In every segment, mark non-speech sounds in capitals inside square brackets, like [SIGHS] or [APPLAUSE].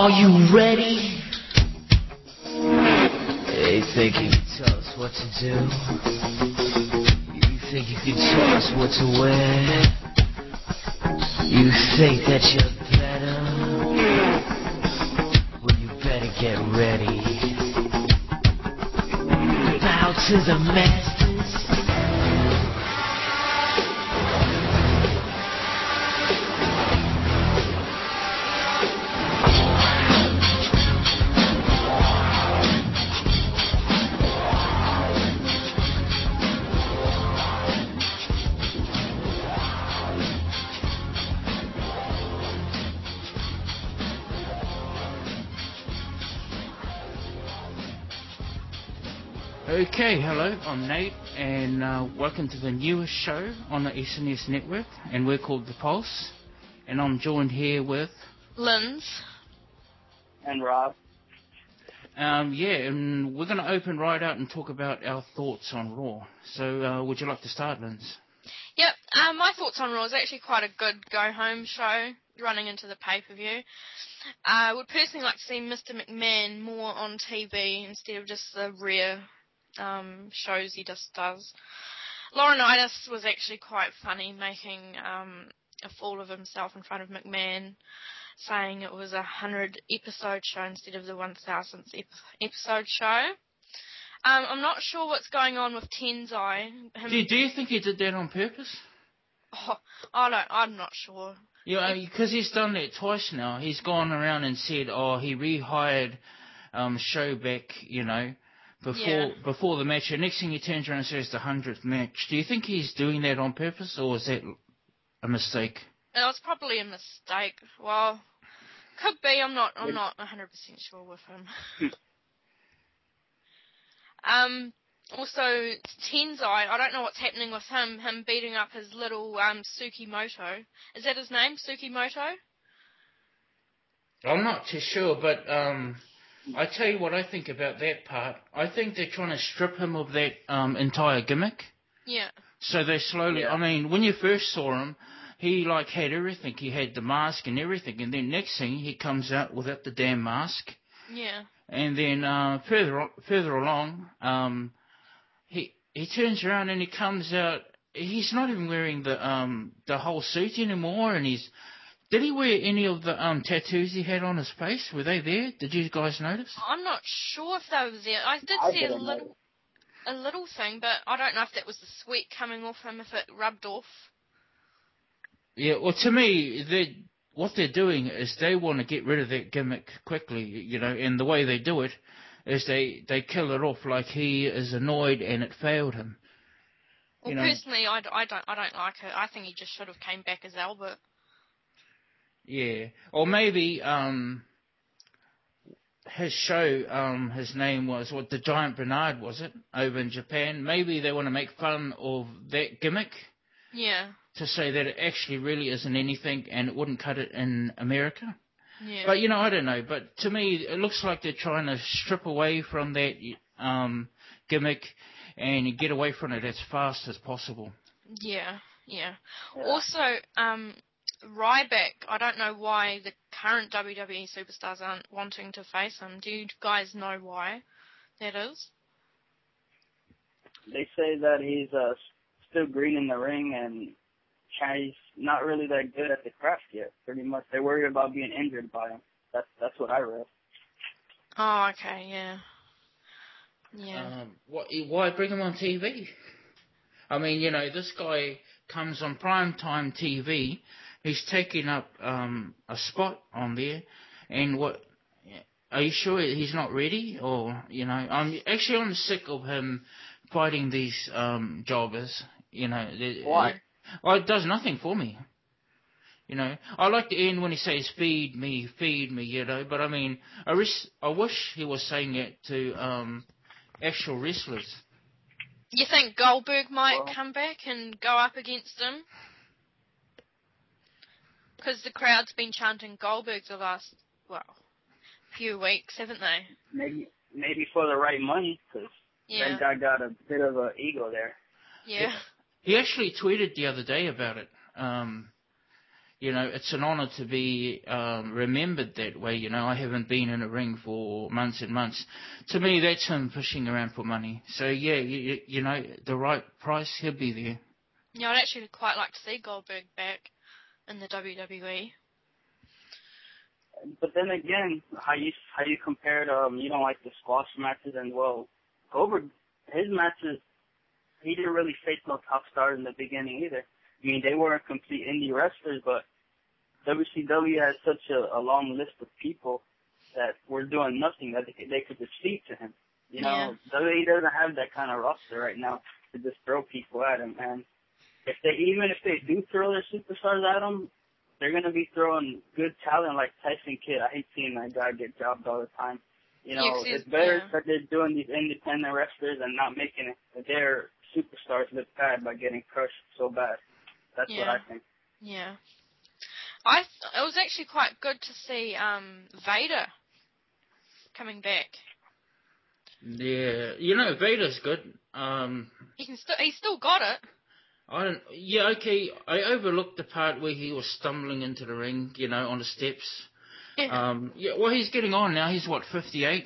Are you ready? They think you can tell us what to do. You think you can tell us what to wear. You think that you're better. Well, you better get ready. Bow to the masters. Okay, hello, I'm Nate, and uh, welcome to the newest show on the SNS Network, and we're called The Pulse, and I'm joined here with, Linz. and Rob. um, yeah, and we're going to open right out and talk about our thoughts on Raw. So, uh, would you like to start, Linz? Yep, um, my thoughts on Raw is actually quite a good go-home show running into the pay-per-view. I would personally like to see Mr. McMahon more on TV instead of just the rare um, shows he just does. Laurinaitis was actually quite funny, making um, a fool of himself in front of McMahon, saying it was a hundred episode show instead of the one thousandth ep- episode show. Um, I'm not sure what's going on with Tensai. Him- Do you, do you think he did that on purpose? Oh, I don't. I'm not sure. Yeah, because he's done that twice now. He's gone around and said, oh, he rehired um, show back, you know, before Yeah. before the match. And next thing he turns around and says the hundredth match. Do you think he's doing that on purpose, or is that a mistake? It was probably a mistake. Well, could be. I'm not. I'm not 100 percent sure with him. [LAUGHS] um. Also, Tensai. I don't know what's happening with him. Him beating up his little um Tsukimoto. Is that his name? Tsukimoto. I'm not too sure, but um, I tell you what I think about that part. I think they're trying to strip him of that um, entire gimmick. Yeah. So they slowly. Yeah. I mean, when you first saw him, he like had everything. He had the mask and everything, and then next thing he comes out without the damn mask. Yeah. And then uh, further further along, um, he he turns around and he comes out. He's not even wearing the um the whole suit anymore, and he's. Did he wear any of the um tattoos he had on his face? Were they there? Did you guys notice? I'm not sure if that was there. I did I see a didn't little, a little thing, but I don't know if that was the sweat coming off him. If it rubbed off. Yeah. Well, to me, they what they're doing is they want to get rid of that gimmick quickly, you know, and the way they do it is they they kill it off like he is annoyed and it failed him. Well, You know- personally, I, d- I don't. I don't like it. I think he just should have came back as Albert. Yeah, or maybe um, his show, um, his name was what the Giant Bernard was it over in Japan? Maybe they want to make fun of that gimmick Yeah. to say that it actually really isn't anything and it wouldn't cut it in America. Yeah. But you know, I don't know. But to me, it looks like they're trying to strip away from that um, gimmick and get away from it as fast as possible. Yeah, yeah. Yeah. Also, um, Ryback, I don't know why the current WWE superstars aren't wanting to face him. Do you guys know why that is? They say that he's uh, still green in the ring and he's not really that good at the craft yet. Pretty much, they're worried about being injured by him. That's that's what I read. Oh, okay, yeah. Yeah. Um, what, why bring him on TV? I mean, you know, this guy comes on prime time TV. He's taking up um, a spot on there, and what? Are you sure he's not ready? Or you know, I'm actually I'm sick of him fighting these um, jobbers. You know, they- Why? Well, it does nothing for me. You know, I like the end when he says "feed me, feed me," you know. But I mean, I wish I wish he was saying it to um, actual wrestlers. you think Goldberg might Well- come back and go up against him? Because the crowd's been chanting Goldberg the last, well, few weeks, haven't they? Maybe maybe for the right money, because Yeah. that guy got a bit of an ego there. Yeah. He actually tweeted the other day about it. Um, you know, it's an honor to be um, remembered that way. You know, I haven't been in a ring for months and months. To me, that's him fishing around for money. So yeah, you, you know, the right price, he'll be there. Yeah, I'd actually quite like to see Goldberg back in the WWE. But then again, how you how you compared um you don't like the squash matches and well Goldberg his matches he didn't really face no top stars in the beginning either. I mean they weren't complete indie wrestlers, but WCW has such a, a long list of people that were doing nothing that they could, they could just feed to him. You know, Yeah. WWE doesn't have that kind of roster right now to just throw people at him. And if they even if they do throw their superstars at him, they're gonna be throwing good talent like Tyson Kidd. I hate seeing that guy get jobbed all the time. You know, Yeah, 'cause it's better yeah. that they're doing these independent wrestlers and not making their superstars look bad by getting crushed so bad. That's what I think. Yeah. I th- it was actually quite good to see um Vader coming back. Yeah, you know, Vader's good. Um, He can still he still got it. I don't. Yeah, okay. I overlooked the part where he was stumbling into the ring, you know, on the steps. Yeah. Um, yeah. Well, he's getting on now. He's what, 58,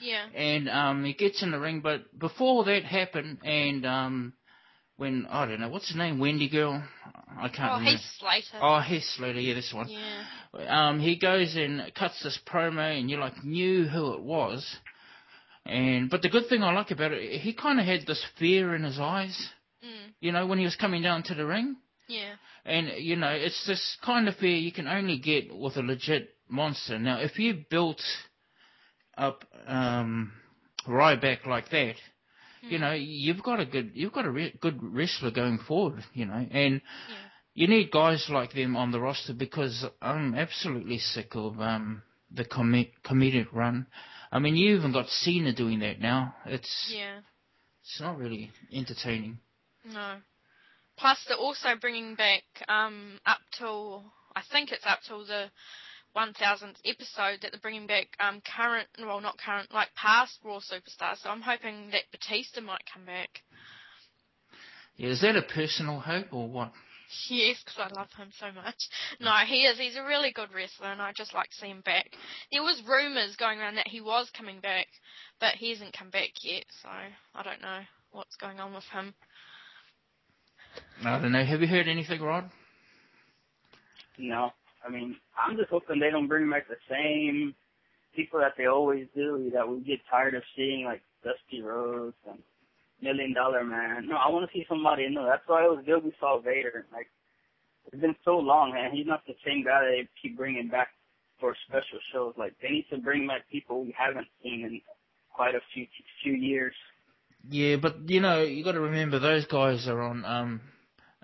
yeah. and um, he gets in the ring. But before that happened, and um, when I don't know what's his name, Wendy girl, I can't Oh, remember. Heath Slater. Oh, Heath Slater, yeah, this one. Yeah. Um, he goes and cuts this promo, and you like knew who it was. And but the good thing I like about it, he kind of had this fear in his eyes. You know, when he was coming down to the ring. Yeah. And you know, it's this kind of fear you can only get with a legit monster. Now, if you built up um, Ryback like that, you Mm. know, you've got a good, you've got a re- good wrestler going forward. You know, and Yeah. you need guys like them on the roster because I'm absolutely sick of um, the com- comedic run. I mean, you even got Cena doing that now. It's Yeah. it's not really entertaining. No. Plus, they're also bringing back um up till I think it's up till the 1000th episode that they're bringing back um current, well not current, like past Raw superstars. So I'm hoping that Batista might come back. Yeah, is that a personal hope or what? Yes, because I love him so much. No, he is. He's a really good wrestler, and I just like to see him back. There was rumours going around that he was coming back, but he hasn't come back yet. So I don't know what's going on with him. I don't know. Have you heard anything, Rod? No, I mean, I'm just hoping they don't bring back the same people that they always do. That we get tired of seeing, like Dusty Rhodes and Million Dollar Man. No, I want to see somebody new. That's why it was good we saw Vader. Like, it's been so long, man. He's not the same guy they keep bringing back for special shows. Like, they need to bring back people we haven't seen in quite a few few years. Yeah, but you know, you got to remember those guys are on um,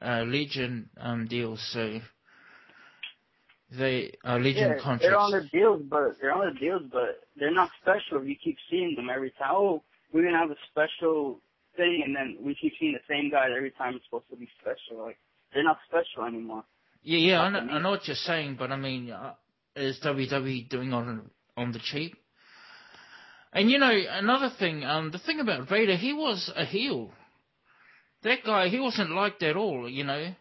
uh, Legends um, deals, so they are Legends yeah, contracts. they're on their deals, but they're on their deals, but they're not special. You keep seeing them every time. Oh, we're gonna have a special thing, and then we keep seeing the same guys every time it's supposed to be special. Like they're not special anymore. Yeah, yeah, I know, I know what you're saying, but I mean, uh, is WWE doing on on the cheap? And you know, another thing, um, the thing about Vader, he was a heel. That guy, he wasn't liked at all, you know.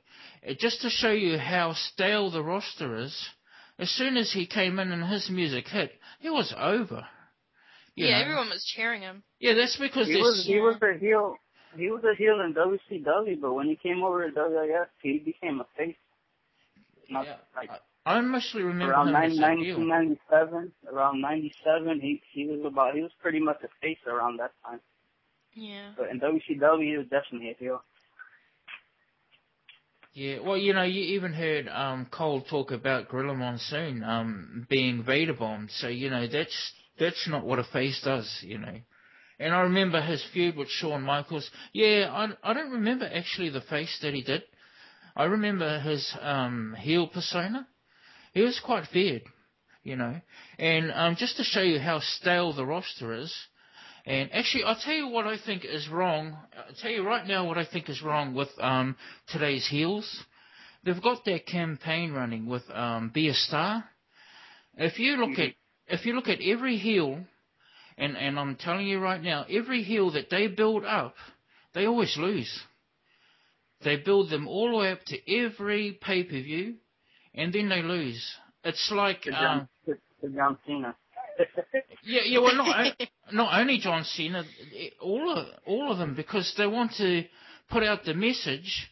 Uh, Just to show you how stale the roster is, as soon as he came in and his music hit, he was over. Yeah, know? everyone was cheering him. Yeah, that's because He was he was a heel. He was a heel in WCW, but when he came over to WWF, he became a face. Not Yeah, like I mostly remember around him nine- as a heel. 1997, around 97, he he was about he was pretty much a face around that time. Yeah. But in WCW, he was definitely a heel. Yeah, well, you know, you even heard um, Cole talk about Gorilla Monsoon um, being Vader bombed. So you know, that's that's not what a face does, you know. And I remember his feud with Shawn Michaels. Yeah, I I don't remember actually the face that he did. I remember his um, heel persona. He was quite feared, you know. And um, just to show you how stale the roster is. And actually, I'll tell you what I think is wrong. I'll tell you right now what I think is wrong with um, today's heels. They've got their campaign running with um, Be a Star. If you look at if you look at every heel, and and I'm telling you right now, every heel that they build up, they always lose. They build them all the way up to every pay per view, and then they lose. It's like To um, John, to, to John Cena. [LAUGHS] yeah, yeah. Well, not not only John Cena, all of all of them, because they want to put out the message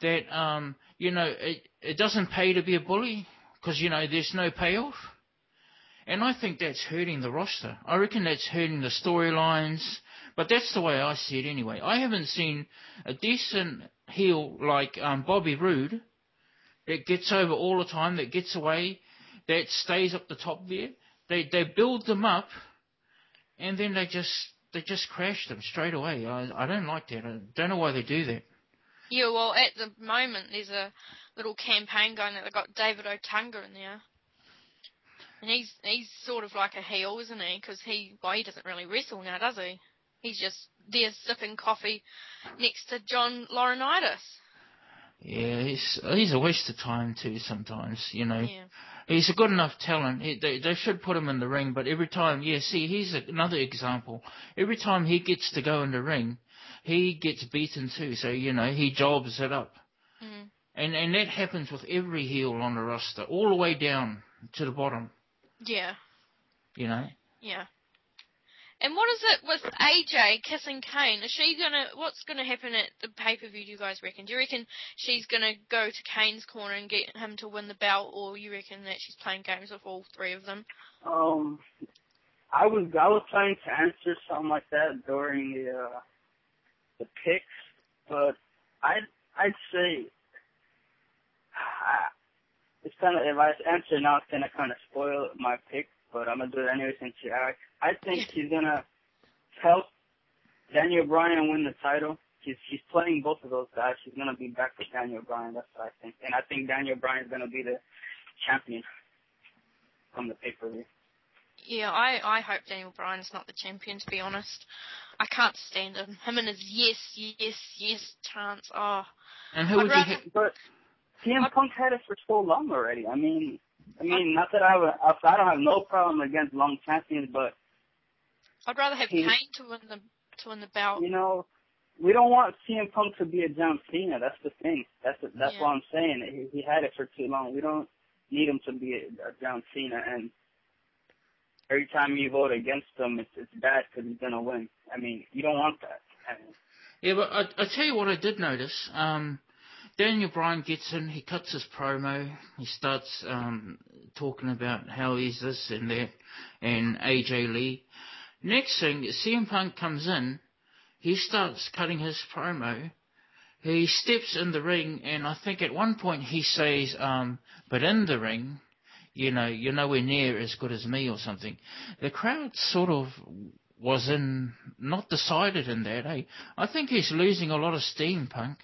that um, you know it it doesn't pay to be a bully because you know there's no payoff. And I think that's hurting the roster. I reckon that's hurting the storylines. But that's the way I see it anyway. I haven't seen a decent heel like um, Bobby Roode that gets over all the time, that gets away, that stays up the top there. They they build them up, and then they just they just crash them straight away. I I don't like that. I don't know why they do that. Yeah, well, at the moment, there's a little campaign going that they've got David Otunga in there. And he's he's sort of like a heel, isn't he? Because he, well, he doesn't really wrestle now, does he? He's just there sipping coffee next to John Laurinaitis. Yeah, he's he's a waste of time too. Sometimes, you know. Yeah. He's a good enough talent. He, they, they should put him in the ring, but every time, yeah, see, he's a, another example. Every time he gets to go in the ring, he gets beaten too. So, you know, he jobs it up. Mm. And, and that happens with every heel on the roster, all the way down to the bottom, Yeah. you know. Yeah. And what is it with AJ kissing Kane? Is she gonna? What's gonna happen at the pay per view? Do you guys reckon? Do you reckon she's gonna go to Kane's corner and get him to win the belt, or you reckon that she's playing games with all three of them? Um, I was I was trying to answer something like that during the uh, the picks, but I'd I'd say I, it's kind of if I answer now, it's gonna kind of spoil my pick, but I'm gonna do it anyway since you asked. I think he's gonna help Daniel Bryan win the title. He's he's playing both of those guys. He's gonna be back with Daniel Bryan. That's what I think, and I think Daniel Bryan's gonna be the champion from the pay per view. Yeah, I I hope Daniel Bryan's not the champion. To be honest, I can't stand him. Him and his yes, yes, yes chance. Oh, And who I'd would you rather- ha- But CM Punk had it for so long already. I mean, I mean, not that I have, a, I don't have no problem against long champions, but I'd rather have He- Kane to win the to win the belt. you know, we don't want CM Punk to be a John Cena. That's the thing. That's the, that's Yeah. what I'm saying. He, he had it for too long. We don't need him to be a, a John Cena. And every time you vote against him, it's it's bad because he's gonna win. I mean, you don't want that. I mean, Yeah, but I, I tell you what I did notice. Um, Daniel Bryan gets in, he cuts his promo, he starts um, talking about how he's this and that, and AJ Lee. Next thing, CM Punk comes in, he starts cutting his promo. He steps in the ring, and I think at one point he says, um, "But in the ring, you know, you're nowhere near as good as me," or something. The crowd sort of was in not decided in that. Eh? I think he's losing a lot of steam, Punk,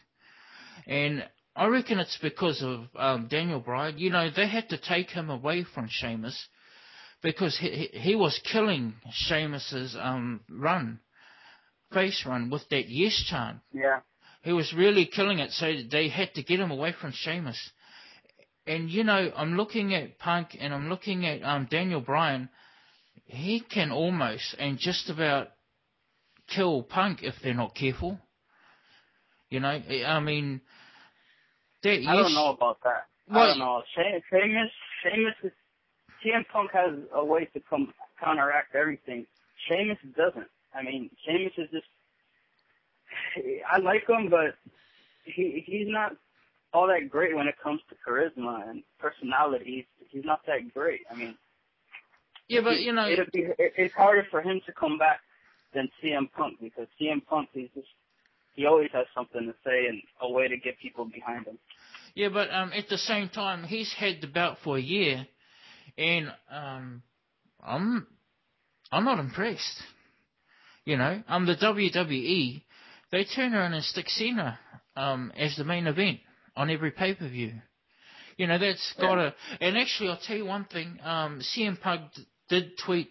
and I reckon it's because of um, Daniel Bryan. You know, they had to take him away from Sheamus because he he, was killing Sheamus's um, run, face run with that yes chant. yeah. He was really killing it, so they had to get him away from Sheamus. And you know, I'm looking at Punk and I'm looking at um, Daniel Bryan. He can almost and just about kill Punk if they're not careful. You know, I mean, that I yes, don't know about that. I don't know. Sheamus, Sheamus is, CM Punk has a way to come counteract everything. Sheamus doesn't. I mean, Sheamus is just. I like him, but he he's not all that great when it comes to charisma and personality. He's, he's not that great. I mean, yeah, but you know, it'd be it, it's harder for him to come back than CM Punk because CM Punk he's just he always has something to say and a way to get people behind him. Yeah, but um, at the same time, he's had the belt for a year, and um, I'm I'm not impressed. You know, um, the WWE they turn around and stick Cena um as the main event on every pay per view. You know, that's gotta. And actually, I'll tell you one thing. Um, CM Punk d- did tweet,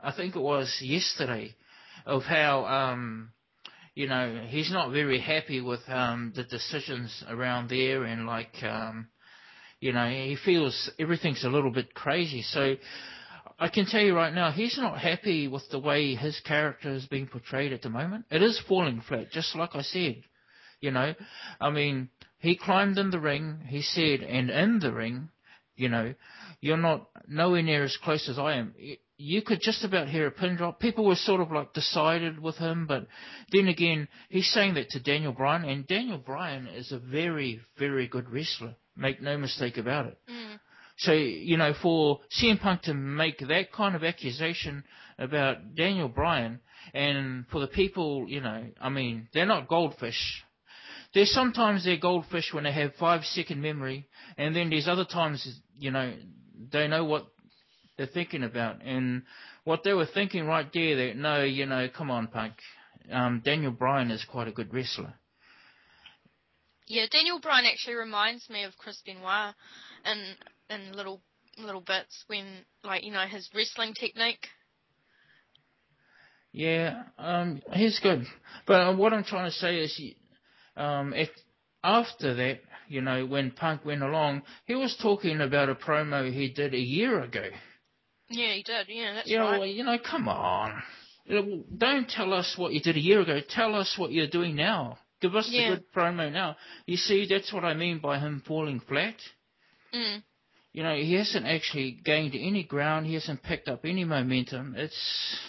I think it was yesterday, of how um you know, he's not very happy with um, the decisions around there, and like, um, you know, he feels everything's a little bit crazy. So I can tell you right now, he's not happy with the way his character is being portrayed at the moment. It is falling flat, just like I said. You know, I mean, he climbed in the ring. He said, and in the ring, You know, you're not nowhere near as close as I am. You could just about hear a pin drop. People were sort of like decided with him, but then again, he's saying that to Daniel Bryan, and Daniel Bryan is a very, very good wrestler. Make no mistake about it. Mm. So, you know, for CM Punk to make that kind of accusation about Daniel Bryan, and for the people, you know, I mean, they're not goldfish. There's sometimes they're goldfish when they have five second memory, and then there's other times, you know, they know what they're thinking about, and what they were thinking right there, that no, you know, come on, Punk, um, Daniel Bryan is quite a good wrestler. Yeah, Daniel Bryan actually reminds me of Chris Benoit in in little little bits when like you know his wrestling technique. Yeah, um, he's good. But uh, what I'm trying to say is, um, if after that, you know, when Punk went along, he was talking about a promo he did a year ago. Yeah, he did. Yeah, that's you know, right. well, you know, come on. Don't tell us what you did a year ago. Tell us what you're doing now. Give us Yeah. the good promo now. You see, that's what I mean by him falling flat. Mm. You know, he hasn't actually gained any ground. He hasn't picked up any momentum. It's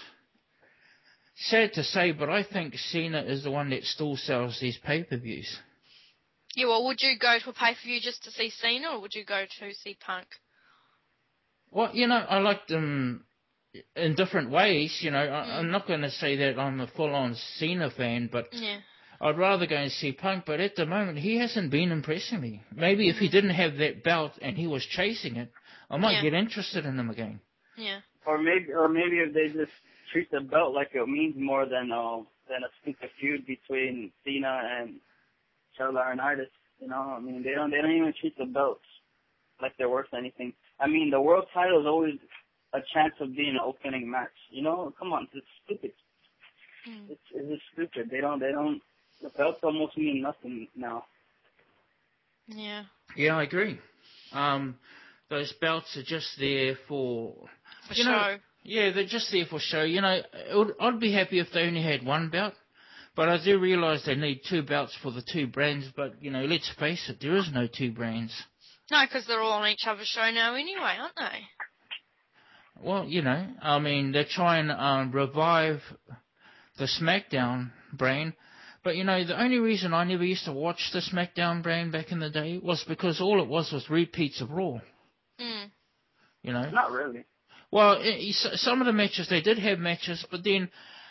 sad to say, but I think Cena is the one that still sells these pay-per-views. Yeah, well, would you go to a pay per view just to see Cena, or would you go to see Punk? Well, you know, I like them in different ways. You know, I, Mm. I'm not going to say that I'm a full-on Cena fan, but Yeah. I'd rather go and see Punk. But at the moment, he hasn't been impressing me. Maybe if he didn't have that belt and he was chasing it, I might Yeah. get interested in him again. Yeah. Or maybe, or maybe if they just treat the belt like it means more than uh, than a stupid feud between Cena and Charlotte Laurinaitis. You know, I mean, they don't they don't even treat the belts like they're worth anything. I mean, the world title is always a chance of being an opening match. You know, come on, it's stupid. Mm. It's it's just stupid. They don't they don't. The belts almost mean nothing now. Yeah. Yeah, I agree. Um, those belts are just there for For You show. know- Yeah, they're just there for show. You know, would, I'd be happy if they only had one belt, but I do realise they need two belts for the two brands. But you know, let's face it, there is no two brands. No, because they're all on each other's show now anyway, aren't they? Well, you know, I mean, they're trying to um, revive the SmackDown brand, but you know, the only reason I never used to watch the SmackDown brand back in the day was because all it was was repeats of Raw. Mm. You know, Not really. Well, i i- s- some of the matches they did have matches, but then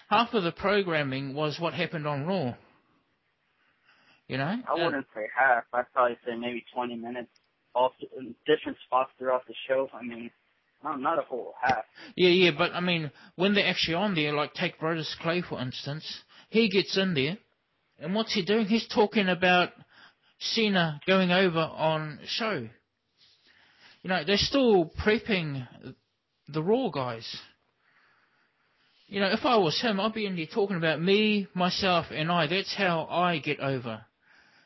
half of the programming was what happened on Raw. You know, I wouldn't say half. I'd probably say maybe 20 minutes. All in different spots throughout the show. I mean, not not a whole half. yeah, yeah, but I mean, when they're actually on there, like take Brodus Clay for instance, he gets in there, and what's he doing? He's talking about Cena going over on show. You know, they're still prepping the Raw guys. You know, if I was him, I'd be in there talking about me, myself, and I. That's how I get over.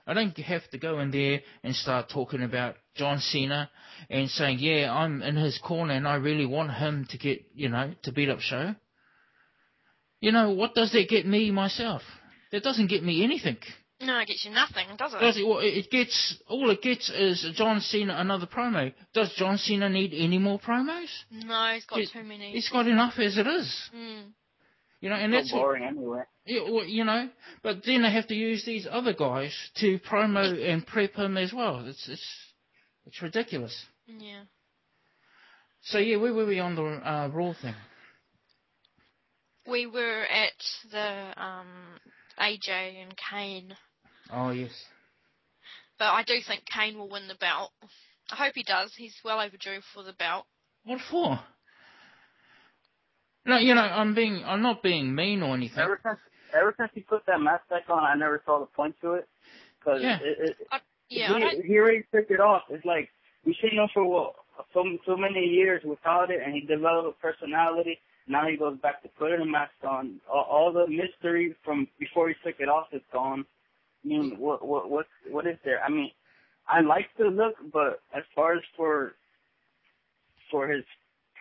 I don't have to go in there and start talking about John Cena and saying, yeah, I'm in his corner and I really want him to get, you know, to beat up show. You know, what does that get me myself? That doesn't get me anything. No, it gets you nothing, does it? Does it, well, it gets, all it gets is John Cena another promo. Does John Cena need any more promos? No, he's got It- too many. He's got enough as it is. Mm. You know, and so that's what, boring anyway. Yeah, well, you know, but then they have to use these other guys to promo and prep him as well. It's it's it's ridiculous. Yeah. So yeah, where were we on the uh, Raw thing? We were at the um, AJ and Kane, Oh yes. but I do think Kane will win the belt. I hope he does. He's well overdue for the belt. What for? No, you know, I'm being I'm not being mean or anything. Ever since ever since he put that mask back on, I never saw the point to it. Cause Yeah. it, it, Yeah, he, he already took it off. It's like we seen him for what, so so many years without it, and he developed a personality. Now he goes back to putting a mask on. All, all the mystery from before he took it off is gone. I mean, what what what what is there? I mean, I like the look, but as far as for for his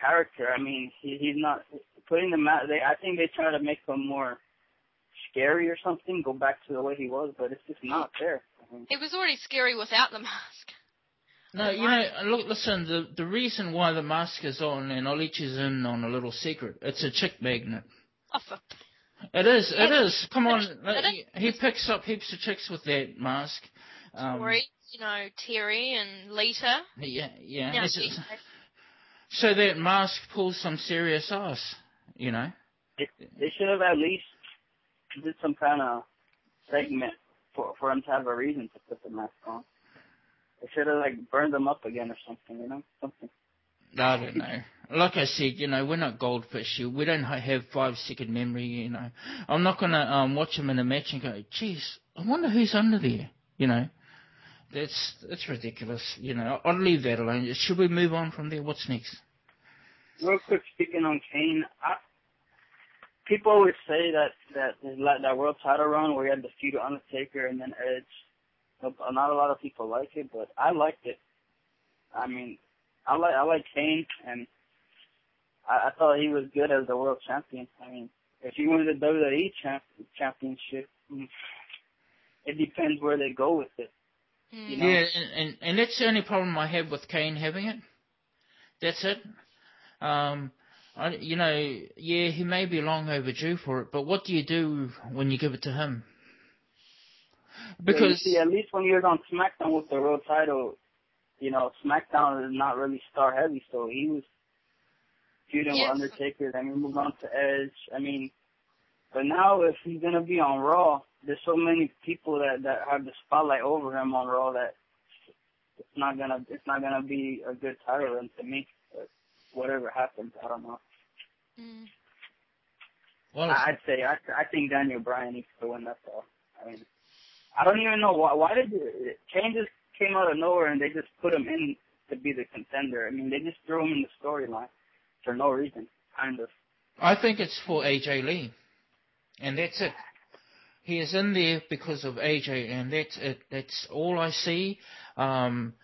character, I mean, he he's not putting the mask. They I think they try to make him more scary or something. Go back to the way he was, but it's just not there. I mean, it was already scary without the mask. No, you know, look, listen. The the reason why the mask is on, and I'll let you in on a little secret. It's a chick magnet. Oh, for It is. It It- is. Come on. it is. He picks up heaps of chicks with that mask. Um, Tori, you know, Terry and Lita. Yeah, yeah. Now, just- [LAUGHS] so that mask pulls some serious ass. You know. They, they should have at least did some kind of segment for for him to have a reason to put the mask on. They should have like burned them up again or something, you know, something. I don't know. Like I said, you know, we're not goldfish. We don't have five second memory. You know, I'm not gonna um, watch them in a match and go, "Geez, I wonder who's under there." You know, that's that's ridiculous. You know, I'll leave that alone. Should we move on from there? What's next? Real quick, speaking on Kane, I, people always say that that that world title run where he had defeated Undertaker and then Edge. No- Not a lot of people like it, but I liked it. I mean, I like I like Kane, and I, I thought he was good as the world champion. I mean, if he wins the WWE champ, championship, mm, it depends where they go with it. You know? Yeah, and, and and that's the only problem I have with Kane having it. That's it. Um, I, you know, yeah, he may be long overdue for it, but what do you do when you give it to him? Yeah, you Because see, at least when he was on SmackDown with the world title, you know, SmackDown is not really star heavy, so he was feuding Yes. with Undertaker, then he moved on to Edge. I mean, but now if he's gonna be on Raw, there's so many people that that have the spotlight over him on Raw that it's not gonna it's not gonna be a good title run to me. But whatever happens, I don't know. Mm. well, I- I'd say I I think Daniel Bryan needs to win. That's all. I mean, I don't even know why. Why did Kane came out of nowhere and they just put him in to be the contender? I mean, they just threw him in the storyline for no reason, kind of. I think it's for AJ Lee, and that's it. He is in there because of AJ, and that's it. That's all I see. Um,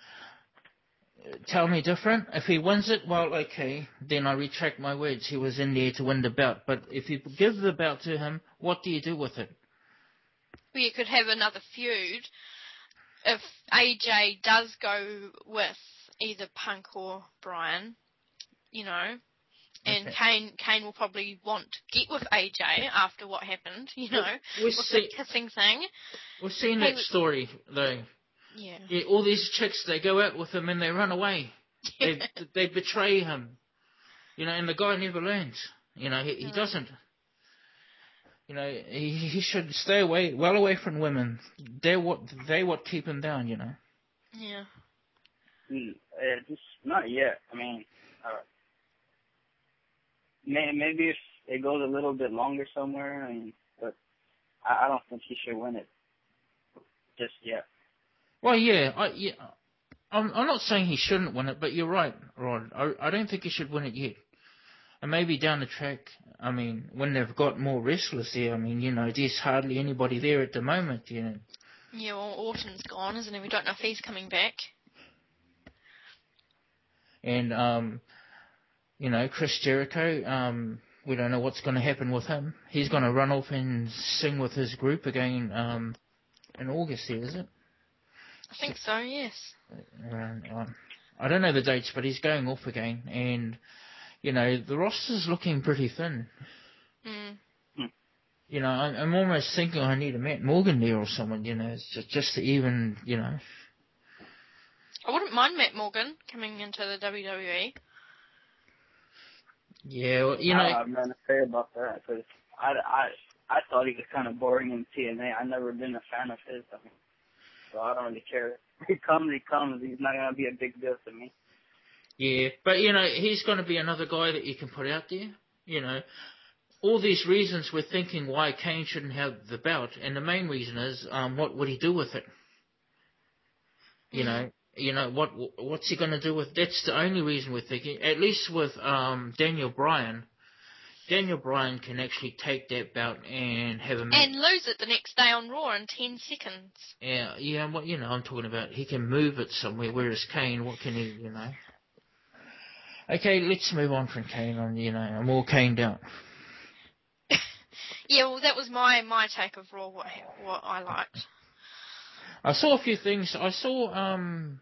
tell me different. If he wins it, well, okay, then I retract my words. He was in there to win the belt. But if you give the belt to him, what do you do with it? You could have another feud if AJ does go with either Punk or Bryan, you know. And Okay. Kane Kane will probably want to get with AJ after what happened, you know, We've with seen, the kissing thing. we've seen Hey, that story though. Yeah. Yeah, all these chicks, they go out with him and they run away. [LAUGHS] They they betray him. You know, and the guy never learns. You know, he, he doesn't. You know, he he should stay away, well away from women. They're what they what keep him down. You know. yeah. Mm, uh, just not yet. I mean, uh, may, maybe if it goes a little bit longer somewhere, I mean, but I, I don't think he should win it just yet. Well, yeah, I yeah. I'm I'm not saying he shouldn't win it, but you're right, Rod. I I don't think he should win it yet. And maybe down the track, I mean, when they've got more wrestlers there, I mean, you know, there's hardly anybody there at the moment, you know. Yeah, well, Orton's gone, isn't he? We don't know if he's coming back. and um, you know Chris Jericho. Um, we don't know what's going to happen with him. He's going to run off and sing with his group again um, in August. Is it? I think so, yes. Around, um, I don't know the dates, but he's going off again, and you know the roster's looking pretty thin. Mm. You know, I'm, I'm almost thinking I need a Matt Morgan there or someone. You know, just, just to even, you know. I wouldn't mind Matt Morgan coming into the. WWE. Yeah, well, you know. I don't have to say about that because I, I, I thought he was kind of boring in TNA. I've never been a fan of his. I mean, so I don't really care. [LAUGHS] He comes, he comes. He's not gonna be a big deal to me. Yeah, but you know, he's going to be another guy that you can put out there. You know, all these reasons we're thinking why Kane shouldn't have the belt, and the main reason is, um, what would he do with it? You Mm. know, you know what what's he going to do with? That's the only reason we're thinking. At least with um Daniel Bryan, Daniel Bryan can actually take that belt and have a match. And lose it the next day on Raw in 10 seconds. Yeah, yeah, what you know, I'm talking about. He can move it somewhere. Whereas Kane, what can he, you know? Okay, let's move on from Kane. On you know, I'm all caned out. [LAUGHS] Yeah, well, that was my, my take of Raw, what, what I liked. I saw a few things. I saw um,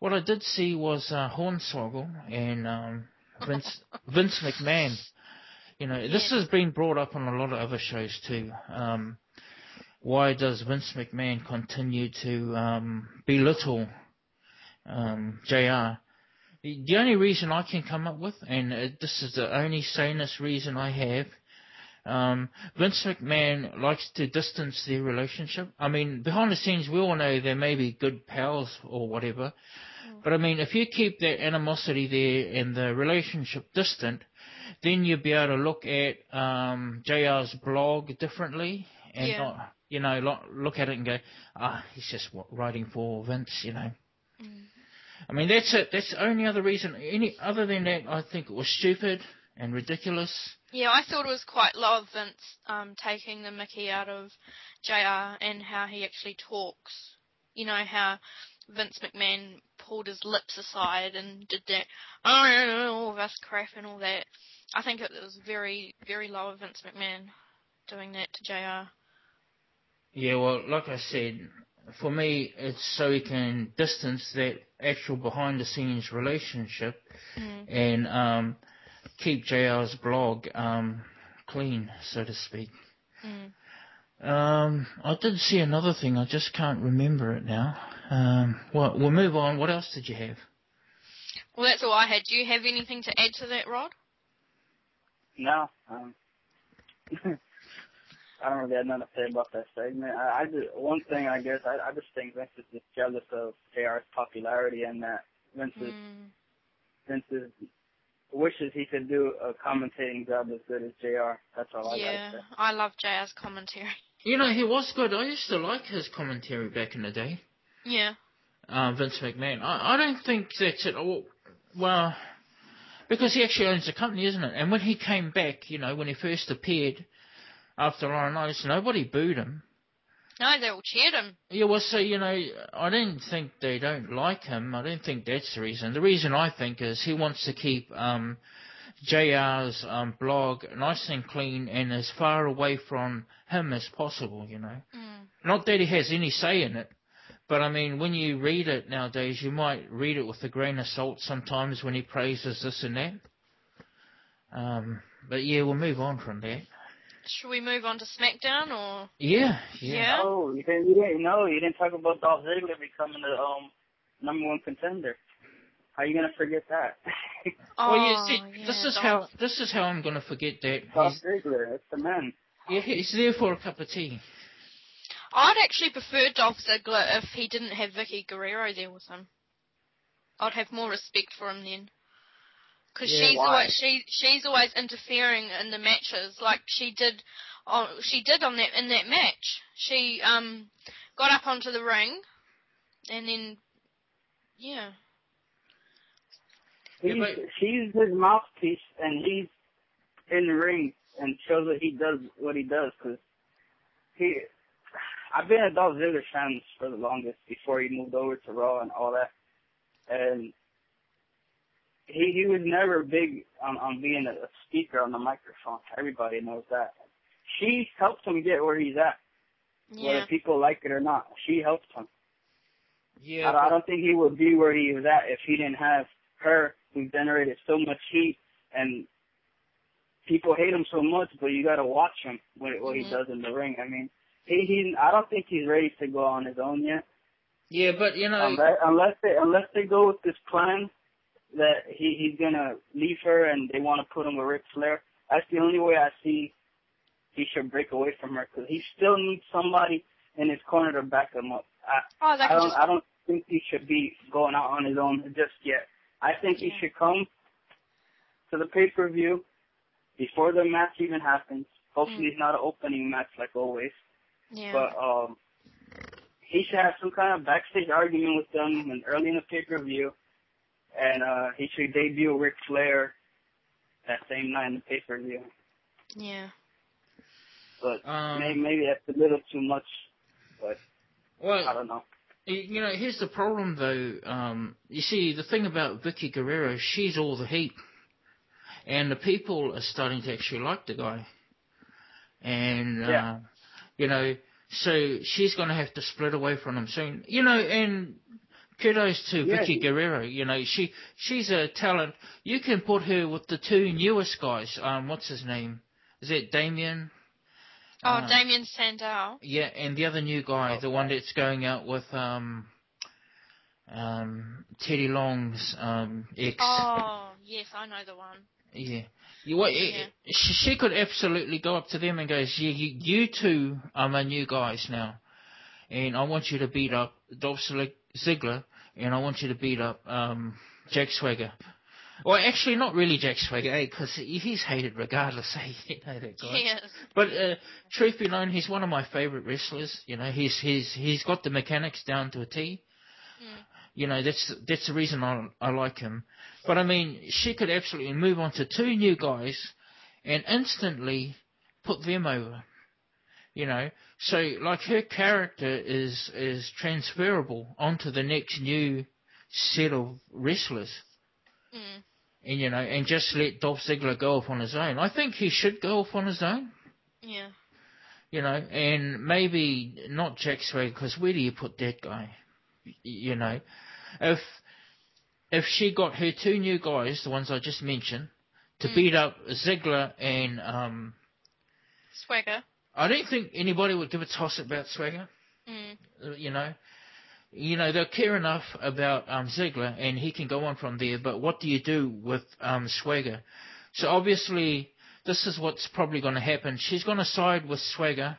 what I did see was uh, Hornswoggle and um, Vince [LAUGHS] Vince McMahon. You know, this Yeah. has been brought up on a lot of other shows too. Um, why does Vince McMahon continue to um, belittle um, JR? The only reason I can come up with, and uh, this is the only sanest reason I have, um, Vince McMahon likes to distance their relationship. I mean, behind the scenes, we all know they may be good pals or whatever, but I mean, if you keep that animosity there and the relationship distant, then you'll be able to look at um, JR's blog differently and Yeah. not, you know, look at it and go, ah, he's just writing for Vince, you know. Mm. I mean, that's it. That's the only other reason. Any other than that, I think it was stupid and ridiculous. Yeah, I thought it was quite low of Vince um, taking the Mickey out of JR and how he actually talks. You know how Vince McMahon pulled his lips aside and did that, oh, all this crap and all that. I think it was very, very low of Vince McMahon doing that to JR. Yeah, well, like I said, for me, it's so he can distance that actual behind the scenes relationship Mm. and um, keep JR's blog um, clean, so to speak. Mm. Um, I did see another thing, I just can't remember it now. Um, well, we'll move on. What else did you have? Well, that's all I had. Do you have anything to add to that, Rod? No. Um, [LAUGHS] I don't really have nothing to say about that segment. I, I just one thing I guess I, I just think Vince is just jealous of JR's popularity and that Vince is Mm. Vince is wishes he could do a commentating job as good as JR. That's all I Yeah, gotta say. I love JR's commentary. [LAUGHS] You know, he was good. I used to like his commentary back in the day. Yeah. uh, Vince McMahon. I, I don't think that's it. all. Well, because he actually owns the company, isn't it? And when he came back, you know, when he first appeared after Iron Eyes, nobody booed him. No, they all cheered him. Yeah, well, so, you know, I don't think they don't like him. I don't think that's the reason. The reason I think is he wants to keep um, JR's um, blog nice and clean and as far away from him as possible, you know. Mm. Not that he has any say in it, but I mean, when you read it nowadays, you might read it with a grain of salt sometimes when he praises this and that. Um, but yeah, we'll move on from that. Should we move on to SmackDown or? Yeah, yeah. Yeah. Oh, you didn't, you didn't know. You didn't talk about Dolph Ziggler becoming the um number one contender. How are you gonna forget that? [LAUGHS] Well, you Oh, see, yeah, this is Dolph. how this is how I'm going to forget that. Dolph He's, Ziggler, that's the man. yeah, he's there for a cup of tea. I'd actually prefer Dolph Ziggler if he didn't have Vickie Guerrero there with him. I'd have more respect for him then. Because Yeah, she's why? always she she's always interfering in the matches, like she did. On, she did on that in that match. She um got up onto the ring, and then yeah, Yeah, He's, but- she's his mouthpiece, and he's in the ring and shows that he does what he does. Cause he, I've been a Dolph Ziggler fan for the longest before he moved over to Raw and all that, and he he was never big on on being a speaker on the microphone. Everybody knows that. She helped him get where he's at, yeah, whether people like it or not. She helped him. Yeah, I, I don't think he would be where he was at if he didn't have her who generated so much heat and people hate him so much, but you got to watch him what, what Mhm. he does in the ring. I mean, he he. I don't think he's ready to go on his own yet. yeah, but you know, Unless, unless they unless they go with this plan that he he's gonna leave her and they want to put him with Ric Flair. That's the only way I see he should break away from her because he still needs somebody in his corner to back him up. I, oh, I don't just I don't think he should be going out on his own just yet. I think he should come to the pay per view before the match even happens. Hopefully Mm. it's not an opening match like always. yeah, But um he should have some kind of backstage argument with them and early in the pay per view and uh he should debut Ric Flair that same night in the pay per view. yeah, But um, maybe maybe that's a little too much, but well, I don't know. you know, here's the problem though. Um, you see, the thing about Vickie Guerrero, she's all the heat, and the people are starting to actually like the guy, and Yeah. uh, you know, so she's going to have to split away from him soon. You know, and kudos to Yeah, Vickie Guerrero. You know, she she's a talent. You can put her with the two newest guys. Um, what's his name? Is it Damien? Oh, Uh, Damien Sandow. Yeah, and the other new guy, the Okay. one that's going out with um, um, Teddy Long's um ex. Oh, yes, I know the one. Yeah. You, what, Yeah. she, she could absolutely go up to them and goes, yeah, you, you two are my new guys now. And I want you to beat up Dolph Zig- Ziggler, and I want you to beat up um, Jack Swagger. Well, actually, not really Jack Swagger, eh? Because he's hated regardless, [LAUGHS] eh? You know that guy. Yes. But uh, truth be known, he's one of my favourite wrestlers. You know, he's he's he's got the mechanics down to a T. Mm. You know, that's that's the reason I I like him. But I mean, she could absolutely move on to two new guys, and instantly put them over. You know, so like her character is is transferable onto the next new set of wrestlers Mm. and you know, and just let Dolph Ziggler go off on his own. I think he should go off on his own, Yeah. you know, and maybe not Jack Swagger because where do you put that guy? You know, if if she got her two new guys, the ones I just mentioned, to Mm. beat up Ziggler and um, Swagger. I don't think anybody would give a toss about Swagger. Mm. you know. You know, they'll care enough about um, Ziggler, and he can go on from there, but what do you do with um, Swagger? So obviously, this is what's probably going to happen. She's going to side with Swagger,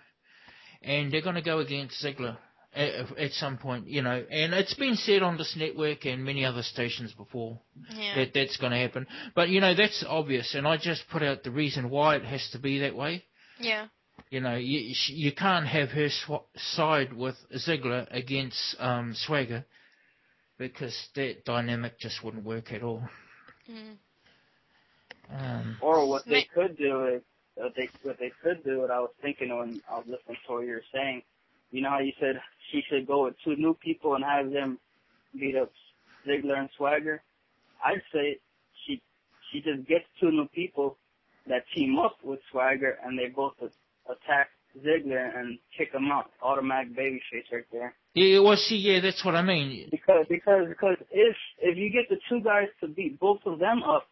and they're going to go against Ziggler at, at some point, you know. And it's been said on this network and many other stations before Yeah. that that's going to happen. But, you know, that's obvious, and I just put out the reason why it has to be that way. yeah. You know, you you can't have her sw- side with Ziggler against um, Swagger because that dynamic just wouldn't work at all. Mm. Um, Or what they could do is, what they what they could do, what I was thinking when I was listening to what you were saying. You know how you said she should go with two new people and have them beat up Ziggler and Swagger. I'd say she she just gets two new people that team up with Swagger and they both a- attack Ziggler and kick him out. Automatic babyface right there. yeah, well, see, yeah, that's what I mean. Because because because if if you get the two guys to beat both of them up,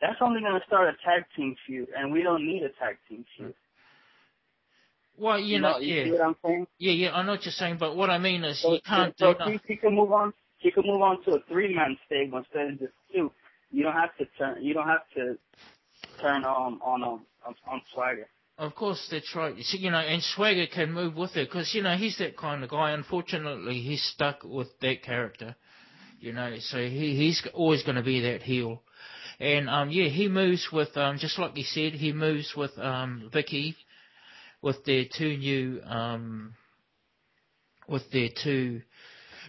that's only gonna start a tag team feud, and we don't need a tag team feud. Well, you, know, you see yeah, what I'm saying? yeah, yeah, I know what you're saying, but what I mean is So, you can't so do she, nothing. she can move on. He can move on to a three man stable instead of just two. You don't have to turn. You don't have to turn um, on on on on, on Swagger. Of course, that's right. You you know, and Swagger can move with it because you know he's that kind of guy. Unfortunately, he's stuck with that character. You know, so he he's always going to be that heel. And um, yeah, he moves with um, just like he said, he moves with um, Vickie, with their two new um, with their two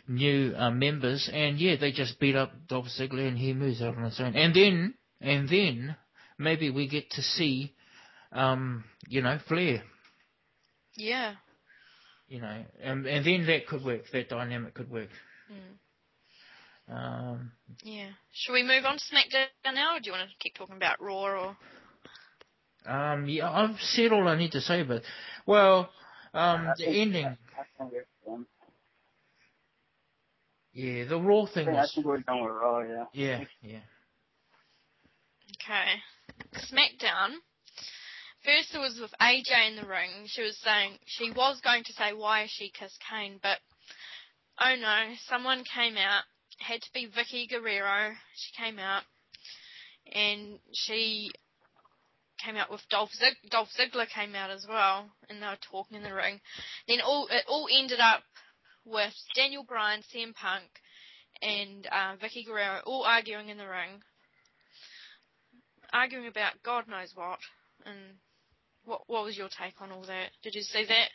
new uh, members, and yeah, they just beat up Dolph Ziggler, and he moves out on his own. And then and then maybe we get to see um, you know, Flair, Yeah. you know, and, and then that could work, that dynamic could work. Mm. Um, Yeah. Should we move on to SmackDown now, or do you want to keep talking about Raw or? um, yeah, I've said all I need to say, but, well, um, the ending, I think we're done. yeah, the Raw I thing think, I think we're done with Raw. Yeah. yeah, yeah. Okay. SmackDown. First it was with AJ in the ring. She was saying she was going to say why she kissed Kane, but oh no, someone came out. It Had to be Vickie Guerrero. She came out and she came out with Dolph Zig- Dolph Ziggler came out as well, and they were talking in the ring. Then all it all ended up with Daniel Bryan, CM Punk, and uh, Vickie Guerrero all arguing in the ring arguing about God knows what. And what what was your take on all that? Did you see that?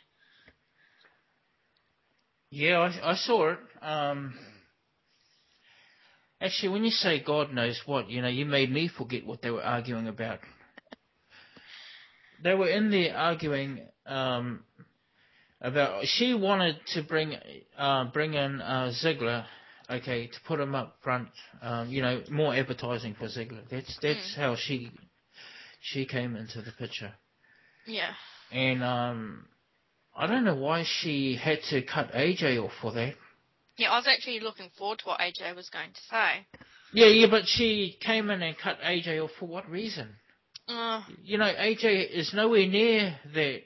Yeah, I, I saw it. Um, actually, when you say God knows what, you know, you made me forget what they were arguing about. They were in there arguing um, about. She wanted to bring uh, bring in uh, Ziggler, okay, to put him up front. Um, you know, more advertising for Ziggler. That's that's how she she came into the picture. Yeah. And um, I don't know why she had to cut AJ off for that. Yeah, I was actually looking forward to what AJ was going to say. Yeah, yeah, but she came in and cut AJ off for what reason? Uh, You know, AJ is nowhere near that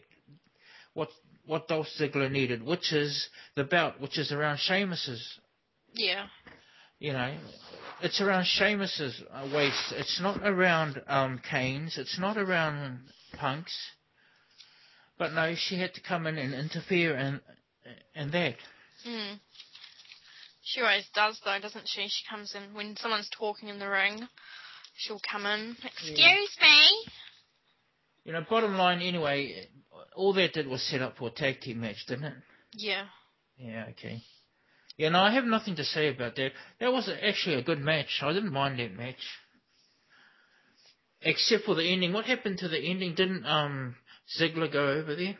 what what Dolph Ziggler needed, which is the belt, which is around Sheamus's. yeah. You know, it's around Sheamus's waist. It's not around um, Kane's. It's not around Punk's. But no, she had to come in and interfere and and that. Hmm. She always does, though, doesn't she? She comes in when someone's talking in the ring. She'll come in. Excuse me. You know, bottom line anyway, all that did was set up for a tag team match, didn't it? Yeah. Yeah, okay. Yeah, no, I have nothing to say about that. That was actually a good match. I didn't mind that match. Except for the ending. What happened to the ending? Didn't um Ziggler go over there?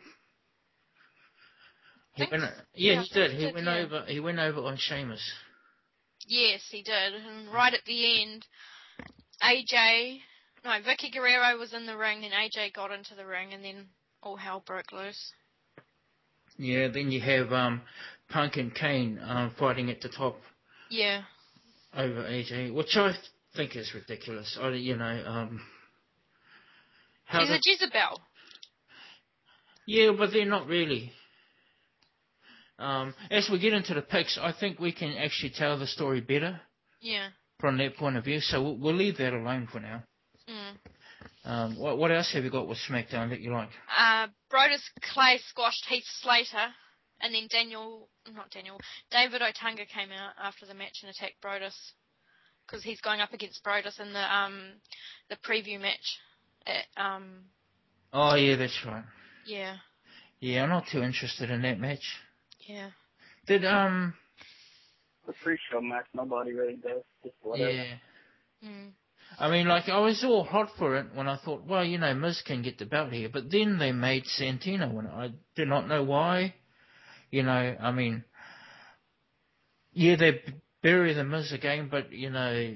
He went, yeah, yeah, he did. he did, went yeah. over. He went over on Sheamus. Yes, he did. And right at the end, AJ, no, Vickie Guerrero was in the ring, and AJ got into the ring, and then all hell broke loose. Yeah. Then you have um Punk and Kane um fighting at the top Yeah. over AJ, which I think is ridiculous. I, you know, um. How She's the- a Jezebel. Yeah, but they're not really. Um, as we get into the picks, I think we can actually tell the story better Yeah. from that point of view. So we'll, we'll leave that alone for now. Mm. Um, what, what else have you got with SmackDown that you like? Uh, Brodus Clay squashed Heath Slater, and then Daniel, not Daniel, David Otunga came out after the match and attacked Brodus because he's going up against Brodus in the um the preview match. At, um, Oh yeah, that's right. Yeah, Yeah, I'm not too interested in that match. yeah. Did um, The pre-show match, nobody really does. Just whatever. yeah. Mm. I mean, like I was all hot for it when I thought, well, you know, Miz can get the belt here, but then they made Santino win. I do not know why. You know, I mean, yeah, they bury the Miz again, but you know,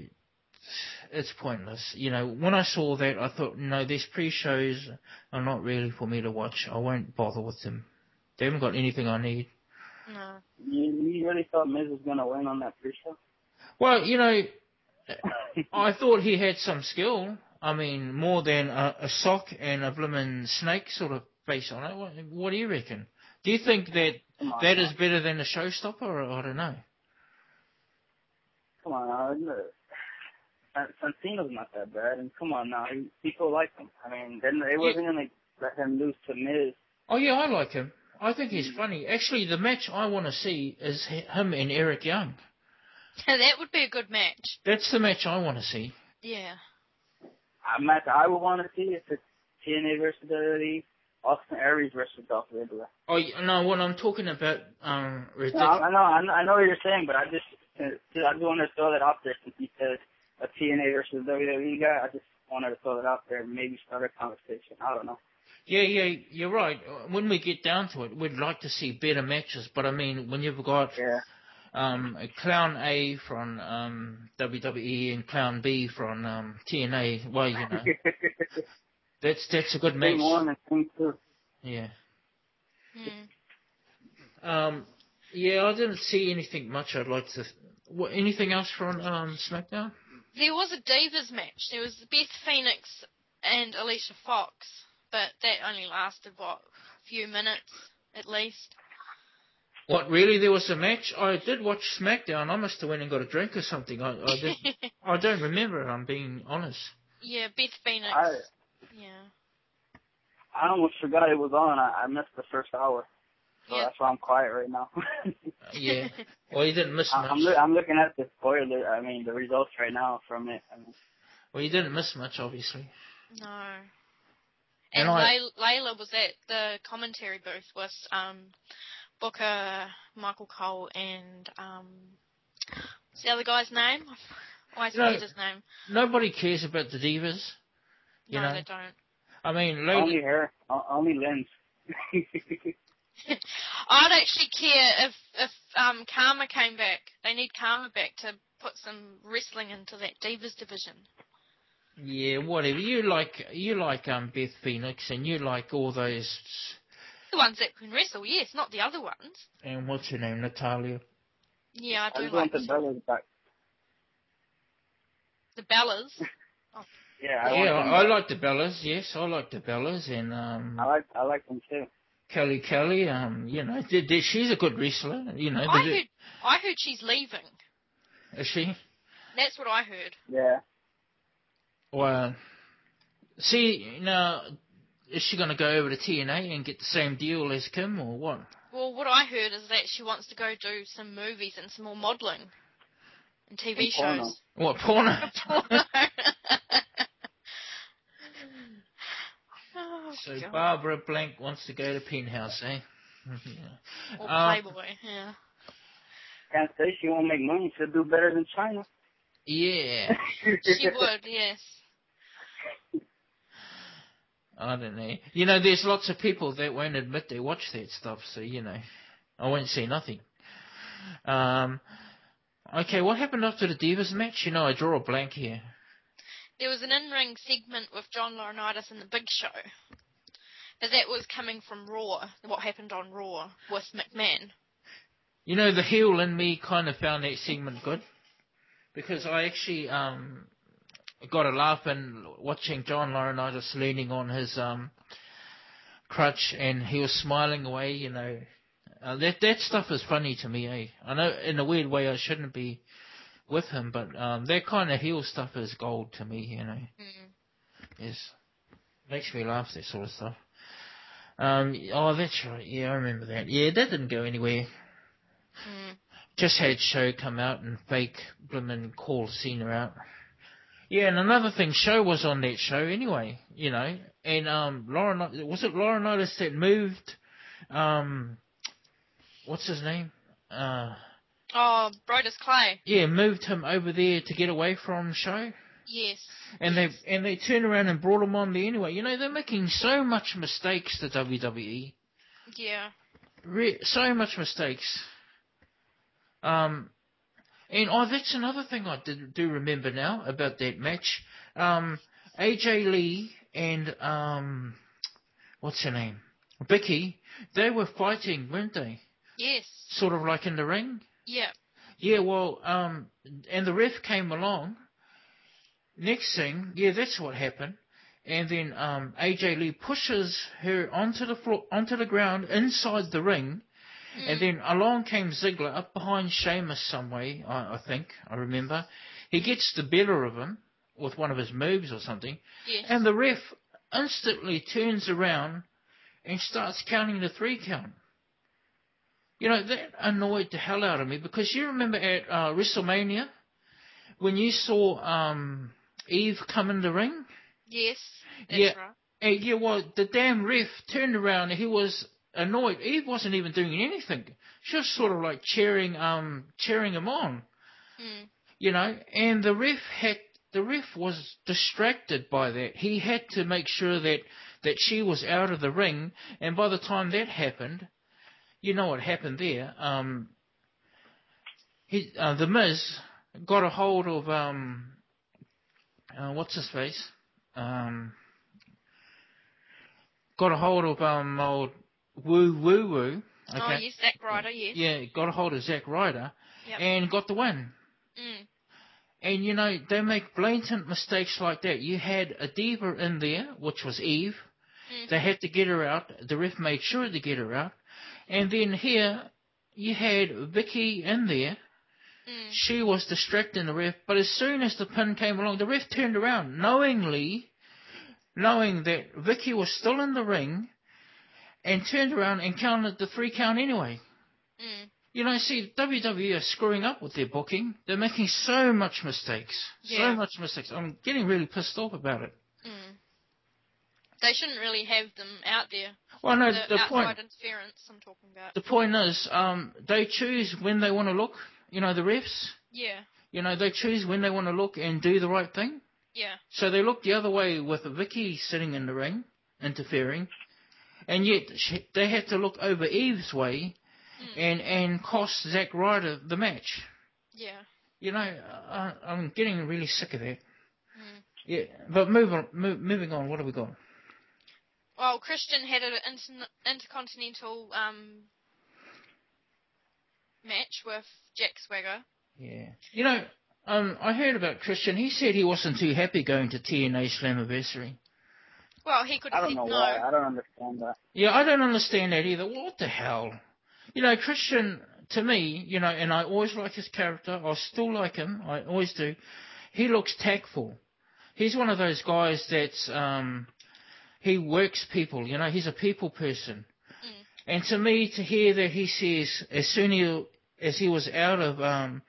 it's pointless. You know, when I saw that, I thought, no, these pre-shows are not really for me to watch. I won't bother with them. They haven't got anything I need. No. You, you really thought Miz was gonna win on that pre-show? Well, you know, [LAUGHS] I thought he had some skill. I mean, more than a, a sock and a bloomin' snake sort of face on it. What, what do you reckon? Do you think that Come on, that now. is better than a showstopper? Or, I don't know. Come on, now. isn't it- San- Santino's not that bad, and come on now, he, people like him. I mean, then they wasn't gonna let him lose to Miz. Oh yeah, I like him. I think he's funny. Actually, the match I want to see is him and Eric Young. [LAUGHS] that would be a good match. That's the match I want to see. Yeah. A match I would want to see if it's TNA versus WWE, Austin Aries versus Dolph Ziggler. Oh y- no, what I'm talking about, um, No, ridiculous. I, I know, I know, I know what you're saying, but I just, I just want to throw that out there since you said a TNA versus WWE guy. I just wanted to throw that out there and maybe start a conversation. I don't know. Yeah, yeah, you're right. When we get down to it, we'd like to see better matches. But I mean, when you've got Yeah. um, Clown A from um, WWE and Clown B from um, TNA, well, you know, [LAUGHS] that's that's a good match. Thing one and thing two. Yeah. Mm. Um, yeah, I didn't see anything much. I'd like to. What, anything else from um, SmackDown? There was a Divas match. There was Beth Phoenix and Alicia Fox, but that only lasted what a few minutes at least. What really? There was a match. I did watch SmackDown. I must have went and got a drink or something. I I, did, I [LAUGHS] don't remember. I'm being honest. yeah, Beth Phoenix. I yeah. I almost forgot it was on. I, I missed the first hour, so Yeah. that's why I'm quiet right now. [LAUGHS] Yeah. Well, you didn't miss much. I'm loo- I'm looking at the spoiler. I mean the results right now from it. I mean, Well, you didn't miss much, obviously. No. And And, I- Layla was at the commentary booth with um, Booker, Michael Cole, and um, what's the other guy's name? I always No. forget his name. Nobody cares about the divas. You no, know? they don't. I mean, only Layla, her, o- only Lynn's. [LAUGHS] [LAUGHS] I'd actually care if if um, Karma came back. They need Karma back to put some wrestling into that Divas division. yeah, whatever. You like you like um Beth Phoenix, and you like all those. The ones that can wrestle, yes, not the other ones. And what's her name, Natalya? Yeah, I I do just like want the Bellas back. the Bellas. [LAUGHS] Yeah, I yeah, want I, I like the Bellas. Yes, I like the Bellas, and um, I like I like them too. Kelly Kelly. Um, you know, did, did, she's a good wrestler. You know, I did- heard, I heard she's leaving. is she? That's what I heard. Yeah. Well, see now, is she going to go over to TNA and get the same deal as Kim, or what? Well, what I heard is that she wants to go do some movies and some more modelling and TV And porno. shows. What porno? [LAUGHS] Porno. [LAUGHS] oh, so God. Barbara Blank wants to go to Penthouse, eh? Or Uh, Playboy, yeah. Can't say she won't make money. She'll do better than Chyna. yeah. [LAUGHS] She would, yes. I don't know. You know, there's lots of people that won't admit they watch that stuff, so you know, I won't say nothing. Um, okay, what happened after the Divas match? You know, I draw a blank here. There was an in-ring segment with John Laurinaitis in the Big Show. But that was coming from Raw, what happened on Raw with McMahon. You know, the heel in me kind of found that segment good because I actually um got a laugh in watching John Laurinaitis leaning on his um crutch and he was smiling away. You know, uh, that that stuff is funny to me. Eh? I know in a weird way I shouldn't be with him, but um that kind of heel stuff is gold to me. You know, Mm. yes, makes me laugh that sort of stuff. Um, oh, that's right. Yeah, I remember that. Yeah, that didn't go anywhere Mm. just had show come out and fake Blimmin call Cena out. Yeah, and another thing, show was on that show anyway, you know, and um, Lauren was it Laurinaitis that moved, um, what's his name? Uh, Oh, Brodus Clay. yeah, moved him over there to get away from show, Yes. and yes. they and they turned around and brought him on there anyway. You know, they're making so much mistakes the WWE, Yeah. Re- so much mistakes. Um, and oh, that's another thing I did, do remember now about that match. Um, AJ Lee and um, what's her name, Vickie, they were fighting, weren't they? Yes. Sort of like in the ring. Yeah. Yeah, well, um, and the ref came along. Next thing, yeah, that's what happened. And then um, AJ Lee pushes her onto the floor, onto the ground inside the ring. And Mm. then along came Ziggler up behind Sheamus some way, I, I think, I remember. He gets the better of him with one of his moves or something. Yes. And the ref instantly turns around and starts counting the three count. You know, that annoyed the hell out of me because you remember at uh, WrestleMania when you saw um, Eve come in the ring? yes. Yeah. right. And yeah, well, the damn ref turned around and he was annoyed. Eve wasn't even doing anything. She was sort of like cheering, um, cheering him on, Mm. you know. And the ref had, the ref was distracted by that. He had to make sure that that she was out of the ring. And by the time that happened, you know what happened there. Um, he, uh, the Miz got a hold of um, uh, what's his face, um got a hold of um old Woo Woo Woo. Okay. Oh, yes, Zack Ryder, yes. Yeah, got a hold of Zack Ryder Yep. and got the win. Mm. And you know, they make blatant mistakes like that. You had a diva in there, which was Eve. Mm. They had to get her out. The ref made sure to get her out. And then here, you had Vickie in there. Mm. She was distracting the ref, but as soon as the pin came along, the ref turned around, knowingly, knowing that Vickie was still in the ring, and turned around and counted the three count anyway. Mm. You know, see, WWE are screwing up with their booking. They're making so much mistakes. Yeah. So much mistakes. I'm getting really pissed off about it. Mm. They shouldn't really have them out there. Well, no, the, the, point, interference I'm talking about. the point is, um, they choose when they want to look. You know, the refs. Yeah. You know, they choose when they want to look and do the right thing. Yeah. So they looked the other way with Vickie sitting in the ring, interfering, and yet she, they had to look over Eve's way Mm. and and cost Zack Ryder the match. Yeah. You know, I, I'm getting really sick of that. Mm. Yeah, but move on, move, moving on. What have we got? Well, Christian had an inter- intercontinental um, match with Jack Swagger. Yeah. You know, um, I heard about Christian. He said he wasn't too happy going to TNA Slammiversary. Well, he could I don't know no. why. I don't understand that. Yeah, I don't understand that either. What the hell? You know, Christian, to me, you know, and I always like his character. I still like him. I always do. He looks tactful. He's one of those guys that's, um, he works people, you know, he's a people person. Mm. And to me, to hear that he says, as soon he, as he was out of, um,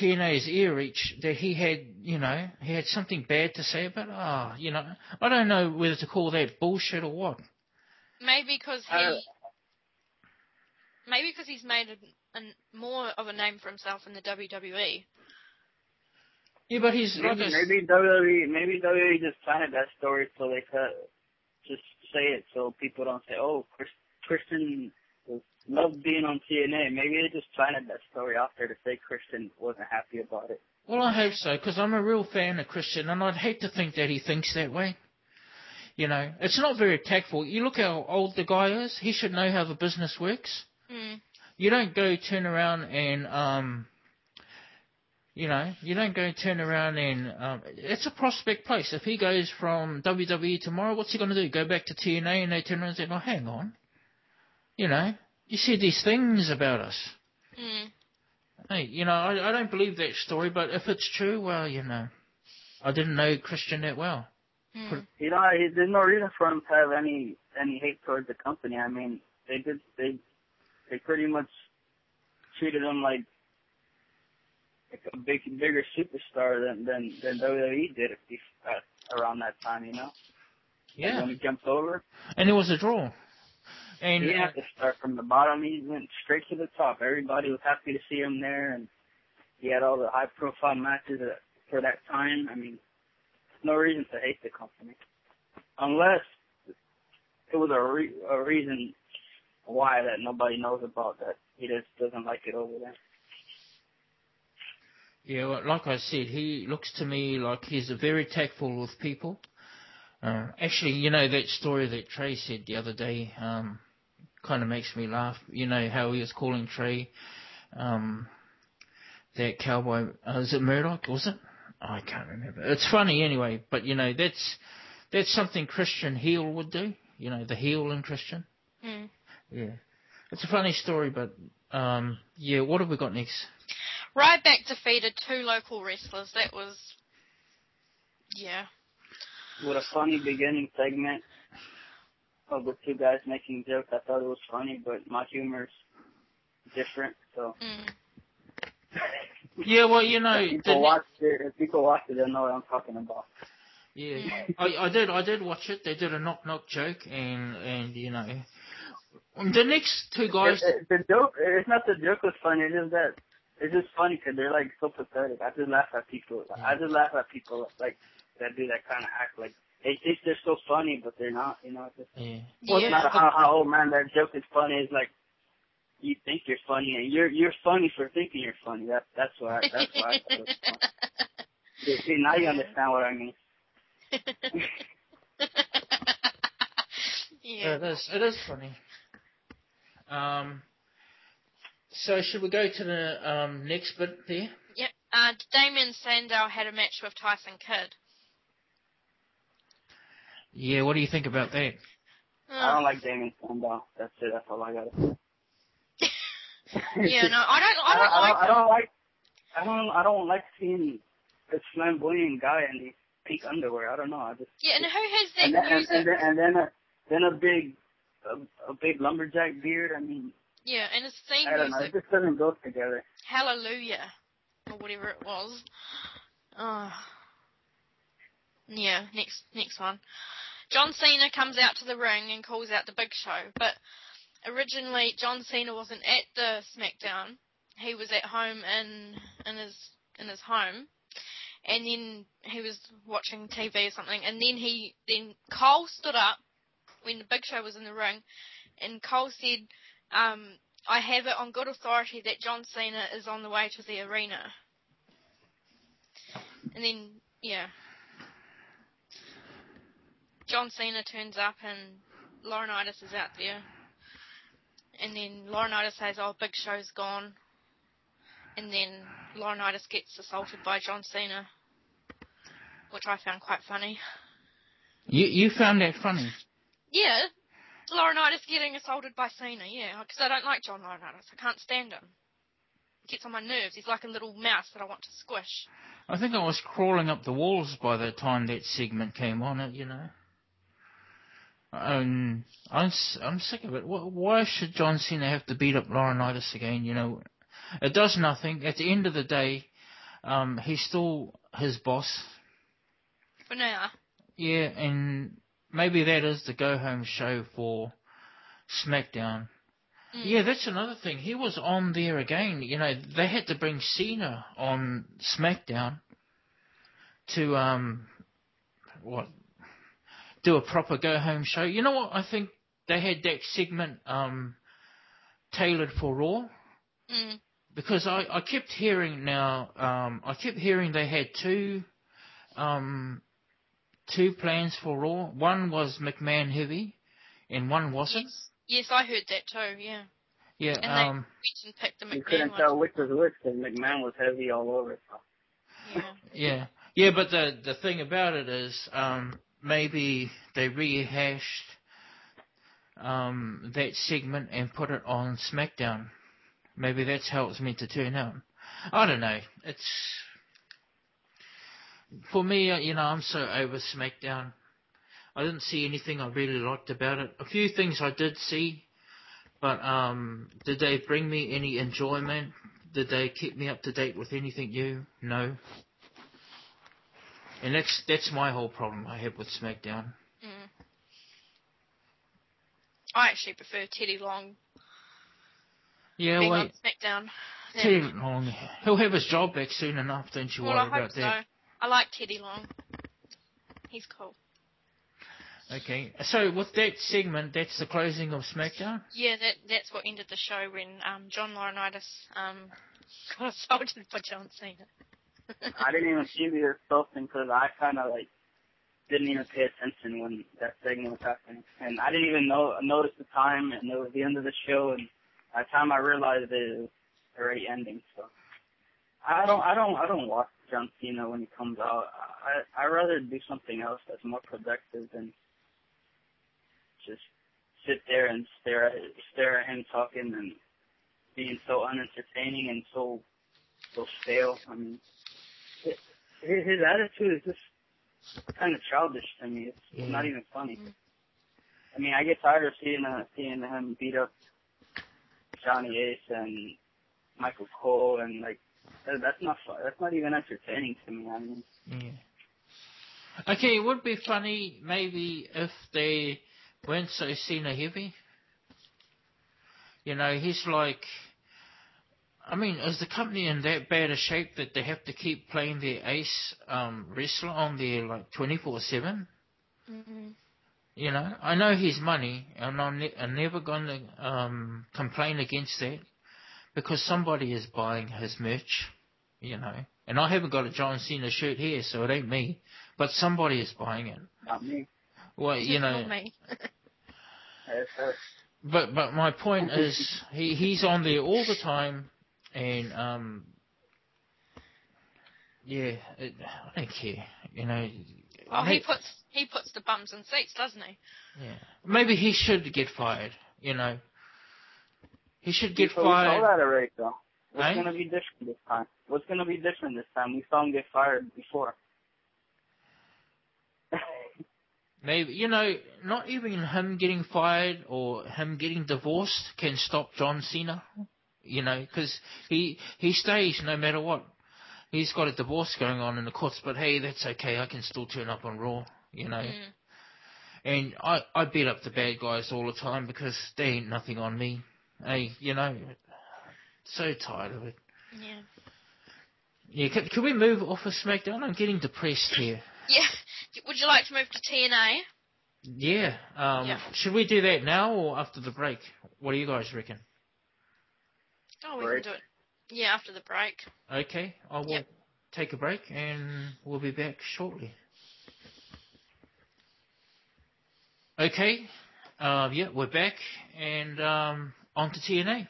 TNA's ear reach, that he had, you know, he had something bad to say about, ah, you know, I don't know whether to call that bullshit or what. Maybe because he. Uh, maybe because he's made a, a, more of a name for himself in the. WWE. Yeah, but he's like Maybe, a, maybe WWE, maybe WWE just planted that story so they could just say it so people don't say, oh, Chris, Christian was loved being on TNA. Maybe they just planted that story out there to say Christian wasn't happy about it. Well, I hope so, because I'm a real fan of Christian, and I'd hate to think that he thinks that way. You know, it's not very tactful. You look how old the guy is. He should know how the business works. Mm. You don't go turn around and, um, you know, you don't go turn around and, um, it's a prospect place. If he goes from WWE tomorrow, what's he going to do? Go back to TNA and they turn around and say, oh, hang on. You know, you said these things about us. Mm. Hey, you know, I, I don't believe that story, but if it's true, well, you know, I didn't know Christian that well. Mm. You know, he- there's no reason for him to have any any hate towards the company. I mean, they did they they pretty much treated him like like a big bigger superstar than than than WWE did at around that time. You know, Yeah, when he jumped over, and it was a draw. And he didn't uh, have to start from the bottom. He went straight to the top. Everybody was happy to see him there, and he had all the high profile matches at, for that time. I mean, no reason to hate the company, unless it was a re- a reason why that nobody knows about that he just doesn't like it over there. Yeah, well, like I said, he looks to me like he's a very tactful with people. Uh, actually, you know that story that Trey said the other day, um, kind of makes me laugh. You know how he was calling Trey, um, that cowboy. Uh, is it Murdoch? Was it? I can't remember. It's funny anyway, but you know that's that's something Christian heel would do. You know the heel in Christian. Mm. Yeah, it's a funny story, but um, yeah. What have we got next? Ryback defeated two local wrestlers. That was, yeah. With a funny beginning segment of the two guys making jokes, I thought it was funny, but my humor's different, so. Mm. Yeah, well, you know, if the people watch it, if people watch it, they'll know what I'm talking about. Yeah, Mm. I, I did. I did watch it. They did a knock knock joke, and and you know, the next two guys. It, it, the joke, it's not the joke was funny. It's just that it's just funny because they're like so pathetic. I just laugh at people. I just laugh at people like that do that kind of act. Like they think they're so funny, but they're not. You know, it's just Yeah, well, Yeah. it's not how how old man that joke is funny. It's like you think you're funny, and you're you're funny for thinking you're funny. That that's why that's why I thought it was funny. [LAUGHS] See, now you understand what I mean. [LAUGHS] yeah. it is. It is funny. Um. So should we go to the um next bit there? Yep. Uh, Damien Sandow had a match with Tyson Kidd. Yeah. What do you think about that? I don't like Damien Sandow. That's it. That's all I gotta [LAUGHS] say. yeah, no, I don't. I I don't, don't, I like. don't, I don't like, I don't, I don't like seeing this flamboyant guy in these pink underwear. I don't know. I just Yeah, and who has that and then, and, music? and then and then a then a big a, a big lumberjack beard. I mean, yeah, and his theme I don't know. It just doesn't go together. Hallelujah, or whatever it was. Oh. Yeah, next next one. John Cena comes out to the ring and calls out the Big Show, but originally John Cena wasn't at the SmackDown. He was at home in in his in his home, and then he was watching TV or something, and then he then Cole stood up when the Big Show was in the ring, and Cole said, um, "I have it on good authority that John Cena is on the way to the arena." And then yeah, John Cena turns up and Laurinaitis is out there. and then Laurinaitis says, "Oh, Big Show's gone," and then Laurinaitis gets assaulted by John Cena, which I found quite funny. You you found that funny? Yeah, Laurinaitis getting assaulted by Cena. Yeah, because I don't like John Laurinaitis. I can't stand him. He gets on my nerves. He's like a little mouse that I want to squish. I think I was crawling up the walls by the time that segment came on. It you know. Um, I'm I'm sick of it. Why should John Cena have to beat up Laurinaitis again? You know, it does nothing. At the end of the day, um, he's still his boss. For now, Yeah, and maybe that is the go home show for SmackDown. Mm. Yeah, that's another thing. He was on there again. You know, they had to bring Cena on SmackDown to um what do a proper go home show. You know what? I think they had that segment um tailored for Raw mm. because I, I kept hearing now um I kept hearing they had two um two plans for Raw. One was McMahon heavy and one wasn't. yes, yes, I heard that too. Yeah, Yeah, and um they went and picked the You McMahon couldn't one. tell which was which because McMahon was heavy all over. So. Yeah. [LAUGHS] Yeah, yeah, but the the thing about it is, um, maybe they rehashed um, that segment and put it on SmackDown. Maybe that's how it's meant to turn out. I don't know. It's for me, uh, you know, I'm so over SmackDown. I didn't see anything I really liked about it. A few things I did see, but um, did they bring me any enjoyment? Did they keep me up to date with anything new? No. And that's that's my whole problem I have with SmackDown. Mm. I actually prefer Teddy Long Yeah, being wait, SmackDown. Teddy Long, he'll have his job back soon enough. Don't you well, worry I hope about so. that. I like Teddy Long. He's cool. Okay, so with that segment, that's the closing of SmackDown. Yeah, that that's what ended the show when um, John Laurinaitis um, [LAUGHS] got assaulted by John Cena. [LAUGHS] I didn't even see the assaulting because I kind of like didn't even pay attention when that segment was happening, and I didn't even know notice the time, and it was the end of the show, and by the time I realized it was already ending. So I don't, I don't, I don't watch John Cena when he comes out. I I rather do something else that's more productive than just sit there and stare at stare at him talking and being so unentertaining and so so stale. I mean, his, his attitude is just kind of childish to me. It's Yeah. not even funny. Mm. I mean, I get tired of seeing uh, seeing him beat up Johnny Ace and Michael Cole and like that, that's not. That's not even entertaining to me. I mean, Yeah. Okay, it would be funny maybe if they weren't so Cena heavy. You know, he's like. I mean, is the company in that bad a shape that they have to keep playing their ace um, wrestler on there like twenty four seven? Mm-hmm. You know, I know his money, and I'm, ne- I'm never going to um, complain against that because somebody is buying his merch. You know, and I haven't got a John Cena shirt here, so it ain't me, but somebody is buying it. not me. Well, you know, Not me. [LAUGHS] But but my point is he he's on there all the time, and um, yeah, it, I don't care. You know, well, he may- puts he puts the bums in seats, doesn't he? yeah, maybe he should get fired. You know, he should get so we saw fired. that already, though. What's Eh? gonna be different this time? What's gonna be different this time? We saw him get fired before. [LAUGHS] Maybe you know, not even him getting fired or him getting divorced can stop John Cena. You know, because he he stays no matter what. He's got a divorce going on in the courts, but hey, that's okay. I can still turn up on Raw. You know, Mm. and I I beat up the bad guys all the time because they ain't nothing on me. Hey, you know, so tired of it. Yeah. Yeah, can, can we move off of SmackDown? I'm getting depressed here. [LAUGHS] Yeah. Would you like to move to TNA? Yeah. Um, Yeah. Should we do that now or after the break? What do you guys reckon? Oh, we Break. can do it. Yeah, after the break. Okay, I will Yep. take a break and we'll be back shortly. Okay, uh, yeah, we're back and um, onto TNA.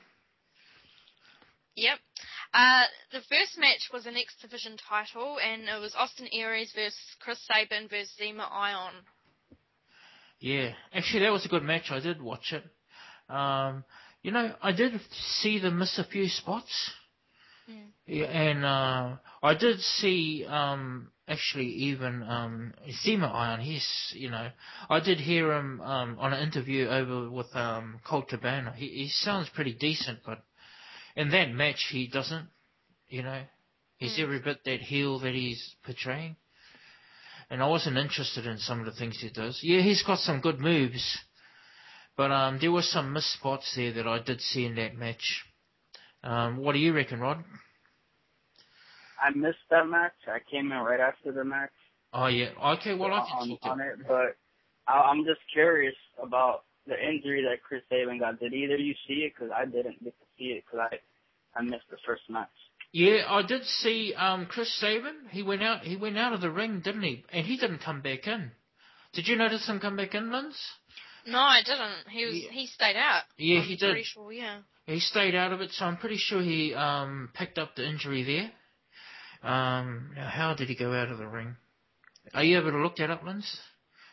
Yep. Uh, the first match was an X Division title, and it was Austin Aries versus Chris Sabin versus Zema Ion. Yeah, actually, that was a good match. I did watch it. Um, you know, I did see them miss a few spots. Mm. Yeah, and uh, I did see um, actually even um, Zema Ion. He's you know I did hear him um, on an interview over with um, Colt Cabana. He, he sounds pretty decent, but in that match he doesn't. You know, he's Mm. every bit that heel that he's portraying. And I wasn't interested in some of the things he does. Yeah, he's got some good moves, but um, there were some missed spots there that I did see in that match. Um, what do you reckon, Rod? I missed that match. I came in right after the match Oh yeah. Okay. Well, I can on, talk on it, but I, I'm just curious about the injury that Chris Sabin got. Did either of you see it? Because I didn't get see it because I I missed the first match. Yeah, I did see um, Chris Sabin. He went out. He went out of the ring, didn't he? And he didn't come back in. Did you notice him come back in, Linz? No, I didn't. He was Yeah. he stayed out. Yeah, I'm he did. Pretty sure, yeah. He stayed out of it, so I'm pretty sure he um, picked up the injury there. Um, now, how did he go out of the ring? Are you able to look that up, Linz?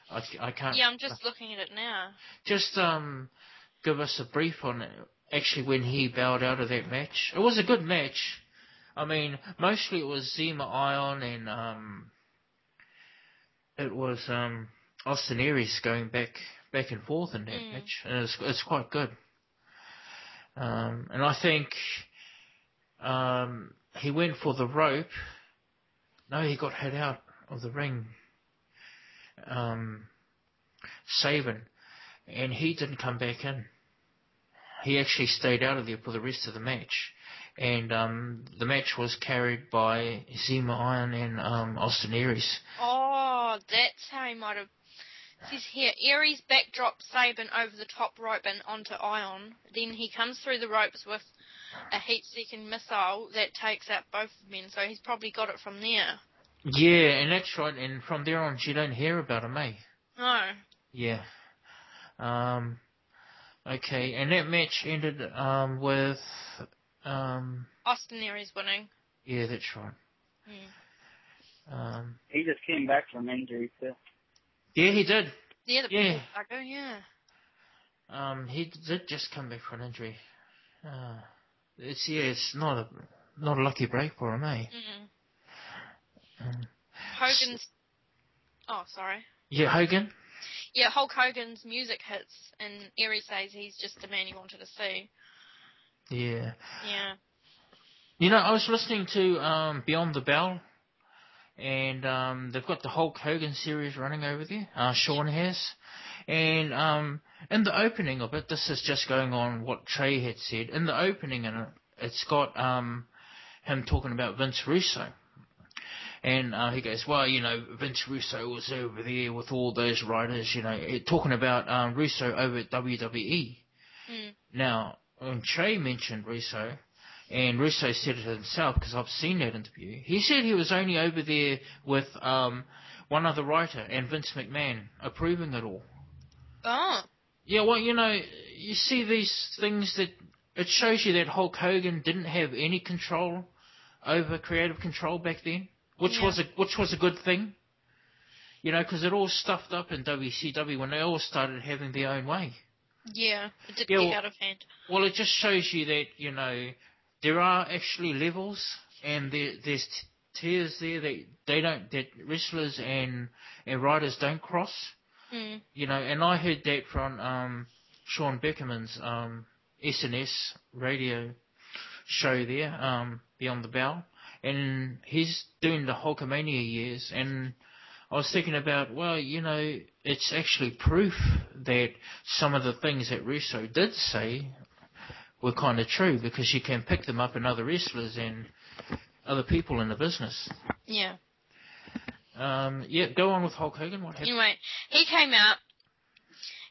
I, I can't. Yeah, I'm just looking at it now. Just um, give us a brief on it. Actually, when he bowed out of that match, it was a good match. I mean, mostly it was Zema Ion and um, it was um, Austin Aries going back back and forth in that Mm. match, and it's it's quite good. Um, and I think um, he went for the rope. No, he got hit out of the ring. Um, Sabin, and he didn't come back in. He actually stayed out of there for the rest of the match. And um, the match was carried by Zema Ion and um, Austin Aries. Oh, that's how he might have. It says here, Aries backdrops Sabin over the top rope and onto Ion. Then he comes through the ropes with a heat-seeking missile that takes out both men. So he's probably got it from there. Yeah, and that's right. And from there on, you don't hear about him, eh? No. Yeah. Um, okay, and that match ended um, with. Um, Austin Aries winning. yeah, that's right. Hmm. Um, He just came back from injury too. yeah, he did. Yeah, the Yeah. Psycho, yeah. Um, he did just come back from injury. Uh, it's yeah, it's not a not a lucky break for him, eh? Mm. Um, Hogan's. Oh, sorry. yeah, Hogan. Yeah, Hulk Hogan's music hits, and Aries says he's just the man you wanted to see. Yeah. Yeah. You know, I was listening to um, Beyond the Bell, and um, they've got the Hulk Hogan series running over there. Uh, Sean has, and um, in the opening of it, this is just going on what Trey had said. In the opening, and it, it's got um, him talking about Vince Russo. And uh, he goes, well, you know, Vince Russo was over there with all those writers, you know, eh, talking about um, Russo over at WWE. Mm. Now, when Trey mentioned Russo, and Russo said it himself because I've seen that interview. He said he was only over there with um, one other writer and Vince McMahon approving it all. Oh. Yeah, well, you know, you see these things that it shows you that Hulk Hogan didn't have any control over creative control back then, which Yeah. was a which was a good thing. You know, because it all stuffed up in WCW when they all started having their own way. Yeah. It did Yeah, get well- out of hand. Well, it just shows you that you know there are actually levels, and there, there's t- tiers there that they don't that wrestlers and and writers don't cross. Mm. You know, and I heard that from um, Sean Beckerman's um, SNS radio show there, um, Beyond the Bell, and he's doing the Hulkamania years, and I was thinking about, well, you know, it's actually proof that some of the things that Russo did say were kind of true because you can pick them up in other wrestlers and other people in the business. Yeah. Um, yeah, go on with Hulk Hogan. What happened? Anyway, he came out,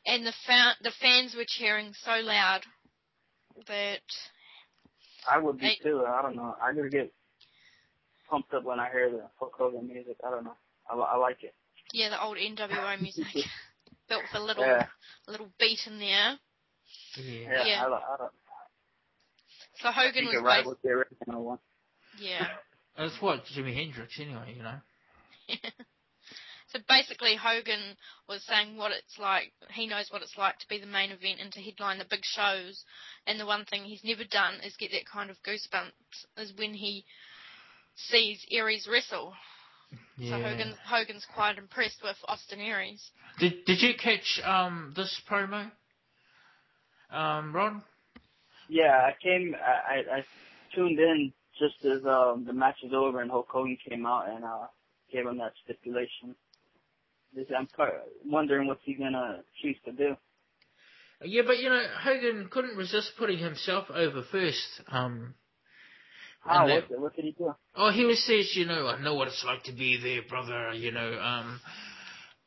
and the fa- the fans were cheering so loud that I would be Hey. too. I don't know. I just get pumped up when I hear the Hulk Hogan music. I don't know. I, I like it. yeah, the old NWO [LAUGHS] music built with a little Yeah. little beat in there. Yeah. Yeah, Yeah. I, don't- I So Hogan was it right with the original one. yeah. [LAUGHS] That's what Jimi Hendrix anyway, you know. [LAUGHS] so basically, Hogan was saying what it's like. He knows what it's like to be the main event and to headline the big shows. And the one thing he's never done is get that kind of goosebumps. Is when he sees Aries wrestle. Yeah. So Hogan Hogan's quite impressed with Austin Aries. Did Did you catch um this promo? Um, Ron. Yeah, I came, I, I, I tuned in just as um, the match was over and Hulk Hogan came out and uh, gave him that stipulation. I'm wondering what's he gonna choose to do. Yeah, but you know Hogan couldn't resist putting himself over first. Um. How? and What, what did he do? Oh, he was says, you know, I know what it's like to be there, brother. You know, um,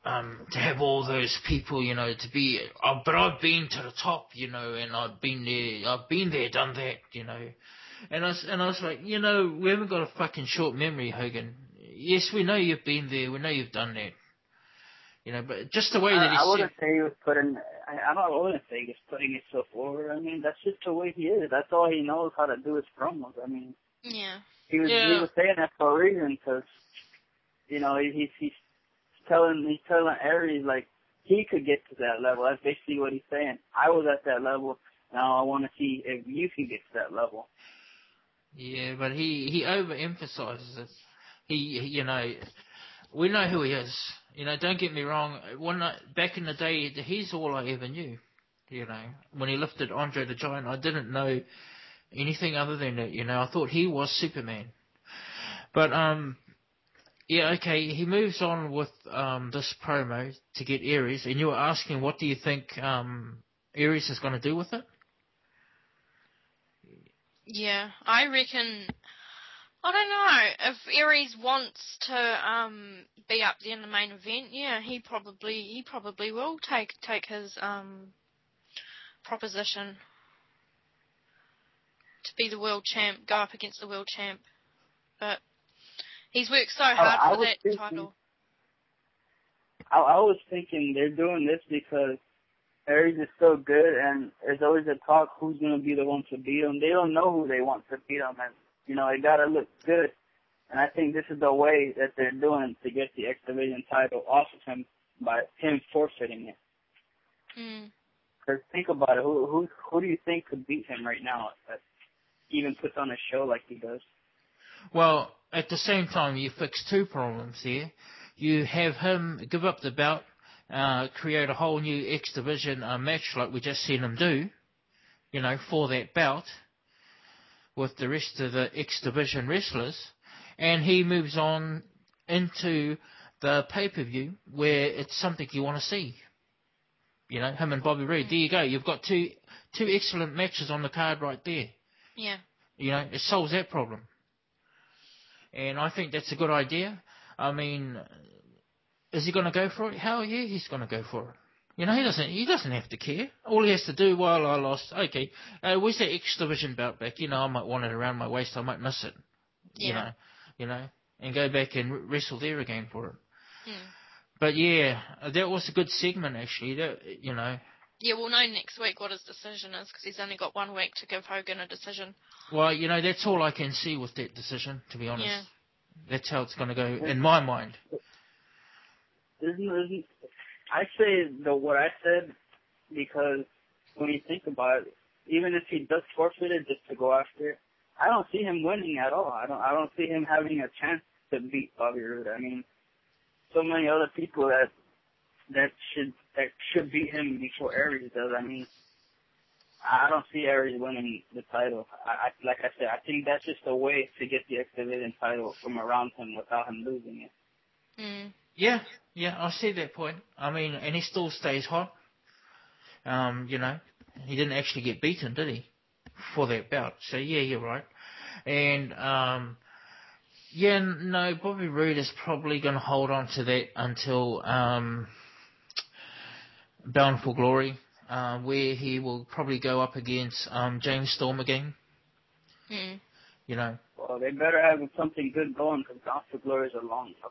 um, to have all those people, you know, to be. Uh, but I've been to the top, you know, and I've been there. I've been there, done that, you know. And I was, and I was like, you know, we haven't got a fucking short memory, Hogan. Yes, we know you've been there. We know you've done that. You know, but just the way that I, I wouldn't said. say he was putting. I, I don't. I wouldn't say he was putting himself over. I mean, that's just the way he is. That's all he knows how to do is promos. I mean, Yeah. he was Yeah. he was saying that for a reason because, you know, he, he's he's telling he's telling Aries like he could get to that level. That's basically what he's saying. I was at that level. Now I want to see if you can get to that level. Yeah, but he he overemphasizes it. He, he you know, we know who he is. You know, don't get me wrong. When I, back in the day, he's all I ever knew. You know, when he lifted Andre the Giant, I didn't know anything other than that. You know, I thought he was Superman. But um, yeah, okay. He moves on with um this promo to get Aries, and you were asking, what do you think um Aries is going to do with it? Yeah, I reckon. I don't know if Aries wants to um be up there in the main event. Yeah, he probably he probably will take take his um proposition be the world champ, go up against the world champ. But he's worked so hard I for that thinking- title. I, I was thinking they're doing this because Aries is so good, and there's always a talk who's going to be the one to beat him. They don't know who they want to beat him, and you know it got to look good. And I think this is the way that they're doing to get the X Division title off of him by him forfeiting it. Mm. Because think about it, who who who do you think could beat him right now that even puts on a show like he does? Well, at the same time, you fix two problems here. You have him give up the belt, uh, create a whole new X Division uh, match like we just seen him do, you know, for that belt with the rest of the X Division wrestlers, and he moves on into the pay per view where it's something you want to see. You know, him and Bobby Roode. There you go. You've got two two excellent matches on the card right there. Yeah. You know, it solves that problem. And I think that's a good idea. I mean, is he going to go for it? Hell yeah, he's going to go for it. You know, he doesn't. He doesn't have to care. All he has to do while I lost, okay, uh, where's that X division belt back? You know, I might want it around my waist. I might miss it. You Yeah. know, you know, and go back and wrestle there again for it. Mm. But yeah, that was a good segment actually. That you know, Yeah, we'll know next week what his decision is because he's only got one week to give Hogan a decision. well, you know, that's all I can see with that decision. To be honest, Yeah. that's how it's going to go in my mind. Isn't, isn't, I say the what I said because when you think about it, even if he does forfeit it just to go after it, I don't see him winning at all. I don't. I don't see him having a chance to beat Bobby Roode. I mean, so many other people that that should that should beat him before Aries does. I mean, I don't see Aries winning the title. I, I like I said, I think that's just a way to get the X Division title from around him without him losing it. Mm. Yeah, yeah, I see that point. I mean, and he still stays hot. Um, you know, he didn't actually get beaten, did he? For that bout. So yeah, you're right. And um, yeah, no, Bobby Roode is probably going to hold on to that until um, Bound for Glory, uh, where he will probably go up against um, James Storm again. Mm. You know, Well, they better have something good going because Bound for Glory is a long a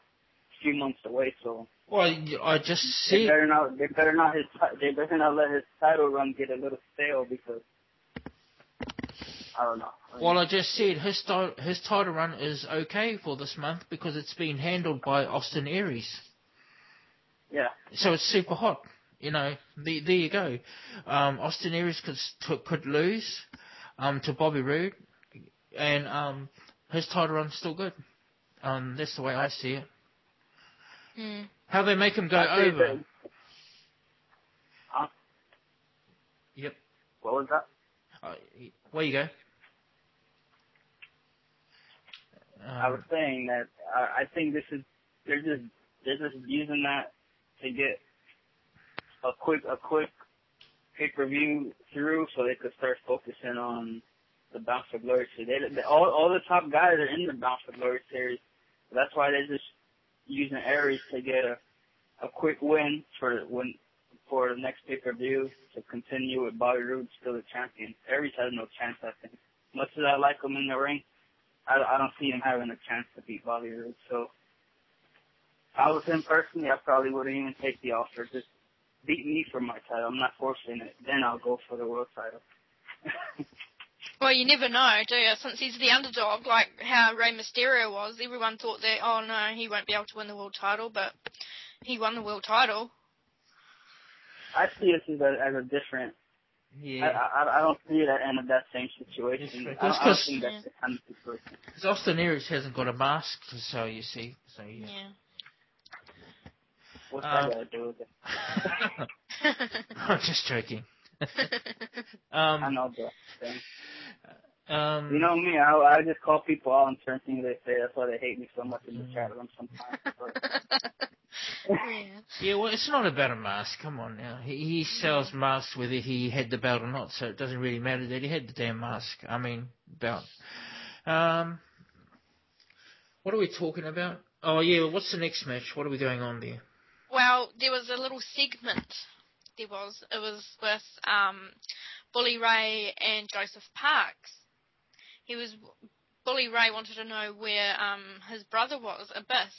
few months away, so Well, I just they said. better not they better not his they better not let his title run get a little stale because I don't know. I mean, Well, I just said his ti- his title run is okay for this month because it's been handled by Austin Aries. yeah, So it's super hot. You know, the, there you go. Um, Austin Aries could s- could lose um, to Bobby Roode, and um, his title run's still good. Um, that's the way I see it. Hmm. How they make him go over? that- Huh? Yep. What was that? Uh, where you go? I was Um, saying that I, I think this is they're just they're just using that to get a quick a quick pay per view through so they could start focusing on the Bound for Glory series. They, they, all all the top guys are in the Bound for Glory series. That's why they're just using Aries to get a a quick win for when for the next pay per view to continue with Bobby Roode still the champion. Aries has no chance, I think. Much as I like him in the ring, I, I don't see him having a chance to beat Bobby Roode. So, if I was him personally, I probably wouldn't even take the offer. Just beat me for my title. I'm not forcing it. Then I'll go for the world title. [LAUGHS] Well, you never know, do you? Since he's the underdog, like how Rey Mysterio was, everyone thought that, oh no, he won't be able to win the world title, but he won the world title. I see it as a, as a different. Yeah. I I don't see it in that same situation. It's- I I don't think that's the kind of situation. Because Austin Aries hasn't got a mask, so you see. So yeah. Yeah. What's Uh, that got to do with it? [LAUGHS] I'm just joking. [LAUGHS] I um, know the thing. um, You know me, I I just call people out on certain things they say. That's why they hate me so much in the chat room sometimes. [LAUGHS] Yeah. Yeah, well, it's not about a mask. Come on now. He, he sells masks whether he had the belt or not, so it doesn't really matter that he had the damn mask. I mean, belt. Um, what are we talking about? Oh yeah, what's the next match? What are we going on there? Well, there was a little segment. There was. It was with um, Bully Ray and Joseph Parks. He was. Bully Ray wanted to know where um, his brother was, Abyss,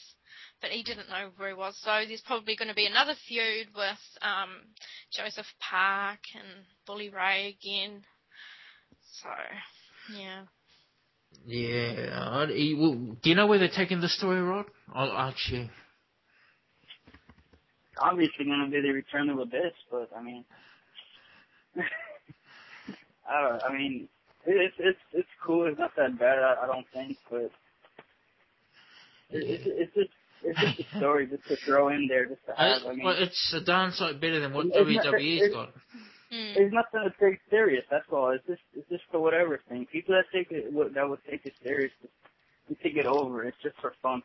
but he didn't know where he was. So there's probably going to be another feud with um, Joseph Park and Bully Ray again. So, yeah. Yeah, well, do you know where they're taking the story, Rod? I'll actually. Obviously going to be the return of Abyss, but I mean, [LAUGHS] I don't. I mean, it's it's it's cool. It's not that bad. I, I don't think, but it, it's it's just it's just a story just to throw in there, just to have. I I, mean, well, it's a darn sight better than what It's not- WWE's it- got. Mm. it's nothing to take serious. That's all. It's just it's just the whatever thing. People that take it what- that would take it serious, you take it over. It's just for fun.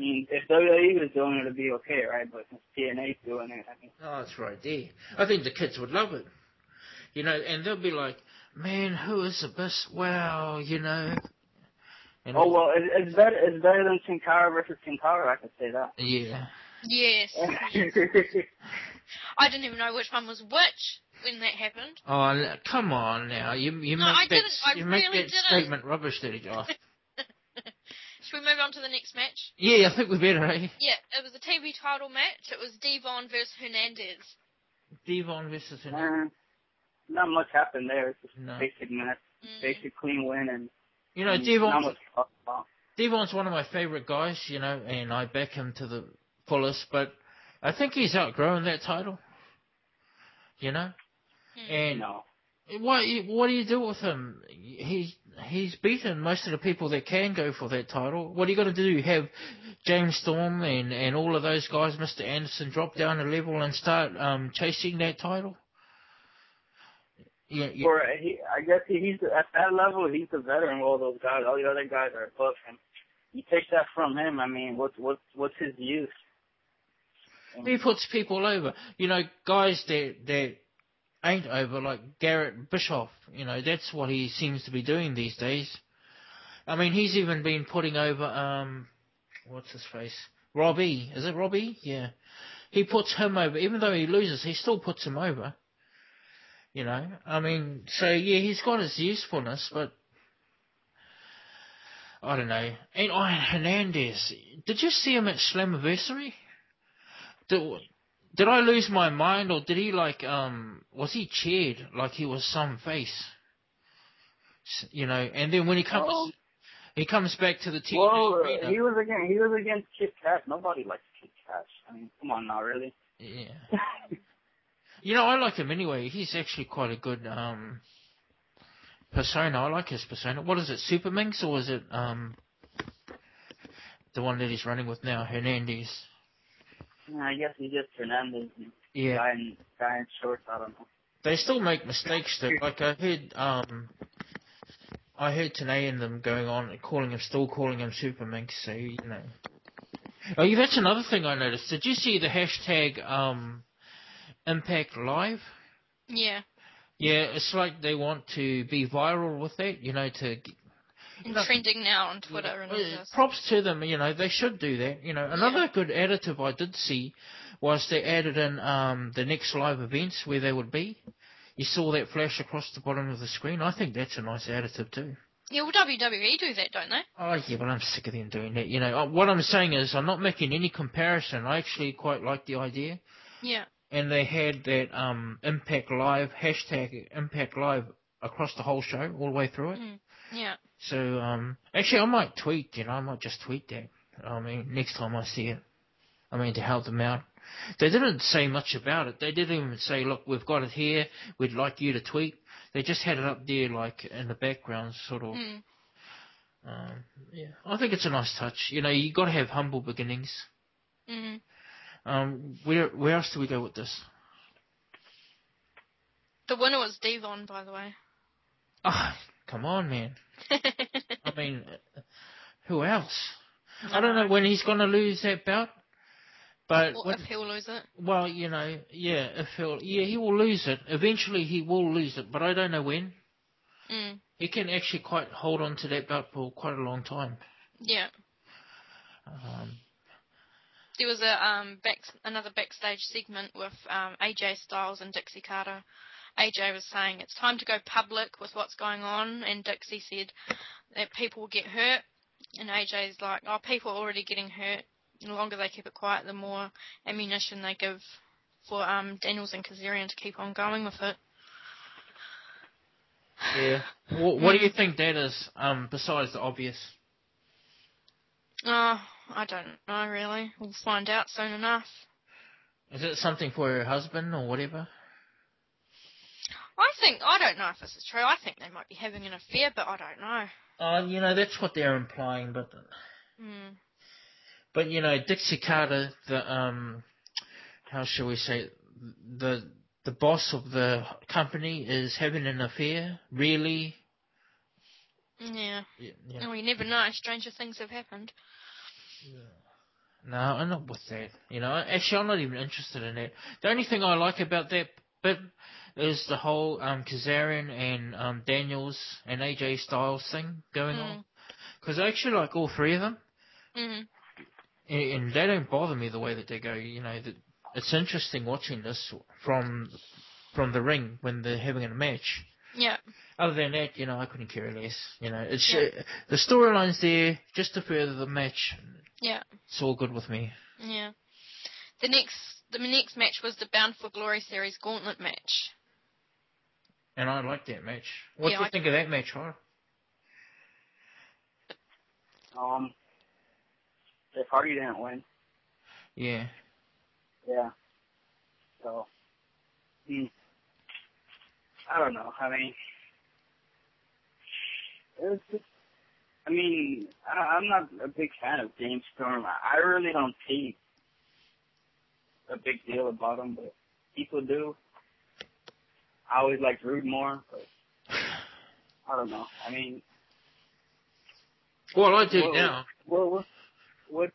I mean, if WWE was doing it, it'd be okay, right? But since TNA's doing it, I mean, Oh, that's right there. I think the kids would love it. You know, and they'll be like, man, who is the best? Wow, you know. And oh well, it, it's better it's better than Sin Cara versus Sin Cara. I can say that. Yeah. Yes. [LAUGHS] I didn't even know which one was which when that happened. Oh, come on now. You you No, make I that didn't. I you make that didn't. statement rubbish, did you? [LAUGHS] Should we move on to the next match? Yeah, I think we better, eh? Yeah, it was a TV title match. It was Devon versus Hernandez. Devon versus Hernandez. Uh, not much happened there. It's just No. basic match, Mm. basic clean win, and You know, and not Devon's, much to talk about. Devon's one of my favourite guys, you know, and I back him to the fullest, but I think he's outgrowing that title. You know? Mm. And No, What what do you do with him? He's he's beaten most of the people that can go for that title. What are you going to do? Have James Storm and and all of those guys, Mr. Anderson, drop down a level and start um chasing that title? Yeah, yeah. or he, I guess he, he's at that level. He's the veteran. of All those guys, all the other guys are above him. You take that from him. I mean, what's what's what's his use? He puts people over. You know, guys that that ain't over, like Garrett Bischoff. You know, that's what he seems to be doing these days. I mean, he's even been putting over um, what's his face, Robbie. Is it Robbie? Yeah. He puts him over, even though he loses, he still puts him over. You know, I mean, so yeah, he's got his usefulness, but I don't know. And oh, Hernandez, did you see him at Slammiversary? Did, did I lose my mind, or did he like um was he cheered like he was some face? You know, and then when he comes, Oh. he comes back to the team. Well, uh, arena. he was against he was against Kid Kash. Nobody likes Kid Kash. I mean, come on now, really. yeah. [LAUGHS] You know, I like him anyway. He's actually quite a good um persona. I like his persona. What is it, Super Mex, or is it um the one that he's running with now, Hernandez? I guess he's just Hernandez. Yeah. Guy in guy in shorts. I don't know. They still make mistakes though. Like I heard um I heard Tenay and them going on calling him still calling him Super Mex, so you know. Oh yeah, that's another thing I noticed. Did you see the hashtag um Impact Live? Yeah. Yeah, it's like they want to be viral with that, you know, to And trending now on Twitter and all Uh, this. props to them, you know, they should do that. You know, another good additive I did see was they added in um, the next live events where they would be. You saw that flash across the bottom of the screen. I think that's a nice additive too. Yeah, well, WWE do that, don't they? Oh yeah, but I'm sick of them doing that. You know, Uh, what I'm saying is I'm not making any comparison. I actually quite like the idea. Yeah. And they had that um, Impact Live hashtag Impact Live across the whole show, all the way through it. Mm. Yeah. So, um, actually, I might tweet, you know, I might just tweet that. I mean, next time I see it. I mean, to help them out. They didn't say much about it. They didn't even say, look, we've got it here. We'd like you to tweet. They just had it up there, like, in the background, sort of. Mm. Um, yeah. I think it's a nice touch. You know, you gotta have humble beginnings. hmm Um, where, where else do we go with this? The winner was Devon, by the way. Ah, come on, man. [LAUGHS] I mean, who else? I don't know when he's gonna lose that belt. But Or when, if he'll lose it. Well, you know, yeah, if he'll, yeah, he will lose it. Eventually, he will lose it, but I don't know when. Mm. He can actually quite hold on to that belt for quite a long time. Yeah. Um, There was a um back another backstage segment with um AJ Styles and Dixie Carter. AJ was saying it's time to go public with what's going on, and Dixie said that people will get hurt, and AJ's like, oh, people are already getting hurt. The longer they keep it quiet, the more ammunition they give for um Daniels and Kazarian to keep on going with it. yeah. What, what do you think that is? Um, besides the obvious. Oh, I don't know really. We'll find out soon enough. Is it something for her husband or whatever? I think I don't know if this is true. I think they might be having an affair, but I don't know. Uh, you know, that's what they're implying, but, Hmm. but you know, Dixie Carter, the, um, how shall we say, the, the boss of the company is having an affair, really? Yeah. Yeah, yeah. You never know. Stranger things have happened. Yeah. No, I'm not with that. You know, actually, I'm not even interested in that. The only thing I like about that bit is the whole um, Kazarian and um, Daniels and AJ Styles thing going on. Mm. Because I actually like all three of them, Mm. and, and they don't bother me the way that they go. You know, that it's interesting watching this from from the ring when they're having a match. Yeah. Other than that, you know, I couldn't care less. You know, it's Yeah. uh, the storyline's there just to further the match. Yeah. It's all good with me. Yeah. The next the next match was the Bound for Glory series gauntlet match. And I like that match. What Yeah, do you I- think of that match, Har? Um, Jeff Hardy didn't win. Yeah. Yeah. So, hmm. I don't know. I mean, it's just, I mean, I, I'm not a big fan of James Storm. I, I really don't see a big deal about him, but people do. I always liked Roode more, but I don't know. I mean, Well, I do Well, now. what, what, what,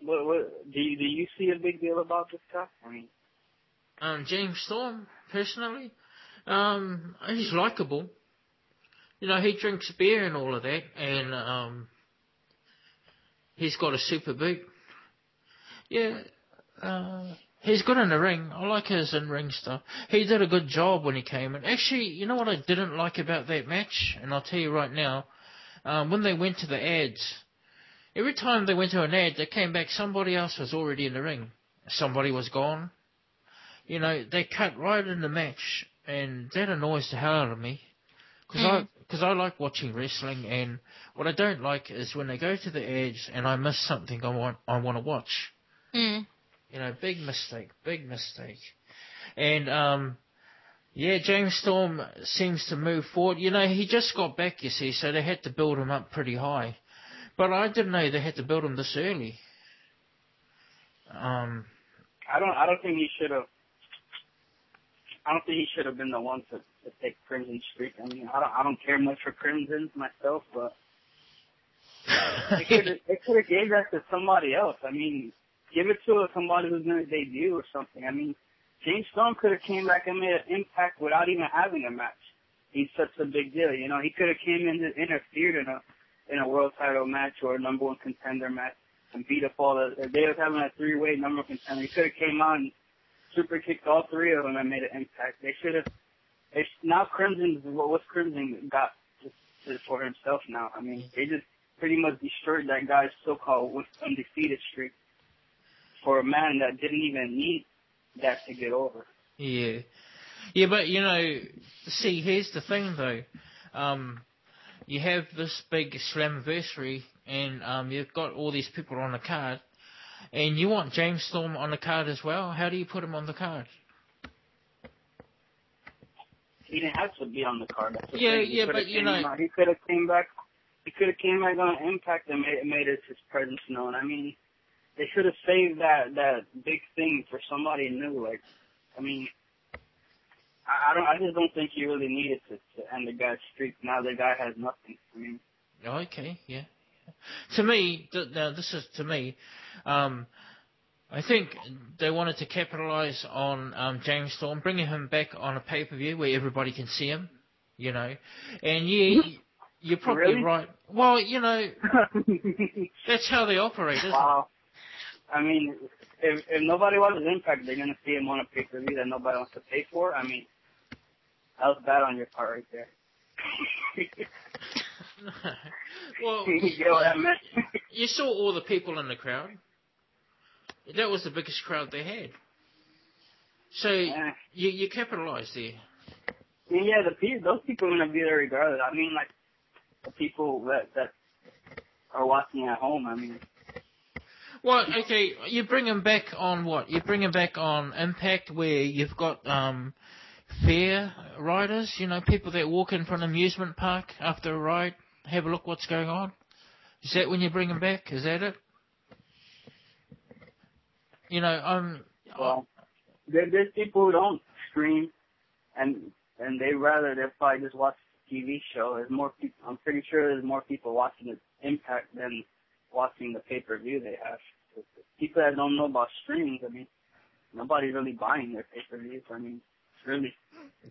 what, what, do you, do you see a big deal about this guy? I mean, Um, James Storm, personally, um, he's likable. You know, he drinks beer and all of that, and um, he's got a super boot. Yeah, uh, he's good in the ring. I like his in-ring stuff. He did a good job when he came in. Actually, you know what I didn't like about that match, and I'll tell you right now. um, when they went to the ads, every time they went to an ad, they came back, somebody else was already in the ring. Somebody was gone. You know, they cut right in the match, and that annoys the hell out of me. Because Mm. I, cause I like watching wrestling, and what I don't like is when they go to the ads and I miss something I want, I want to watch. Mm. You know, big mistake, big mistake. And um yeah, James Storm seems to move forward. You know, he just got back, you see, so they had to build him up pretty high. But I didn't know they had to build him this early. Um I don't. I don't think he should have. I don't think he should have been the one to, to take Crimson Streak. I mean, I don't. I don't care much for Crimsons myself, but. [LAUGHS] They could have gave that to somebody else. I mean, give it to somebody who's going to debut or something. I mean, James Storm could have came back and made an impact without even having a match. He's such a big deal, you know. He could have came in and interfered in a in a world title match or a number one contender match and beat up all the. They was having a three way number one contender, he could have came and super kicked all three of them and made an impact. They should have. Sh- now Crimson, what's Crimson got for himself now? I mean, they just pretty much destroyed that guy's so-called undefeated streak for a man that didn't even need that to get over. Yeah. Yeah, but you know, see, here's the thing though. Um, you have this big Slammiversary and um, you've got all these people on the card, and you want James Storm on the card as well. How do you put him on the card? He didn't have to be on the card. That's the Yeah, thing. He yeah, but, you know- he could have came back. He could have came back on Impact and made, made his presence known. I mean, they should have saved that that big thing for somebody new. Like, I mean, I, I don't. I just don't think he really needed to, to end the guy's streak. Now the guy has nothing. I mean, Okay, yeah. To me, th- now this is to me. Um, I think they wanted to capitalize on um, James Storm, bringing him back on a pay per view where everybody can see him. You know, and yeah, you're probably Really? right. Well, you know, [LAUGHS] that's how they operate, isn't wow. I mean, if if nobody watches Impact, they're gonna see him on a pay per view that nobody wants to pay for. I mean, that was bad on your part right there. [LAUGHS] well, [LAUGHS] you I meant? you saw all the people in the crowd. That was the biggest crowd they had. So Yeah. you you capitalized there. Yeah, the those people are gonna be there regardless. I mean, like the people that that are watching at home. I mean, Well, okay, you bring him back on what? You bring him back on Impact, where you've got um, fair riders. You know, people that walk in from an amusement park after a ride, have a look what's going on. Is that when you bring him back? Is that it? You know, um, well, there, there's people who don't stream, and and they rather they probably just watch the TV show. There's more. I'm pretty sure there's more people watching the Impact than watching the pay per view they have. People that don't know about streaming, I mean, nobody's really buying their pay per views. I mean, really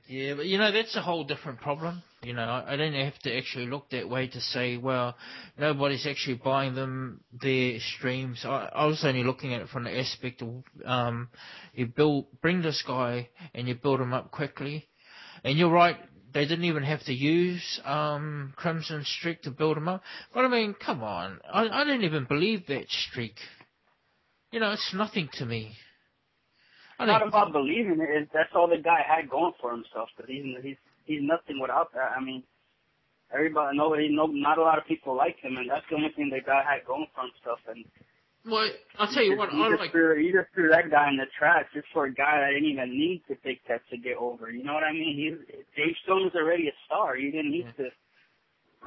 Yeah, but you know that's a whole different problem. You know, I, I don't have to actually look that way to say, well, nobody's actually buying them their streams. I, I was only looking at it from the aspect of um, you build, bring this guy and you build him up quickly. And you're right, they didn't even have to use um, Crimson Streak to build him up. But I mean, come on, I, I didn't even believe that streak. You know, it's nothing to me. I not about believing it. It's, that's all the guy had going for himself. But he's he's he's nothing without that. I mean, everybody, nobody, no, not a lot of people like him, and that's the only thing the guy had going for himself. And well, I'll tell you what, you I just like. threw, you just threw that guy in the trash just for a guy that didn't even need to take that to get over. You know what I mean? He's Dave Stone was already a star. You didn't need to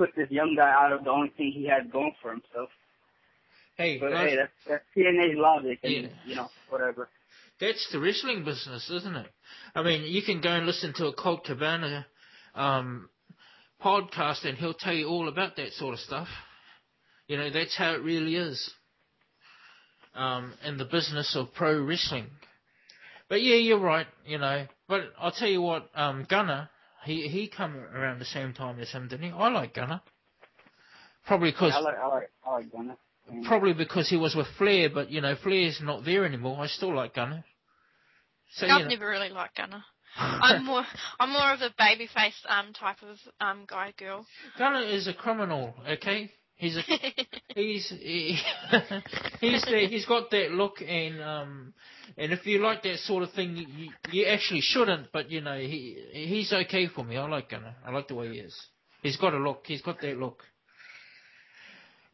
put this young guy out of the only thing he had going for himself. Hey, But guys, hey, that's that's TNA's logic, and Yeah. you know whatever. That's the wrestling business, isn't it? I mean, you can go and listen to a Colt Cabana um, podcast, and he'll tell you all about that sort of stuff. You know, that's how it really is um, in the business of pro wrestling. But yeah, you're right. You know, but I'll tell you what, um, Gunner, he he come around the same time as him, didn't he? I like Gunner. Probably because I like I like I like Gunner. Probably because he was with Flair, but you know Flair's not there anymore. I still like Gunner. So I've you know, never really liked Gunner. [LAUGHS] I'm more I'm more of a babyface um type of um guy girl. Gunner is a criminal, okay? He's a [LAUGHS] he's he, [LAUGHS] he's the, he's got that look and um and if you like that sort of thing you, you actually shouldn't but you know he he's okay for me I like Gunner I like the way he is he's got a look he's got that look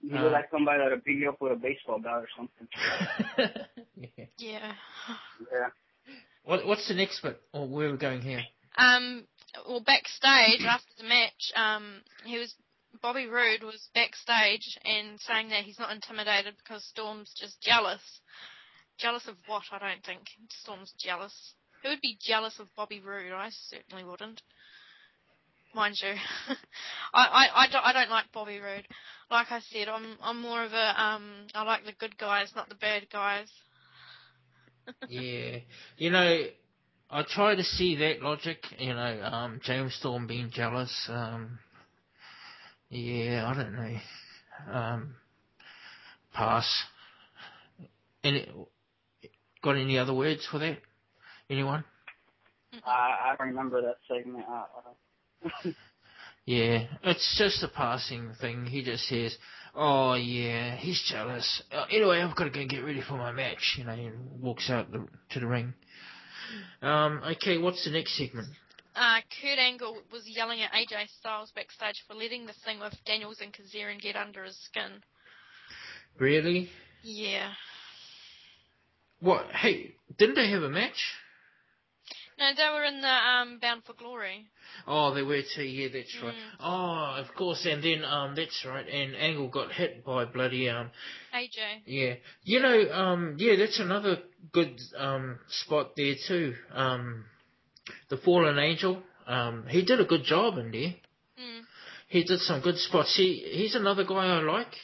You Uh, look like somebody that'll beat you up with a baseball bat or something. [LAUGHS] yeah. Yeah. Yeah. what what's the next bit or where we're going here Um, well, backstage after the match, um, he was Bobby Roode was backstage and saying that he's not intimidated because Storm's just jealous. Jealous of what? I don't think Storm's jealous. Who would be jealous of Bobby Roode? I certainly wouldn't. Mind you, [LAUGHS] I, I, I, don't, I don't like Bobby Roode. Like I said, I'm I'm more of a um I like the good guys, not the bad guys. [LAUGHS] yeah you know I try to see that logic you know um James Storm being jealous um yeah I don't know um pass any got any other words for that anyone I, I remember that segment. I, I, [LAUGHS] Yeah, it's just a passing thing. He just says, "Oh yeah, he's jealous." Uh, anyway, I've got to go get ready for my match. You know, and walks out the, to the ring. Um, okay, what's the next segment? Uh, Kurt Angle was yelling at AJ Styles backstage for letting the thing with Daniels and Kazarian get under his skin. Really? Yeah. What? Hey, didn't they have a match? No, they were in the um, Bound for Glory. Oh, they were too. Yeah, that's right. Mm. Oh, of course. And then um, that's right. And Angle got hit by bloody um. AJ. Yeah, you know um. Yeah, that's another good um spot there too. Um, the fallen angel. Um, he did a good job in there. Mm. he did some good spots. He he's another guy I like.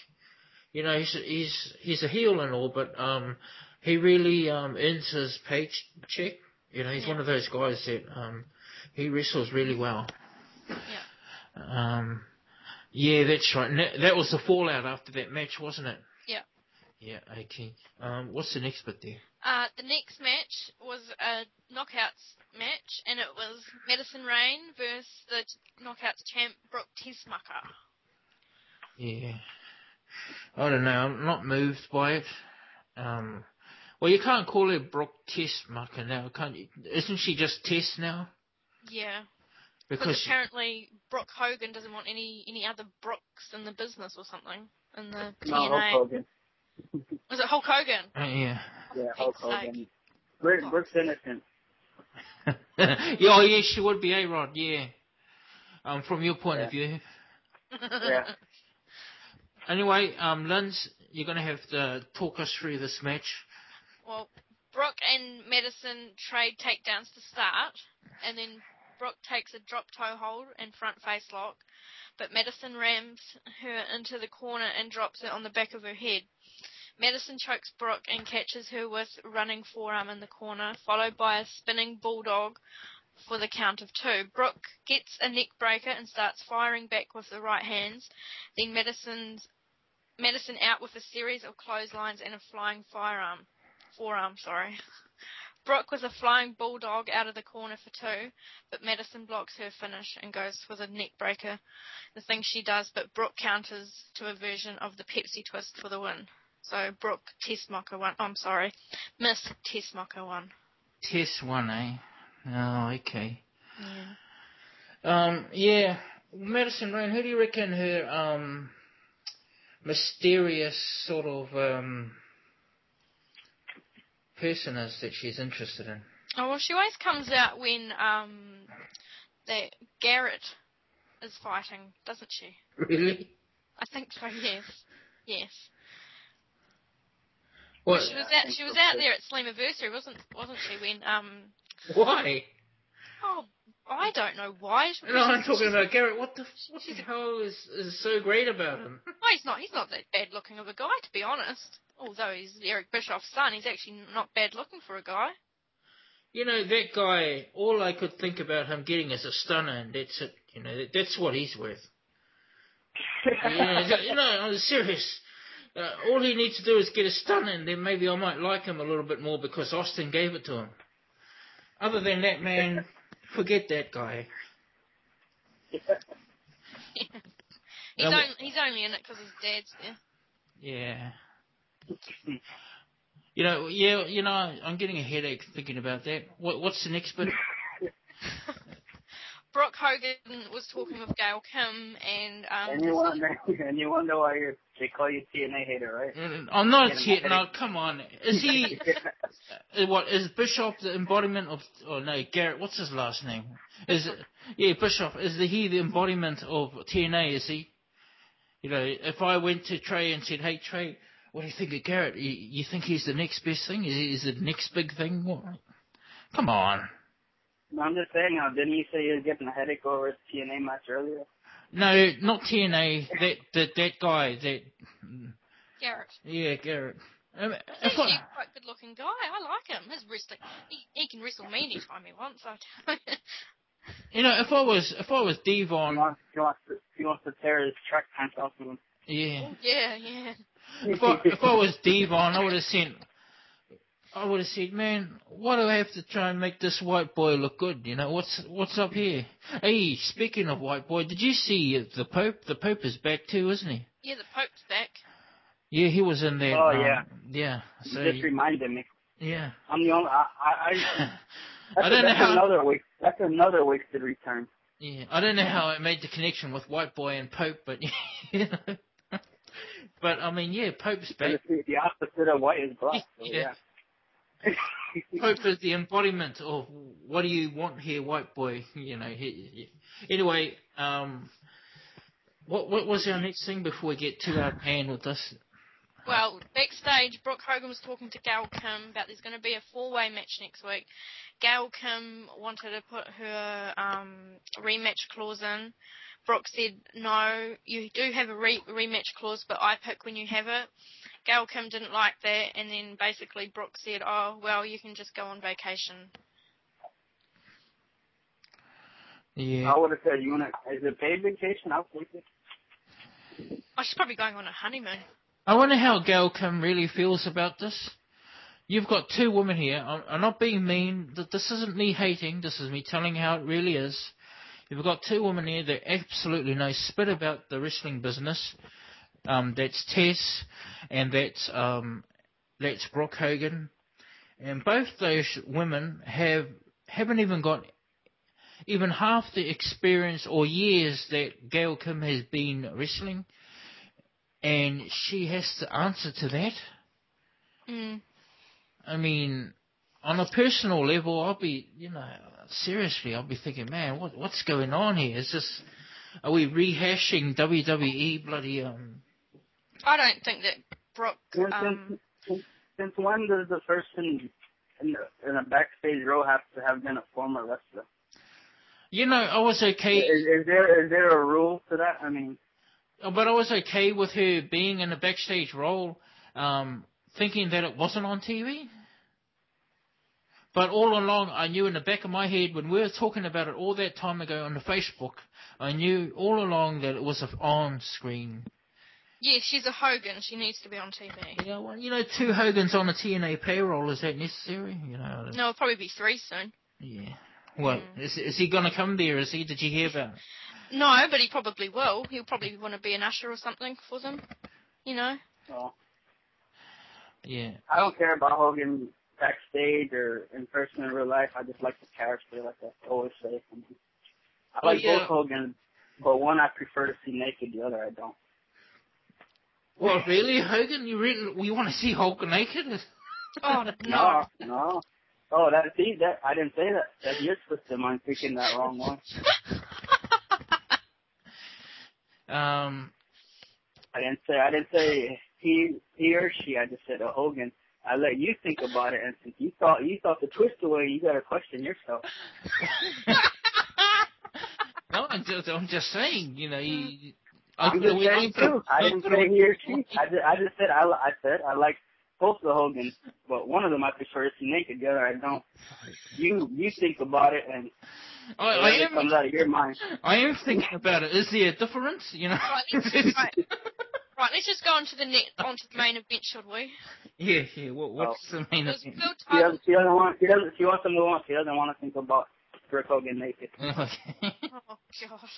You know, he's he's he's a heel and all, but um, he really um earns his paycheck. You know, he's one of those guys that um, he wrestles really well. Yeah. Um, yeah, that's right. That, that was the fallout after that match, wasn't it? Yeah. Yeah. Okay. Um, what's the next bit there? Uh, the next match was a knockouts match, and it was Madison Rayne versus the knockouts champ Brooke Tessmacher. Yeah. I don't know. I'm not moved by it. Um, well, you can't call her Brooke Tessmacher now, can't you? Isn't she just Tess now? Yeah. Because Because apparently Brooke Hogan doesn't want any any other Brooks in the business or something in the no, Hulk Hogan. Was it Hulk Hogan? uh, yeah. Yeah, Hulk Pete's sake. Hogan. Brooke, Brooke's innocent. [LAUGHS] yeah, oh, yeah, she would be A Rod. Yeah. Um, from your point of view. Yeah. [LAUGHS] Anyway, um, Linz, you're gonna have to talk us through this match. Well, Brooke and Madison trade takedowns to start, and then Brooke takes a drop toe hold and front face lock, but Madison rams her into the corner and drops it on the back of her head. Madison chokes Brooke and catches her with running forearm in the corner, followed by a spinning bulldog for the count of two. Brooke gets a neck breaker and starts firing back with the right hands. Then Madison's Madison out with a series of clotheslines and a flying firearm forearm, sorry. Brooke with a flying bulldog out of the corner for two, but Madison blocks her finish and goes for the neck breaker, the thing she does, but Brooke counters to a version of the Pepsi twist for the win. So Brooke Tessmacher won. I'm sorry, Miss Tessmacher won. Test one, eh? Oh, okay. Yeah. Um, yeah, Madison Rayne. Who do you reckon her um mysterious sort of um person is that she's interested in? Oh well, she always comes out when um that Garrett is fighting, doesn't she? Really? I think so. Yes. Yes. What? She was out. She was out there at Slammiversary, wasn't wasn't she? When um Why? oh I don't know why. No, I'm talking about Garrett. What the what the hell is is so great about him? [LAUGHS] Oh, he's not. He's not that bad looking of a guy, to be honest. Although he's Eric Bischoff's son, he's actually not bad looking for a guy. You know that guy. All I could think about him getting is a stunner, and that's it. You know that, that's what he's worth. [LAUGHS] you know, you know, I'm serious. Uh, all he needs to do is get a stunner, and then maybe I might like him a little bit more because Austin gave it to him. Other than that, man, Forget that guy. [LAUGHS] He's, Um, only, he's only in it because his dad's there. Yeah. You know, yeah, you know, I'm getting a headache thinking about that. What, what's the next bit? [LAUGHS] Brooke Hogan was talking with Gail Kim, and um, and you wonder, [LAUGHS] and you wonder why you're, they call you TNA hater, right? Mm, I'm not Getting a yet. No, come on. Is he? [LAUGHS] what is Bischoff the embodiment of? Oh no, Garrett. What's his last name? Is it, yeah, Bischoff. Is the, he the embodiment of TNA? Is he? You know, if I went to Trey and said, "Hey Trey, what do you think of Garrett? You, you think he's the next best thing? Is he is the next big thing? What? Come on. No, I'm just saying, uh, didn't you say you were getting a headache over TNA match earlier? No, not TNA. That that that guy. That Garrett. yeah, Garrett. Um, He's if actually I, a quite good looking guy. I like him. His wrestling, he, he can wrestle me anytime he wants. I tell you. [LAUGHS] you know, if I was if I was He Devon, wants, he wants to, he wants to tear his track pants off of him. yeah. yeah, yeah. If I, if I was Devon, I would have sent. I would have said, man, why do I have to try and make this white boy look good? You know, what's what's up here? Hey, speaking of white boy, did you see the Pope? The Pope is back too, isn't he? Yeah, the Pope's back. Yeah, he was in there. Oh, um, yeah. yeah. You So just reminded me. yeah. I'm the only. I. I, I [LAUGHS] that's, I don't know that's how. another waste. That's another wasted return. Yeah, I don't know how I made the connection with white boy and Pope, but [LAUGHS] you know. But I mean, yeah, Pope's back. It's the, the opposite of white is black. So, [LAUGHS] Yeah. yeah. Pope is the embodiment of what do you want here, white boy? You know. He, he- anyway, um, what what was our next thing before we get too out of hand with this? Well, backstage, Brooke Hogan was talking to Gail Kim about there's going to be a four-way match next week. Gail Kim wanted to put her um, rematch clause in. Brooke said, no, you do have a re- rematch clause, but I pick when you have it. Gail Kim didn't like that, and then basically Brooke said, oh, well, you can just go on vacation. Yeah. I would have said, "You want to? Is it paid vacation? I'll take it." Oh, she's probably going on a honeymoon. I wonder how Gail Kim really feels about this. You've got two women here. I'm, I'm not being mean. Th- This isn't me hating. This is me telling how it really is. You've got two women here that absolutely know spit about the wrestling business. Um, that's Tess, and that's um, that's Brooke Hogan, and both those women have haven't even got even half the experience or years that Gail Kim has been wrestling and she has to answer to that. Mm. I mean, on a personal level, I'll be, you know, seriously, I'll be thinking, man, what what's going on here? Is this, are we rehashing WWE bloody um? I don't think that Brooke. Since, Um, since, since when does the person in, the, in a backstage row have to have been a former wrestler? You know, I was okay, Is, is there is there a rule to that? I mean, but I was okay with her being in a backstage role, um, thinking that it wasn't on TV. But all along, I knew in the back of my head when we were talking about it all that time ago on the Facebook, I knew all along that it was a on screen yeah, she's a Hogan. She needs to be on TV. You know, well, you know, two Hogans on the TNA payroll is that necessary? You know. No, it'll probably be three soon. Yeah. Well, Mm. is is he going to come there? Is he? Did you hear about? It? No, but he probably will. He'll probably want to be an usher or something for them. You know. so Yeah. I don't care about Hogan backstage or in person in real life. I just like the character, like I always say. I Oh, like yeah. both Hogan, but one I prefer to see naked, the other I don't. Well, really, Hogan? You really you want to see Hulk naked? [LAUGHS] Oh no. No, no. Oh, that see that I didn't say that. That's your system. I'm thinking that wrong one. [LAUGHS] Um. I didn't say I didn't say he he or she. I just said a Hogan. I let you think about it, and since you thought you thought the twist away, you got to question yourself. [LAUGHS] no, I'm just I'm just saying. You know, you. I'm just we- saying too. I didn't say he or she. I just, I just said I, I said I like both the Hogans, but one of them I prefer to naked, the other I don't. You you think about it, and I, I whatever am. comes out of your mind. I am thinking about it. Is there a difference? You know. Right, let's just, [LAUGHS] right. right, let's just go on to the net, onto the main event, should we? yeah, yeah. What, what's oh. the main event? She doesn't. She doesn't want. She doesn't. She wants to move on. She doesn't want to think about Rick Hogan naked. [LAUGHS] Okay. Oh god.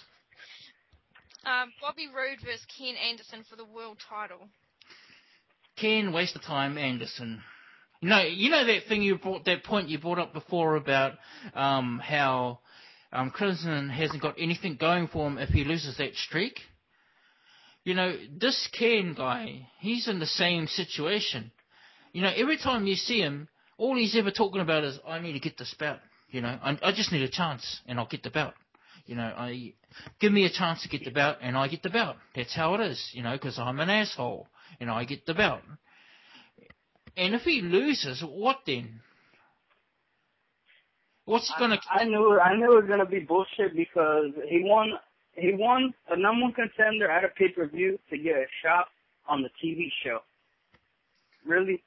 Um, Bobby Roode versus Ken Anderson for the world title. Ken, waste of time, Anderson. You know, you know that thing you brought, that point you brought up before about um, how um, Crimson hasn't got anything going for him if he loses that streak. You know, this Ken guy, he's in the same situation. You know, every time you see him, all he's ever talking about is, I need to get this belt. You know, I, I just need a chance and I'll get the belt. You know, I give me a chance to get the belt and I get the belt. That's how it is. You know, because I'm an asshole and I get the belt. And if he loses, what then? What's gonna? I, I knew I knew it was gonna be bullshit because he won he won a number one contender at a pay per view to get a shot on the TV show. Really?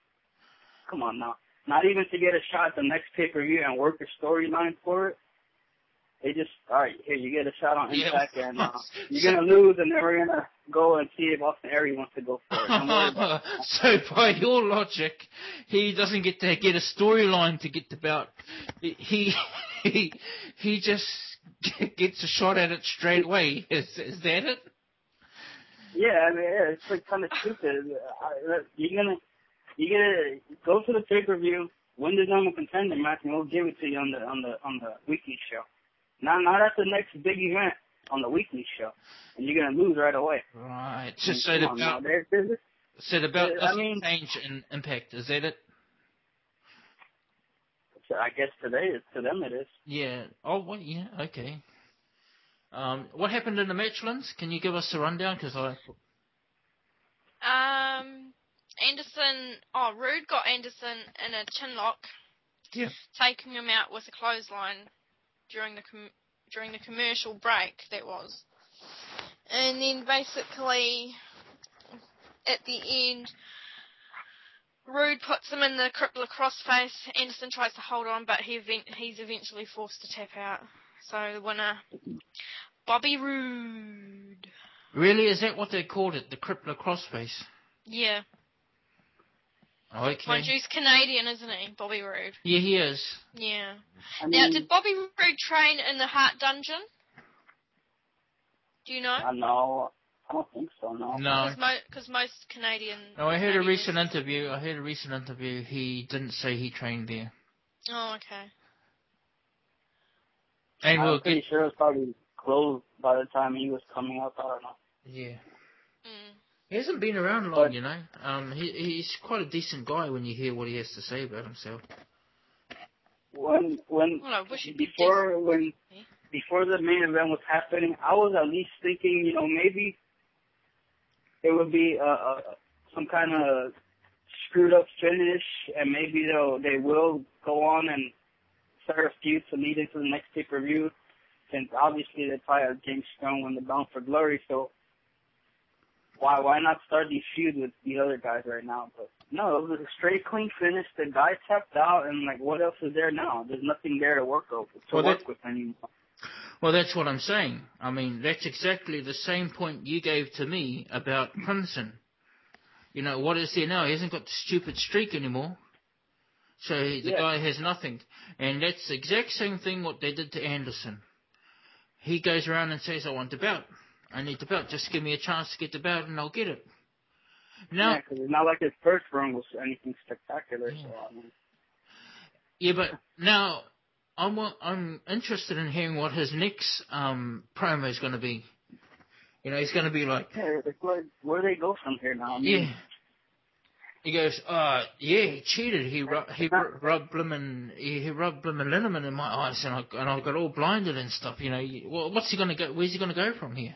Come on now. Not even to get a shot at the next pay per view and work a storyline for it. They just all right here you get a shot on [LAUGHS] Yeah. Impact and uh, [LAUGHS] you're gonna lose and then we're gonna go and see if Austin Aries wants to go for it. Don't worry about [LAUGHS] it. so by your logic, he doesn't get to get a storyline to get the belt. He he he just gets a shot at it straight away. Is is that it? Yeah, I mean, yeah, it's like kind of stupid. I, you're gonna, you're gonna go to the pay per view, win the number contender match, and we'll give it to you on the on the on the weekly show. Not not at the next big event on the weekly show, and you're gonna lose right away. Right. Just so come the on belt, so the belt doesn't mean- change in impact. Is that it? I guess today is to them it is. Yeah. Oh, well, yeah. Okay. Um, what happened in the match, Linz? Can you give us a rundown? Because I Um, Anderson, oh, Roode got Anderson in a chin lock, Yeah. taking him out with a clothesline during the com- during the commercial break. That was, and then basically at the end, Roode puts him in the crippler crossface. Anderson tries to hold on, but he event- he's eventually forced to tap out. So the winner, Bobby Roode. really is that what they called it? The crippler crossface. Yeah, Okay. mind you, he's Canadian, isn't he, Bobby Roode? Yeah, he is. Yeah. I Now, did Bobby Roode train in the Hart Dungeon? Do you know? I know. I don't think so. No. No. Because most Canadian. No, I heard a recent interview. I heard a recent interview. He didn't say he trained there. Oh, okay. And I'm we'll pretty get. sure it was probably closed by the time he was coming up. I don't know. Yeah. Mm. He hasn't been around long, But- you know. Um, he he's quite a decent guy when you hear what he has to say about himself. When when Well, I wish he'd be before when Yeah. before the main event was happening, I was at least thinking, you know, maybe it would be a, a some kind of screwed up finish, and maybe they'll they will go on and start a feud to lead into the next pay per view. Since obviously they probably have James Storm win the Bound for Glory, so why why not start these feuds with the other guys right now? But no, it was a straight clean finish. The guy tapped out, and like, what else is there now? There's nothing there to work over to Well, work that- with anymore. Well, that's what I'm saying. I mean, that's exactly the same point you gave to me about Crimson. You know, what is there now? He hasn't got the stupid streak anymore. So the Yeah. guy has nothing. And that's the exact same thing what they did to Anderson. He goes around and says, I want the belt. I need the belt. Just give me a chance to get the belt and I'll get it. Now, Yeah, 'cause it's not like his first run was anything spectacular. Yeah. So I mean, Yeah, but now I'm I'm interested in hearing what his next um, promo is going to be. You know, he's going to be like, yeah, where where do they go from here now? I mean, yeah. He goes, uh, yeah, he cheated. He ru- he ru- rubbed blimmin' he, he rubbed blimmin' liniment in my eyes, and I and I got all blinded and stuff. You know, what's he going to go? Where's he going to go from here?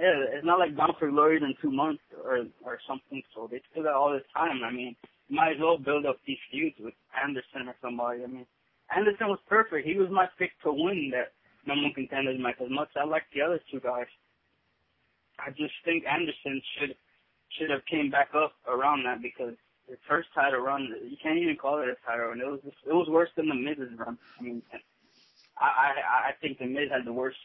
Yeah, it's not like Bound for Glory in two months or or something. So they still got all this time. I mean, might as well build up these feuds with Anderson or somebody. I mean, Anderson was perfect. He was my pick to win that number one contenders match. As much as I like the other two guys, I just think Anderson should should have came back up around that because his first title run, you can't even call it a title run. It was just, it was worse than the Miz's run. I mean, I I I think the Miz had the worst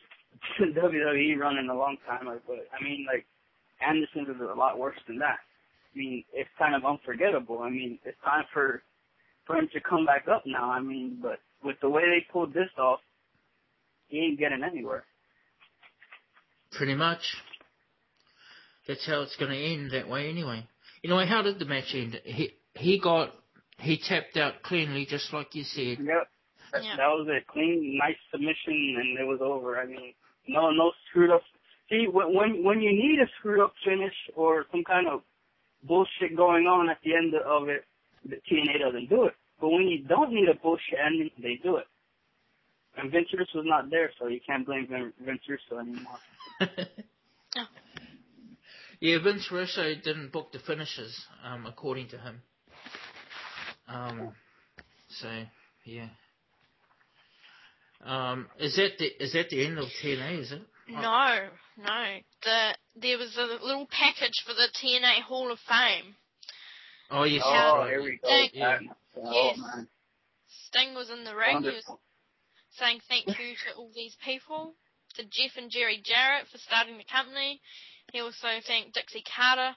[LAUGHS] WWE run in a long time. But I mean, like Anderson's is a lot worse than that. I mean, it's kind of unforgettable. I mean, it's time for for him to come back up now. I mean, but with the way they pulled this off, he ain't getting anywhere. Pretty much. That's how it's going to end that way anyway. Anyway, how did the match end? He he got he tapped out cleanly, just like you said. Yep. That, Yeah. that was a clean, nice submission, and it was over. I mean, no, no screwed up. See, when when you need a screwed up finish or some kind of bullshit going on at the end of it, the TNA doesn't do it. But when you don't need a bullshit ending, they do it. And Vince Russo was not there, so you can't blame Vin- Vince Russo anymore. [LAUGHS] Yeah, Vince Russo didn't book the finishes, um, according to him. Um, so yeah. Um, is that the is that the end of TNA? Is it? No, no. The there was a little package for the TNA Hall of Fame. Oh yes. oh, here we go. Thank- Yeah. Oh, Yes. man. Sting was in the ring. He was Wonderful. saying thank you to all these people, to Jeff and Jerry Jarrett for starting the company. He also thanked Dixie Carter,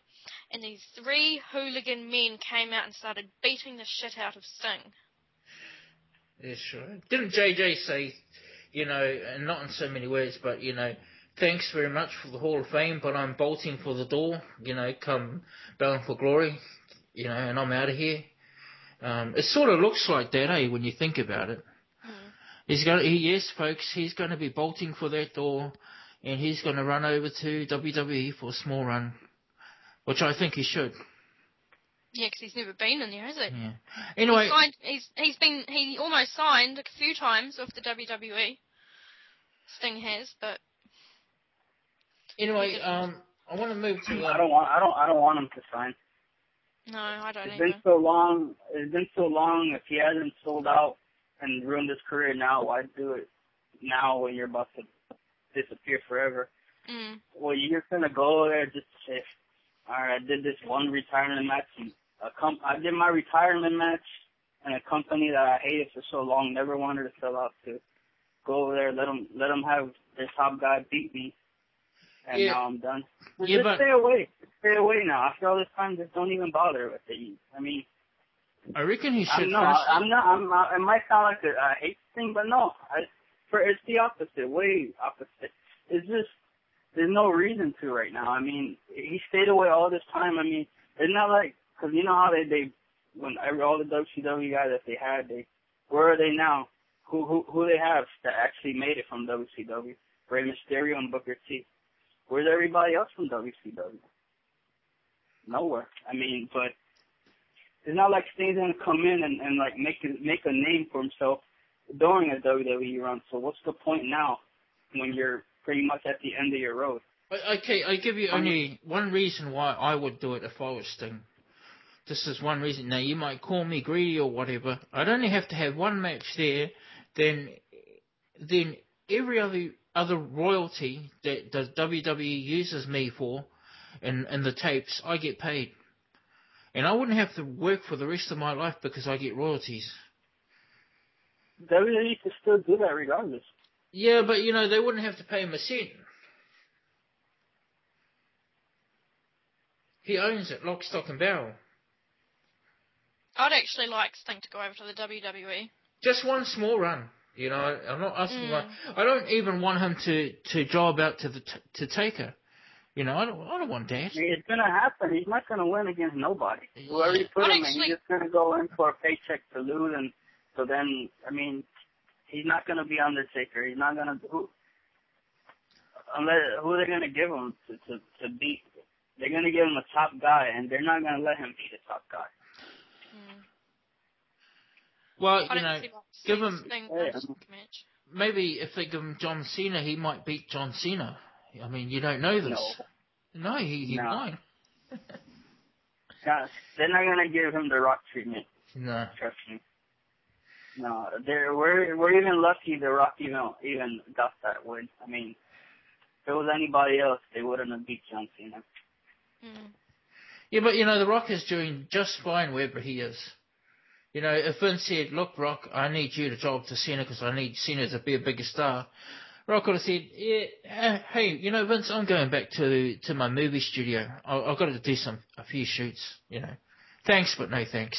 and these three hooligan men came out and started beating the shit out of Sting. That's right. Didn't JJ say, you know, and not in so many words, but you know, thanks very much for the Hall of Fame, but I'm bolting for the door. You know, come Bound for Glory. You know, and I'm out of here. Um, it sort of looks like that, eh, when you think about it. Hmm. He's going to, He, yes, folks, he's going to be bolting for that door, and he's going to run over to WWE for a small run, which I think he should. Yeah, 'cause he's never been in there, has he? Yeah. Anyway, He's, signed, he's he's been he almost signed a few times with the WWE. Sting has, but anyway, um, I want to move to. I Um, don't want. I don't. I don't want him to sign. no, I don't It's either. been so long. It's been so long. If he hasn't sold out and ruined his career now, why do it now when you're about to disappear forever? Mm. Well, you're gonna go there just to say, "All right, I did this one retirement match. And a com- I did my retirement match, and a company that I hated for so long, never wanted to sell out to. Go over there, let them let them have their top guy beat me, and Yeah. now I'm done. Just Yeah, but- stay away. Stay away now. After all this time, just don't even bother with it. I mean, I reckon he should. I'm not. I'm not. I'm not. It might sound like a, a hate thing, but no. I, for it's the opposite. Way opposite. It's just there's no reason to right now. I mean, he stayed away all this time. I mean, it's not like because you know how they they when every, all the WCW guys that they had, they where are they now? Who who who they have that actually made it from WCW? Rey Mysterio and Booker T. Where's everybody else from WCW? Nowhere. I mean, but it's not like Sting's gonna come in and, and like make make a name for himself during a WWE run. So what's the point now when you're pretty much at the end of your road? Okay, I give you only one reason why I would do it if I was Sting. This is one reason. Now you might call me greedy or whatever. I'd only have to have one match there, then, then every other other royalty that the WWE uses me for, in in the tapes, I get paid, and I wouldn't have to work for the rest of my life because I get royalties. WWE could still do that regardless. Yeah, but you know they wouldn't have to pay him a cent. He owns it, lock, stock, and barrel. I'd actually like Sting to go over to the. WWE. Just one small run. You know, I'm not asking. Mm. Like, I don't even want him to to job out to the t- to Taker. You know, I don't. I don't want that. I mean, it's gonna happen. He's not gonna win against nobody. Whoever you put But him in, he's just gonna go in for a paycheck to lose, and so then, I mean, he's not gonna be Undertaker. He's not gonna who. Unless who are they gonna give him to to to beat? They're gonna give him a top guy, and they're not gonna let him be the top guy. Mm. Well, you know, see why give him- Yeah. wins the match. maybe if they give him John Cena, he might beat John Cena. I mean, you don't know this. No, he he No. might. Yeah, they're not gonna give him the Rock treatment. No. Trust me. No, they're we're we're even lucky the Rock even even got that win. I mean, if it was anybody else, they wouldn't have beat John Cena. Mm. Yeah, but you know, The Rock is doing just fine wherever he is. You know, if Vince said, "Look, Rock, I need you to job to Cena because I need Cena to be a bigger star," Rock would have said, "Yeah, uh, hey, you know, Vince, I'm going back to to my movie studio. I, I've got to do some a few shoots. You know, thanks, but no thanks."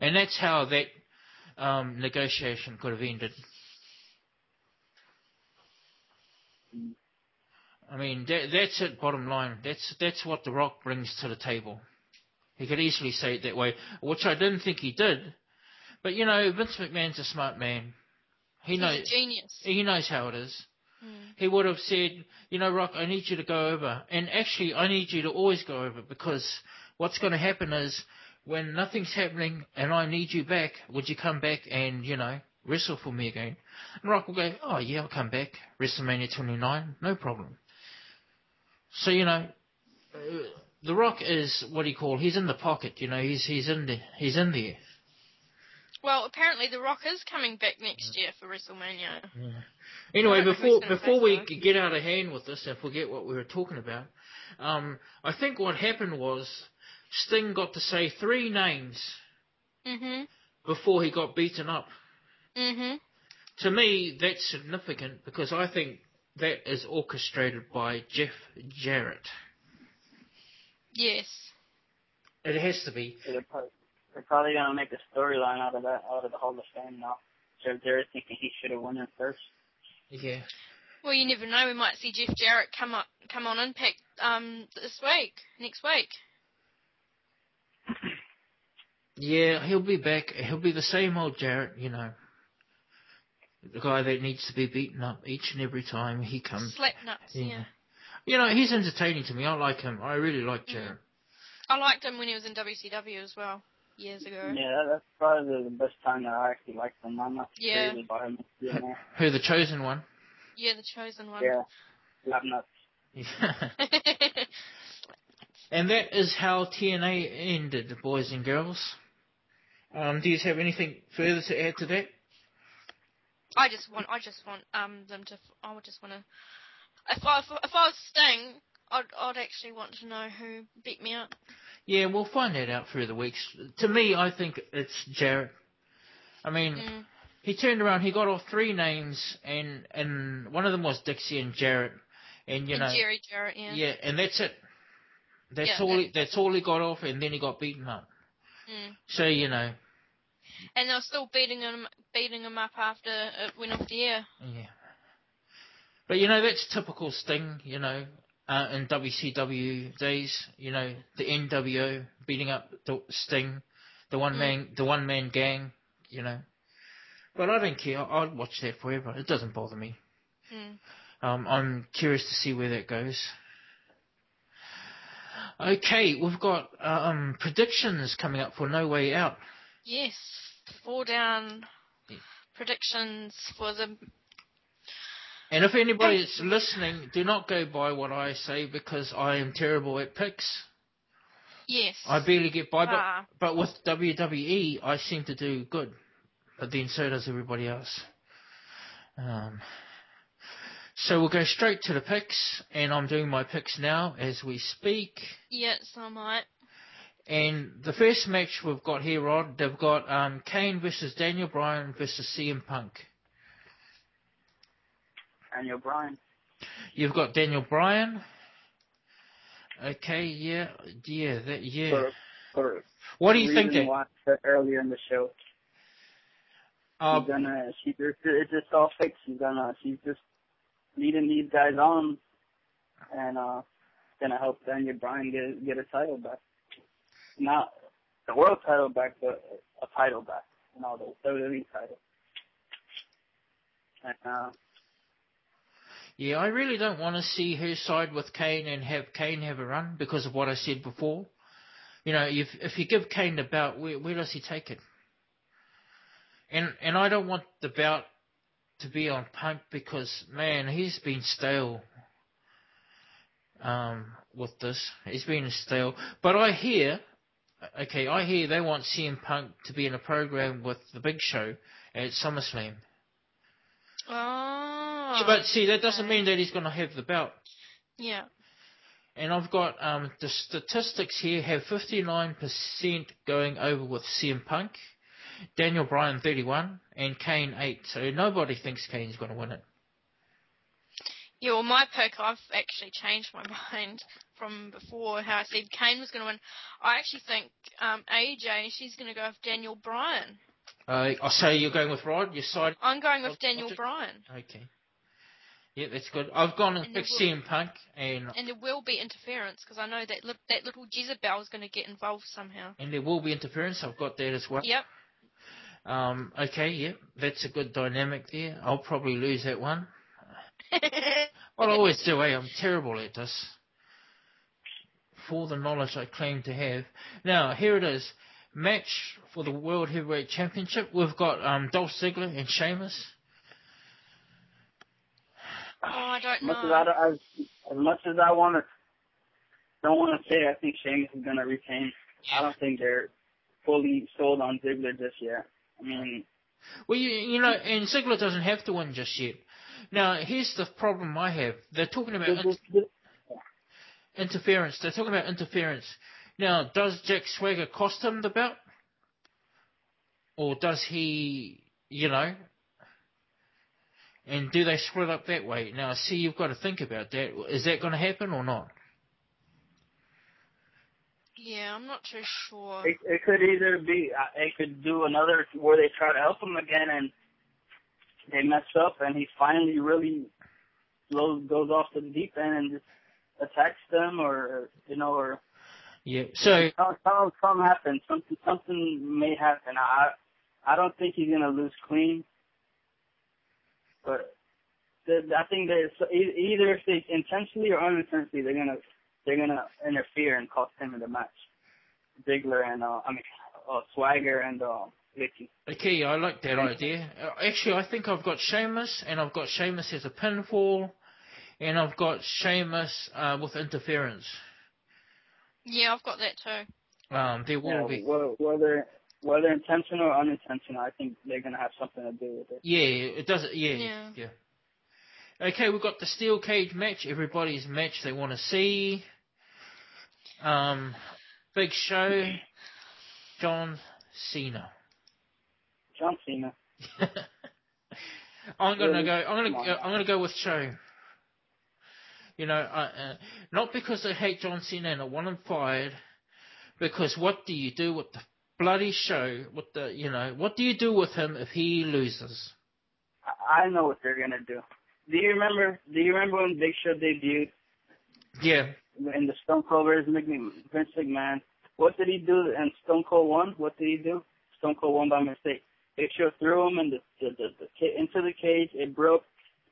and that's how that um, negotiation could have ended. I mean, that, that's it. Bottom line, that's that's what The Rock brings to the table. He could easily say it that way, which I didn't think he did. But you know, Vince McMahon's a smart man. He He's knows a genius. he knows how it is. Hmm. He would have said, you know, Rock, I need you to go over, and actually, I need you to always go over because what's going to happen is when nothing's happening and I need you back, would you come back and you know wrestle for me again? And Rock will go, oh yeah, I'll come back. WrestleMania 29, no problem. So you know, the Rock is what do you call? He's in the pocket. You know, he's he's in the he's in there. Well, apparently The Rock is coming back next year for WrestleMania. Anyway, I before before we get out of hand with this and forget what we were talking about, um, I think what happened was Sting got to say three names Mhm. before he got beaten up. Mhm. To me, that's significant because I think that is orchestrated by Jeff Jarrett. Yes. It has to be. They're probably, they're probably gonna make a storyline out of that, out of the Hall of Fame now. Jeff Jarrett thinking he should have won it first. Yeah. Well, you never know. We might see Jeff Jarrett come up, come on Impact um this week, next week. Yeah, he'll be back. He'll be the same old Jarrett, you know. The guy that needs to be beaten up each and every time he comes. Slap nuts. Yeah. Yeah. You know, he's entertaining to me. I like him. I really like mm. Jarrett. I liked him when he was in WCW as well, years ago. Yeah, that's probably the best time that I actually liked him. I'm not Yeah. crazy about him. You know? Who, the chosen one? Yeah, the chosen one. Yeah. Slap nuts. [LAUGHS] and that is how TNA ended, boys and girls. Um, do you have anything further to add to that? I just want, I just want um them to. I would just want to. If I, if, I was Sting, I'd, I'd actually want to know who beat me up. Yeah, we'll find that out through the weeks. To me, I think it's Jarrett. I mean, Mm. he turned around, he got off three names, and and one of them was Dixie and Jarrett, and you and know, Jerry Jarrett, yeah. yeah, and that's it. That's Yeah, all. He, that's- that's all he got off, and then he got beaten up. Mm. So you know, And they were still beating him, beating him up after it went off the air. yeah. But you know, that's typical Sting. You know, uh, in WCW days, you know, the NWO beating up the Sting, the one man, the one man gang. You know, but I don't care. I- I'd watch that forever. It doesn't bother me. Mm. Um, I'm curious to see where that goes. Okay, we've got um, predictions coming up for No Way Out. Yes, four down Yeah. predictions for the. And if anybody's listening, do not go by what I say because I am terrible at picks. Yes. I barely get by, but, Ah. but with WWE, I seem to do good. But then so does everybody else. Um, so we'll go straight to the picks, and I'm doing my picks now as we speak. Yes, I might. And the first match we've got here, Rod, they've got um, Kane versus Daniel Bryan versus CM Punk. Daniel Bryan. You've got Daniel Bryan. Okay, yeah, yeah, that, yeah. For, for What do you think reason that? why I said earlier in the show. Uh, she's gonna, she just, it's just all fixed. She's gonna, she's just leading these guys on, and uh, gonna help Daniel Bryan get get a title back. Not the world title back, but a title back. You know, the WWE title. And uh, yeah, I really don't want to see her side with Kane and have Kane have a run because of what I said before. You know, if if you give Kane the belt, where where does he take it? And and I don't want the belt to be on Punk because man, he's been stale. Um, with this, he's been stale. But I hear, okay, I hear they want CM Punk to be in a program with the Big Show at SummerSlam. Oh. Yeah, but see, that doesn't mean that he's going to have the belt. Yeah. And I've got um, the statistics here have 59% going over with CM Punk, Daniel Bryan 31, and Kane 8. So nobody thinks Kane's going to win it. Yeah, well, my pick, I've actually changed my [LAUGHS] mind from before how I said Kane was going to win. I actually think um, AJ, she's going to go with Daniel Bryan. Uh, I say you're going with Rod. Your side. I'm going with I'll- Daniel I'll Bryan. Okay. Yeah, that's good. I've gone and And picked CM Punk, and And there will be interference because I know that li- that little Jezebel is going to get involved somehow. and there will be interference. I've got that as well. Yep. Um, okay, yeah, that's a good dynamic there. I'll probably lose that one. [LAUGHS] Well, I always do, eh? I'm terrible at this. For the knowledge I claim to have. Now, here it is. Match for the World Heavyweight Championship. We've got um, Dolph Ziggler and Sheamus. oh, I don't As much as know. I, as, as much as I want to, don't want to say I think Sheamus is going to retain. I don't think they're fully sold on Ziggler just yet. I mean, Well, you, you know, and Ziggler doesn't have to win just yet. Now, here's the problem I have. They're talking about this, in- this, this, interference. They're talking about interference. Now, does Jack Swagger cost him the belt? Or does he, you know, and do they split up that way? Now, I see you've got to think about that. Is that going to happen or not? Yeah, I'm not too sure. it, it could either be, uh, it could do another where they try to help him again and they mess up and he finally really goes, goes off to the deep end and just attacks them or, you know, or Yeah. So, some, some, something happens. Something, something may happen. I, I don't think he's gonna lose clean, but the, I think that either if they intentionally or unintentionally, they're gonna, they're gonna interfere and cost him in the match. Ziggler and uh, I mean, uh, Swagger and uh, Vickie. okay, I like that idea. Uh, Actually, I think I've got Sheamus, and I've got Sheamus as a pinfall, and I've got Sheamus uh, with interference. Yeah, I've got that too. Um, there will Yeah, be. whether, whether whether intentional or unintentional, I think they're gonna have something to do with it. Yeah, it does. Yeah, Yeah. yeah. Okay, we've got the steel cage match. Everybody's match they want to see. Um, big show. John Cena. John Cena. [LAUGHS] I'm gonna Really? go. I'm gonna. on. go- I'm gonna go with show. You know, I, uh, not because I hate John Cena and I want him fired, because what do you do with the bloody show? With the, you know, what do you do with him if he loses? I I know what they're gonna do. Do you remember? Do you remember when Big Show debuted? Yeah, in the Stone Cold versus McMahon, Vince McMahon. What did he do? And Stone Cold won. What did he do? Stone Cold won by mistake. Big Show threw him in the, the, the, the into the cage. It broke.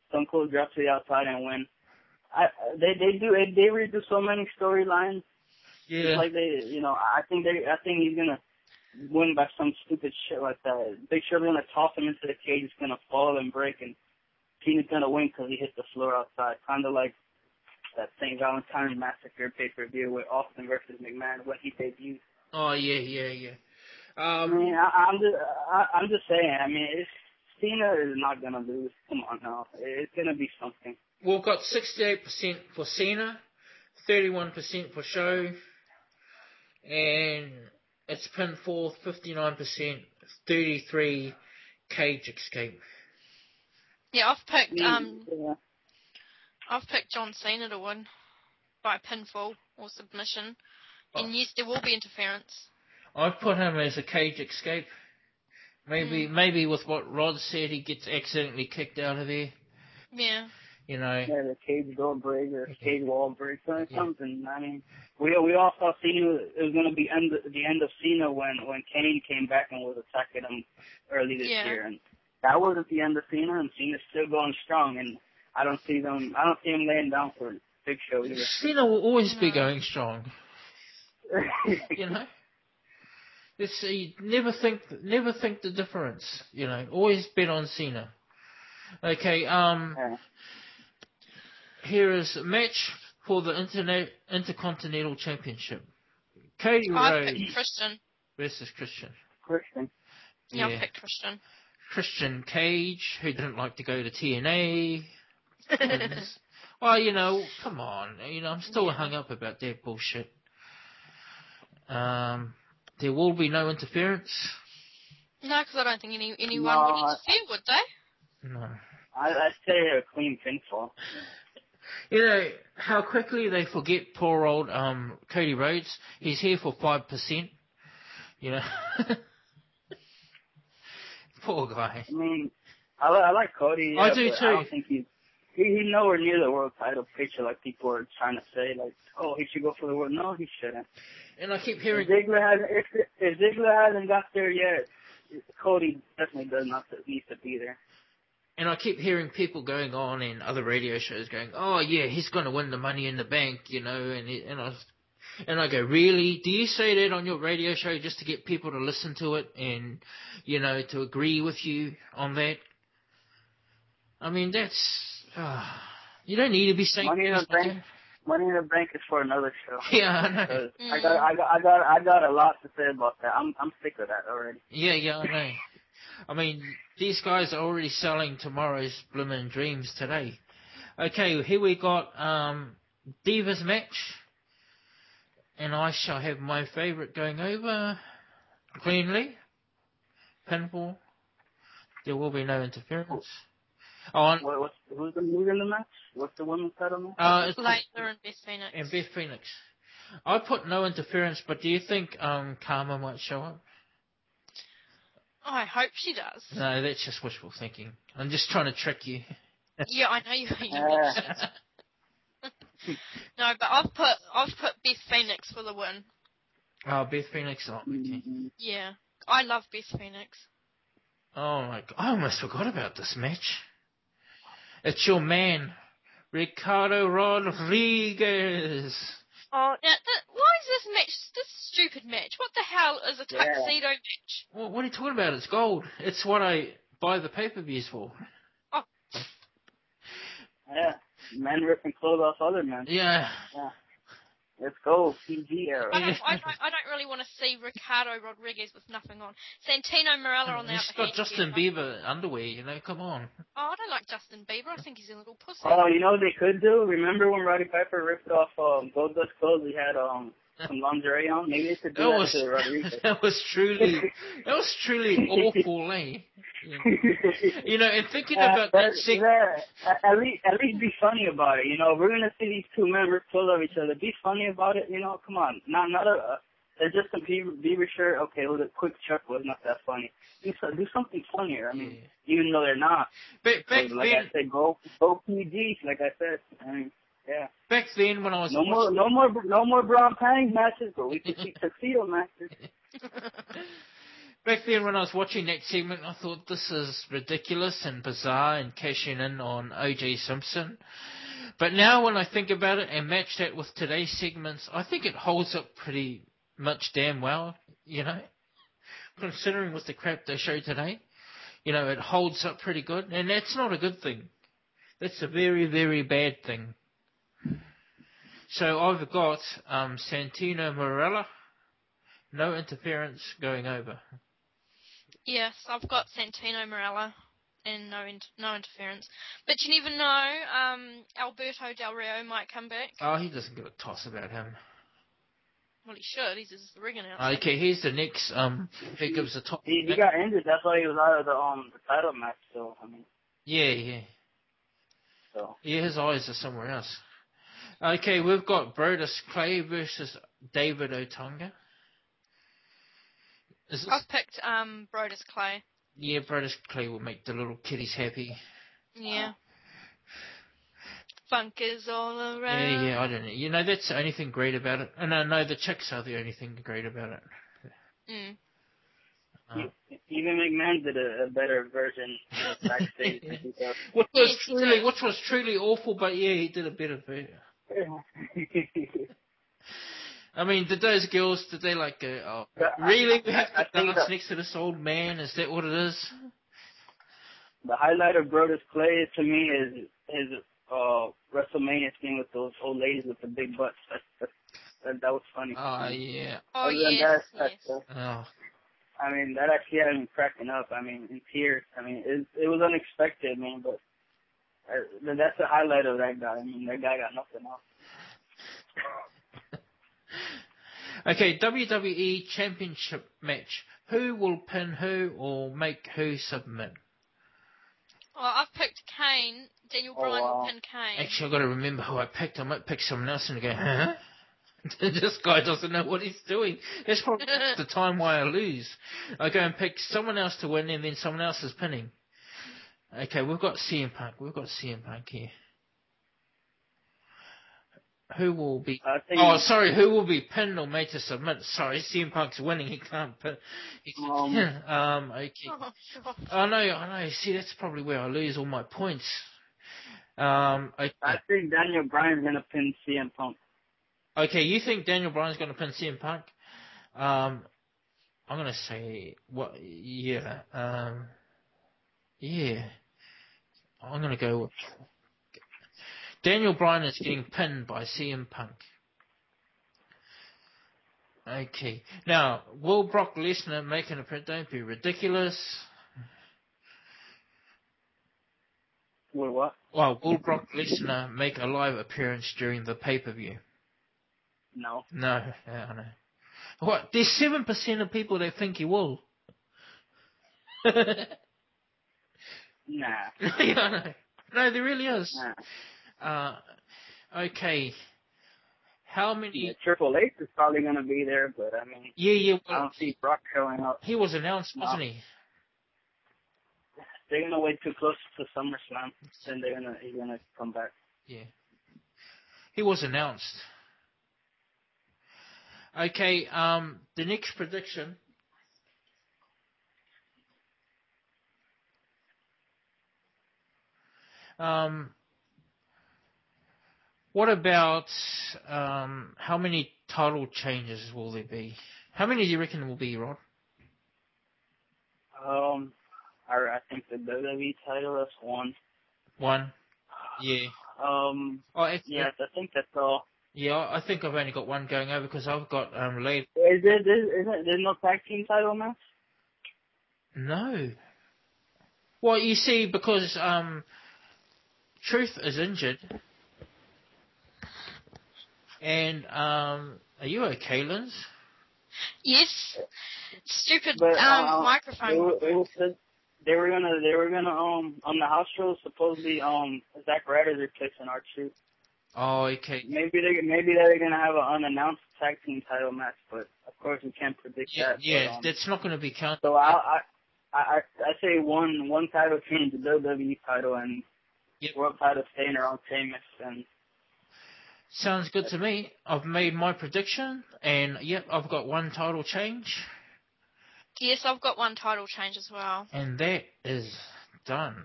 Stone Cold dropped to the outside and win. I they they do they redo so many storylines. yeah. It's like they you know I think they I think he's gonna win by some stupid shit like that. Big Show's gonna toss him into the cage. It's gonna fall and break, and Cena's gonna win because he hit the floor outside. Kind of like that St. Valentine's Massacre pay per view with Austin versus McMahon when he debuted. Oh yeah, yeah, yeah. I Um, mean, I, I'm just I, I'm just saying. I mean, it's, Cena is not gonna lose. Come on now, it's gonna be something. we've got 68% for Cena, 31% for Show, and it's pinfall 59%, 33 cage escape. Yeah, I've picked um Yeah. I've picked John Cena to win by pinfall or submission. Oh. And yes, there will be interference. I've put him as a cage escape. Maybe, hmm. maybe with what Rod said, he gets accidentally kicked out of there. Yeah. You know, Yeah, the cage door break or cage wall break or Yeah. something. I mean, we we all saw Cena. It was gonna be end the end of Cena when when Kane came back and was attacking him early this Yeah. year, and that wasn't the end of Cena. And Cena's still going strong, and I don't see them. I don't see him laying down for a Big Show either. Cena will always be going strong. [LAUGHS] You know, it's you never think, never think the difference. You know, always bet on Cena. Okay, um, Yeah. here is a match for the internet intercontinental championship. Cody I Rhodes picked Christian. versus Christian. Christian. Yeah, Yeah. I picked Christian. Christian Cage, who didn't like to go to TNA. [LAUGHS] Well, you know, come on. You know, I'm still Yeah. hung up about that bullshit. Um, there will be no interference. no, because I don't think any anyone No, would I- interfere, would they? No. I I'd say a clean pinfall. You know how quickly they forget poor old um Cody Rhodes. He's here for five percent. You know, [LAUGHS] poor guy. I mean, I, I like Cody. I yeah, do too. I don't think he's he, he's nowhere near the world title picture like people are trying to say. Like, oh, he should go for the world. No, he shouldn't. And I keep If hearing, Ziggler hasn't, if, if Ziggler hasn't got there yet, Cody definitely does not need to be there. and I keep hearing people going on in other radio shows going, "Oh yeah, he's going to win the Money in the Bank," you know, and he, and I and I go, "Really? Do you say that on your radio show just to get people to listen to it and you know to agree with you on that?" I mean, that's uh, [SIGHS] you don't need to be saying Money in the Bank? Money in the Bank is for another show. [LAUGHS] Yeah, I know. 'Cause I Mm. got, I got, I got, I got a lot to say about that. I'm, I'm sick of that already. Yeah, yeah, I know. I mean, these guys are already selling tomorrow's Bloomin' Dreams today. Okay, here we got um, Divas match. And I shall have my favourite going over cleanly. Pinfall. There will be no interference. Oh, and, What, what's, who's the who's in the match? What's the women's title match? uh, it's Layla and Beth Phoenix. and Beth Phoenix. I put no interference, but do you think um, Karma might show up? Oh, I hope she does. No, that's just wishful thinking. I'm just trying to trick you. [LAUGHS] Yeah, I know you. you [LAUGHS] Yeah. No, but I've put I've put Beth Phoenix for the win. Oh, Beth Phoenix. Oh, okay. Yeah, I love Beth Phoenix. oh my god. I almost forgot about this match. It's your man, Ricardo Rodriguez. Oh, now, th- why is this match this stupid match? What the hell is a Yeah. tuxedo match? Well, what are you talking about? It's gold. It's what I buy the pay-per-views for. Oh. Yeah. Men ripping clothes off other men. Yeah. Let's go, PG era. I don't, I don't, I don't really want to see Ricardo Rodriguez with nothing on. Santino Marella on the He's other got. Justin yeah. Bieber underwear, you know, come on. Oh, I don't like Justin Bieber. I think he's a little pussy. Oh, you know what they could do? Remember when Roddy Piper ripped off um, Goldust clothes? He had um some lingerie on. Maybe they could do That that, was, to Rodriguez. [LAUGHS] that was truly, that was truly [LAUGHS] awful, eh? Yeah. You know, and thinking Uh, about but, that sec- yeah, at- least at least be funny about it. You know, we're gonna see these two men rip clothes off each other. Be funny about it. You know, come on, not not a. It's just a Bieber, shirt. Okay, was a quick chuckle. It's not that funny. Do, so, do something funnier. I mean, even though they're not. back, back like then, I said, go go PG. Like I said, I mean, yeah. back then when I was No more, no more, no more brown panties matches, but we can see [LAUGHS] tuxedo matches. [LAUGHS] Back then, when I was watching that segment, I thought this is ridiculous and bizarre and cashing in on O.J. Simpson. But now, when I think about it and match that with today's segments, I think it holds up pretty much damn well. You know, considering with the crap they show today, you know, it holds up pretty good, and that's not a good thing. That's a very, very bad thing. So I've got um, Santino Marella, no interference going over. Yes, I've got Santino Marella and no in- no interference. But you never know. Um, Alberto Del Rio might come back. Oh, he doesn't give a toss about him. Well, he should. He's just the ring announcer. Okay, here's the next. Um, who gives a top? He, he got injured. That's why he was out of the um the title match. So I mean, Yeah, yeah, so yeah. His eyes are somewhere else. Okay, we've got Brodus Clay versus David Otunga. Is this? I've picked um Brodus Clay. Yeah, Brodus Clay will make the little kiddies happy. Yeah. Funk is all around. Yeah, yeah. I don't know. You know, that's the only thing great about it. And I know the chicks are the only thing great about it. Mm. Uh, even McMahon did a, a better version backstage. [LAUGHS] in 2000. which was Yes, truly, which was truly awful, but yeah, he did a better version. [LAUGHS] I mean, did those girls, did they like go, oh, But I- really? We have I- I to think dance that- next to this old man? Is that what it is? the highlight of Brodus Clay to me is his uh WrestleMania thing with those old ladies with the big butts. That that, that, that was funny. Oh, yeah. Oh Other than yes, that, yes. that's, uh, Oh, I mean, that actually had me cracking up. I mean, in tears. I mean, it, it was unexpected, man, but uh, that's the highlight of that guy. I mean, that guy got nothing else. [LAUGHS] Okay, WWE Championship match. Who will pin who or make who submit? Well, I've picked Kane. Daniel Oh, Bryan wow. will pin Kane. Actually, I've got to remember who I picked. I might pick someone else and go, huh? [LAUGHS] this guy doesn't know what he's doing. That's probably [LAUGHS] the time why I lose. I go and pick someone else to win and then someone else is pinning. Okay, we've got CM Punk. We've got CM Punk here. Who will be... I think Oh, sorry, who will be pinned or made to submit? Sorry, CM Punk's winning. He can't pin. He, Um, [LAUGHS] um, okay. Oh, God. I know, I know. See, that's probably where I lose all my points. Um, okay. I think Daniel Bryan's gonna pin CM Punk. Okay, you think Daniel Bryan's going to pin CM Punk? Um, I'm going to say what? Yeah, um, yeah. I'm going to go. With, Daniel Bryan is getting pinned by CM Punk. Okay, now will Brock Lesnar make an appearance? Don't be ridiculous. With what? Well, will Brock Lesnar make a live appearance during the pay per view? No. No, yeah, I know. What? There's seven percent of people that think he will. [LAUGHS] Nah. [LAUGHS] No, there really is. Nah. Uh, okay. How many? Yeah, Triple H is probably gonna be there, but I mean, Yeah, yeah. I don't see Brock showing up. he was announced, No. wasn't he? They're gonna wait too close to SummerSlam, then they're gonna he's gonna come back. Yeah. He was announced. Okay. Um, the next prediction. Um, what about um, how many title changes will there be? How many do you reckon will be, Rod? Um, I, I think the WWE title is one. One. Yeah. Um, Oh, it's, yes, I think that's all. Yeah, I think I've only got one going over because I've got um late. Is there, there, is there, there's no tag team title match? No. Well, you see, because um, Truth is injured, and um, are you okay, Linz? Yes. Stupid But, um, uh, microphone. wa- it was said they were gonna they were gonna um on the house show supposedly um Zack Ryder's replacing our Truth. Oh, okay. Maybe they maybe they're gonna have an unannounced tag team title match, but of course we can't predict Yeah, that. but, yeah, um, that's not going to be counted. So I I I I I say one one title change, the WWE title and Yep. world title staying around Sheamus and Sounds good to me. I've made my prediction, and yep, I've got one title change, Yes, I've got one title change as well. and that is done.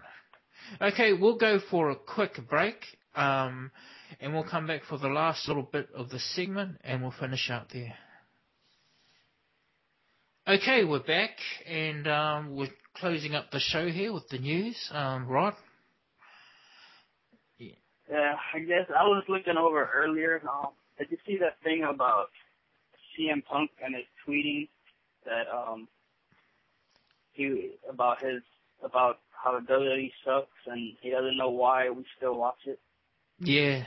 Okay, we'll go for a quick break, um, and we'll come back for the last little bit of the segment, and we'll finish out there. Okay, we're back, and um, we're closing up the show here with the news. Um, Rod? Yeah, I guess I was looking over earlier. Um, did you see that thing about CM Punk and his tweeting that um he about his about how WWE sucks and he doesn't know why we still watch it. Yeah.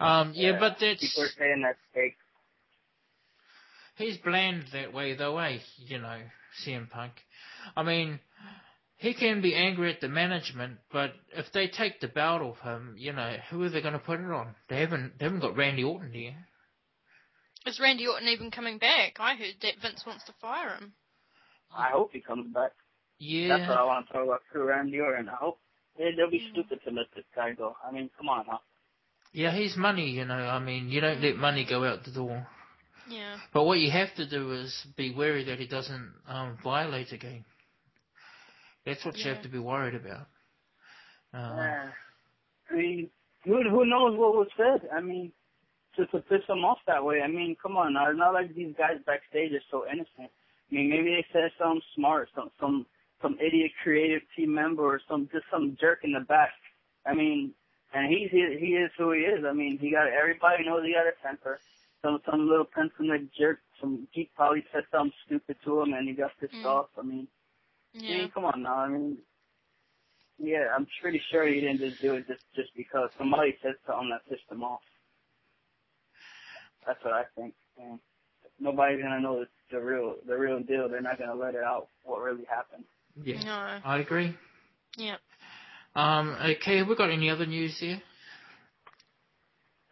Um, yeah, but that's people are saying that's fake. he's bland that way though, eh? You know, CM Punk. I mean, he can be angry at the management, but if they take the belt off him, you know, who are they going to put it on? They haven't, they haven't got Randy Orton here. Is Randy Orton even coming back? I heard that Vince wants to fire him. I hope he comes back. Yeah. That's what I want to talk about through Randy Orton. I hope they, they'll be Mm. stupid to let this guy go. I mean, come on now. Yeah, he's money, you know. I mean, you don't let money go out the door. Yeah. But what you have to do is be wary that he doesn't um, violate again. That's what you have to be worried about. Uh, Yeah. I mean, who who knows what was said? I mean, to to piss him off that way. I mean, come on now. It's not like these guys backstage are so innocent. I mean, maybe they said something smart, some some some idiot creative team member or some just some jerk in the back. I mean, and he's he, he is who he is. I mean, he got everybody knows he got a temper. Some some little pencilneck jerk, some geek probably said something stupid to him and he got pissed Mm. off. I mean, I mean, come on now. I mean, yeah, I'm pretty sure he didn't just do it just just because somebody said something that pissed him off. That's what I think. And nobody's gonna know the, the real the real deal. They're not gonna let it out what really happened. yeah. No. I agree. Yeah. Um, okay, have we got any other news here?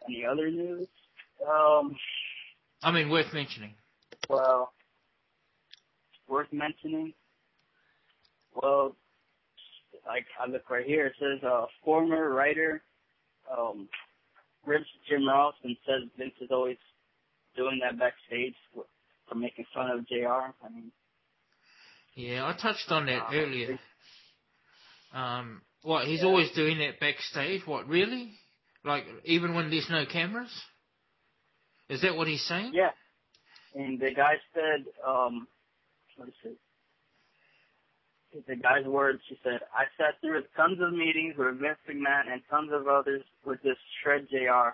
Any other news? Um, I mean, worth mentioning. well, worth mentioning. Well, like I look right here, it says uh, former writer um, rips Jim Ross and says Vince is always doing that backstage for, for making fun of JR. I mean, Yeah, I touched on that Uh, earlier. Um, what, he's Yeah. always doing that backstage? What, really? Like, even when there's no cameras? Is that what he's saying? yeah. And the guy said, um, what is it? The guy's words, he said, I sat through tons of meetings with Vince McMahon and tons of others with this shred JR.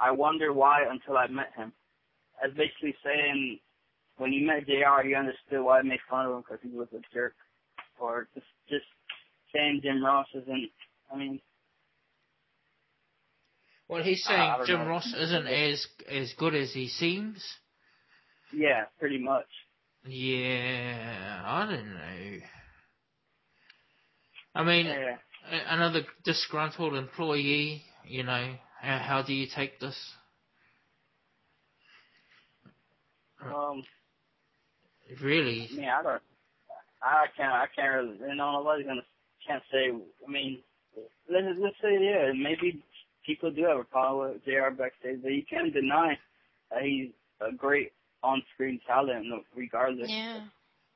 I wonder why until I met him. That's basically saying when you met JR, you understood why I made fun of him because he was a jerk. Or just, just saying Jim Ross isn't, I mean, Well, he's saying Jim know. Ross isn't as as good as he seems. yeah, pretty much. Yeah, I don't know. I mean, Yeah. another disgruntled employee, you know, how, how do you take this? Um, Really? I mean, I don't, I can't, I can't really, you know, nobody's gonna, can't say, I mean, let's, let's say, yeah, maybe people do have a problem with JR backstage, but you can't deny that he's a great on-screen talent, regardless Yeah.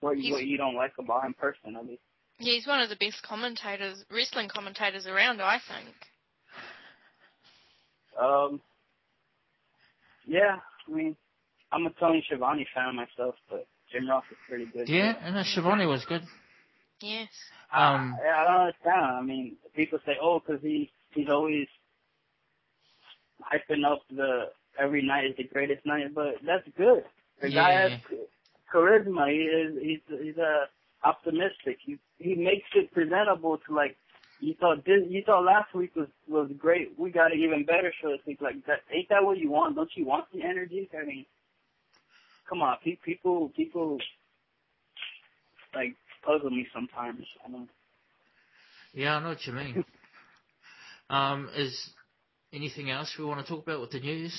what you, He's- what you don't like about him personally. Yeah, he's one of the best commentators, wrestling commentators around, I think. Um, yeah, I mean, I'm a Tony Schiavone fan myself, but Jim Ross is pretty good. Yeah, too. and uh, Schiavone was good. Yes. Um, I, I don't understand. I mean, people say, oh, because he he's always hyping up the every night is the greatest night, but that's good. The guy Yeah. has charisma. He is he's he's uh, optimistic. He he makes it presentable to like. You thought this, you thought last week was was great. We got an even better show this week. Like that, ain't that what you want? Don't you want the energy? I mean, come on, pe- people people like puzzle me sometimes. I mean, yeah, I know what you mean. [LAUGHS] um, is anything else we want to talk about with the news?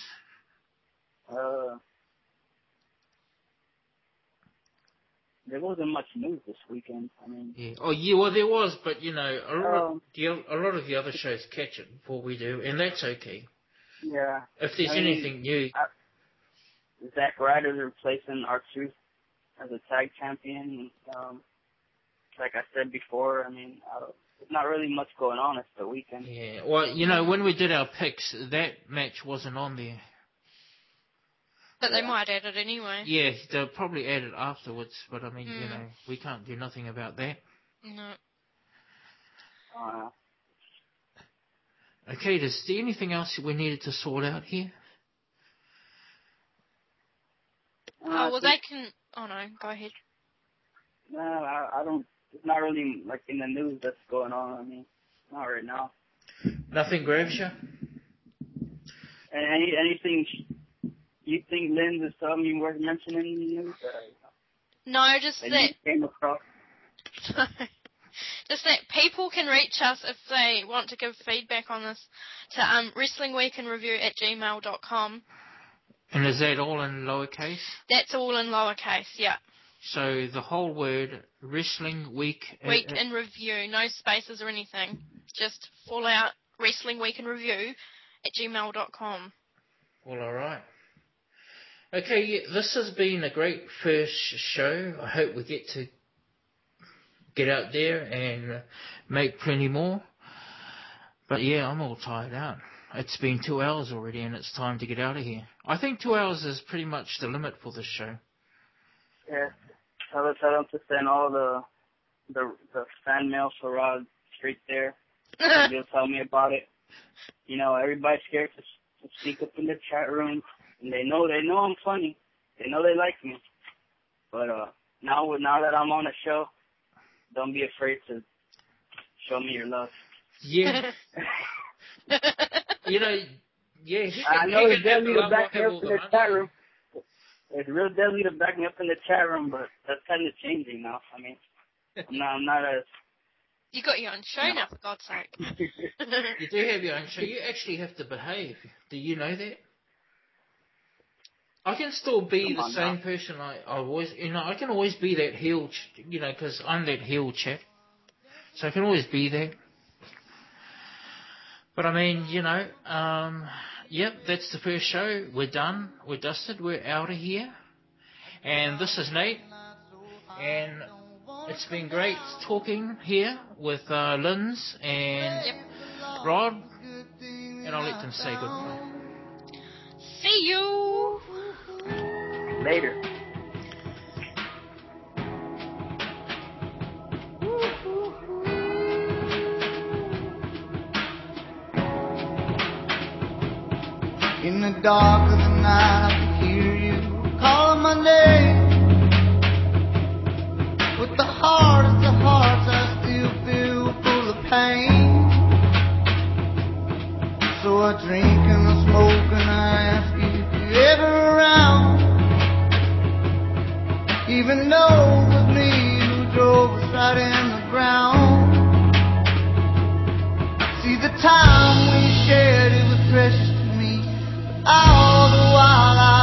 Uh, there wasn't much news this weekend. I mean, Yeah. Oh, yeah. Well, there was, but you know, a lot, Um, of, the, a lot of the other shows catch it before we do, and that's okay. yeah, If there's I mean, anything new, Zack Ryder's replacing our truth as a tag champion. Um, like I said before, I mean, I don't, there's not really much going on. It's the weekend. yeah. Well, you know, when we did our picks, that match wasn't on there. But they Yeah. might add it anyway. Yeah, they'll probably add it afterwards, but I mean, you Mm. know, we can't do nothing about that. No. Uh, Okay, is there anything else we needed to sort out here? Oh, well, think- they can. Oh, no, go ahead. No, I, I don't. It's not really like in the news that's going on. I mean, not right now. Nothing grabs you? Any anything you think Lynn is something worth mentioning in the news No, just that that came across? [LAUGHS] just that people can reach us if they want to give feedback on this to um, wrestlingweekendreview at gmail.com. And is that all in lowercase? That's all in lowercase, yeah. So the whole word wrestling week. uh, Week uh, in review, no spaces or anything. Just full out wrestling week in review at gmail.com. Well, all right. Okay, yeah, this has been a great first show. I hope we get to get out there and make plenty more. But yeah, I'm all tired out. It's been two hours already, and it's time to get out of here. I think two hours is pretty much the limit for this show. Yeah. Tell tell them to send all the the the fan mail for Rod straight there. [LAUGHS] They'll tell me about it. You know, everybody's scared to, to speak up in the chat room, and they know they know I'm funny. They know they like me. But uh, now with now that I'm on the show, don't be afraid to show me your love. Yeah, [LAUGHS] you know, yeah. He I know he it's deadly to back me up in the the chat room. It's real deadly to back me up in the chat room, but that's kind of changing now. I mean, I'm not, I'm not as You got your own show now, for God's sake. [LAUGHS] You do have your own show. You actually have to behave. Do you know that? I can still be the same now. person I, I was. You know, I can always be that heel, ch- you know, because I'm that heel chap. So I can always be that. But I mean, you know, um, yep, that's the first show. We're done. We're dusted. We're out of here. And this is Nate. And it's been great talking here with uh, Linz and Yep. Rod. And I'll let them say goodbye. See you. Later. In the dark of the night, I can hear you calling my name. With the hardest of hearts, I still feel full of pain. So I drink and I smoke and I ask you if you're ever around even know it was me who drove us right in the ground. See, the time we shared, it was precious to me. But all the while I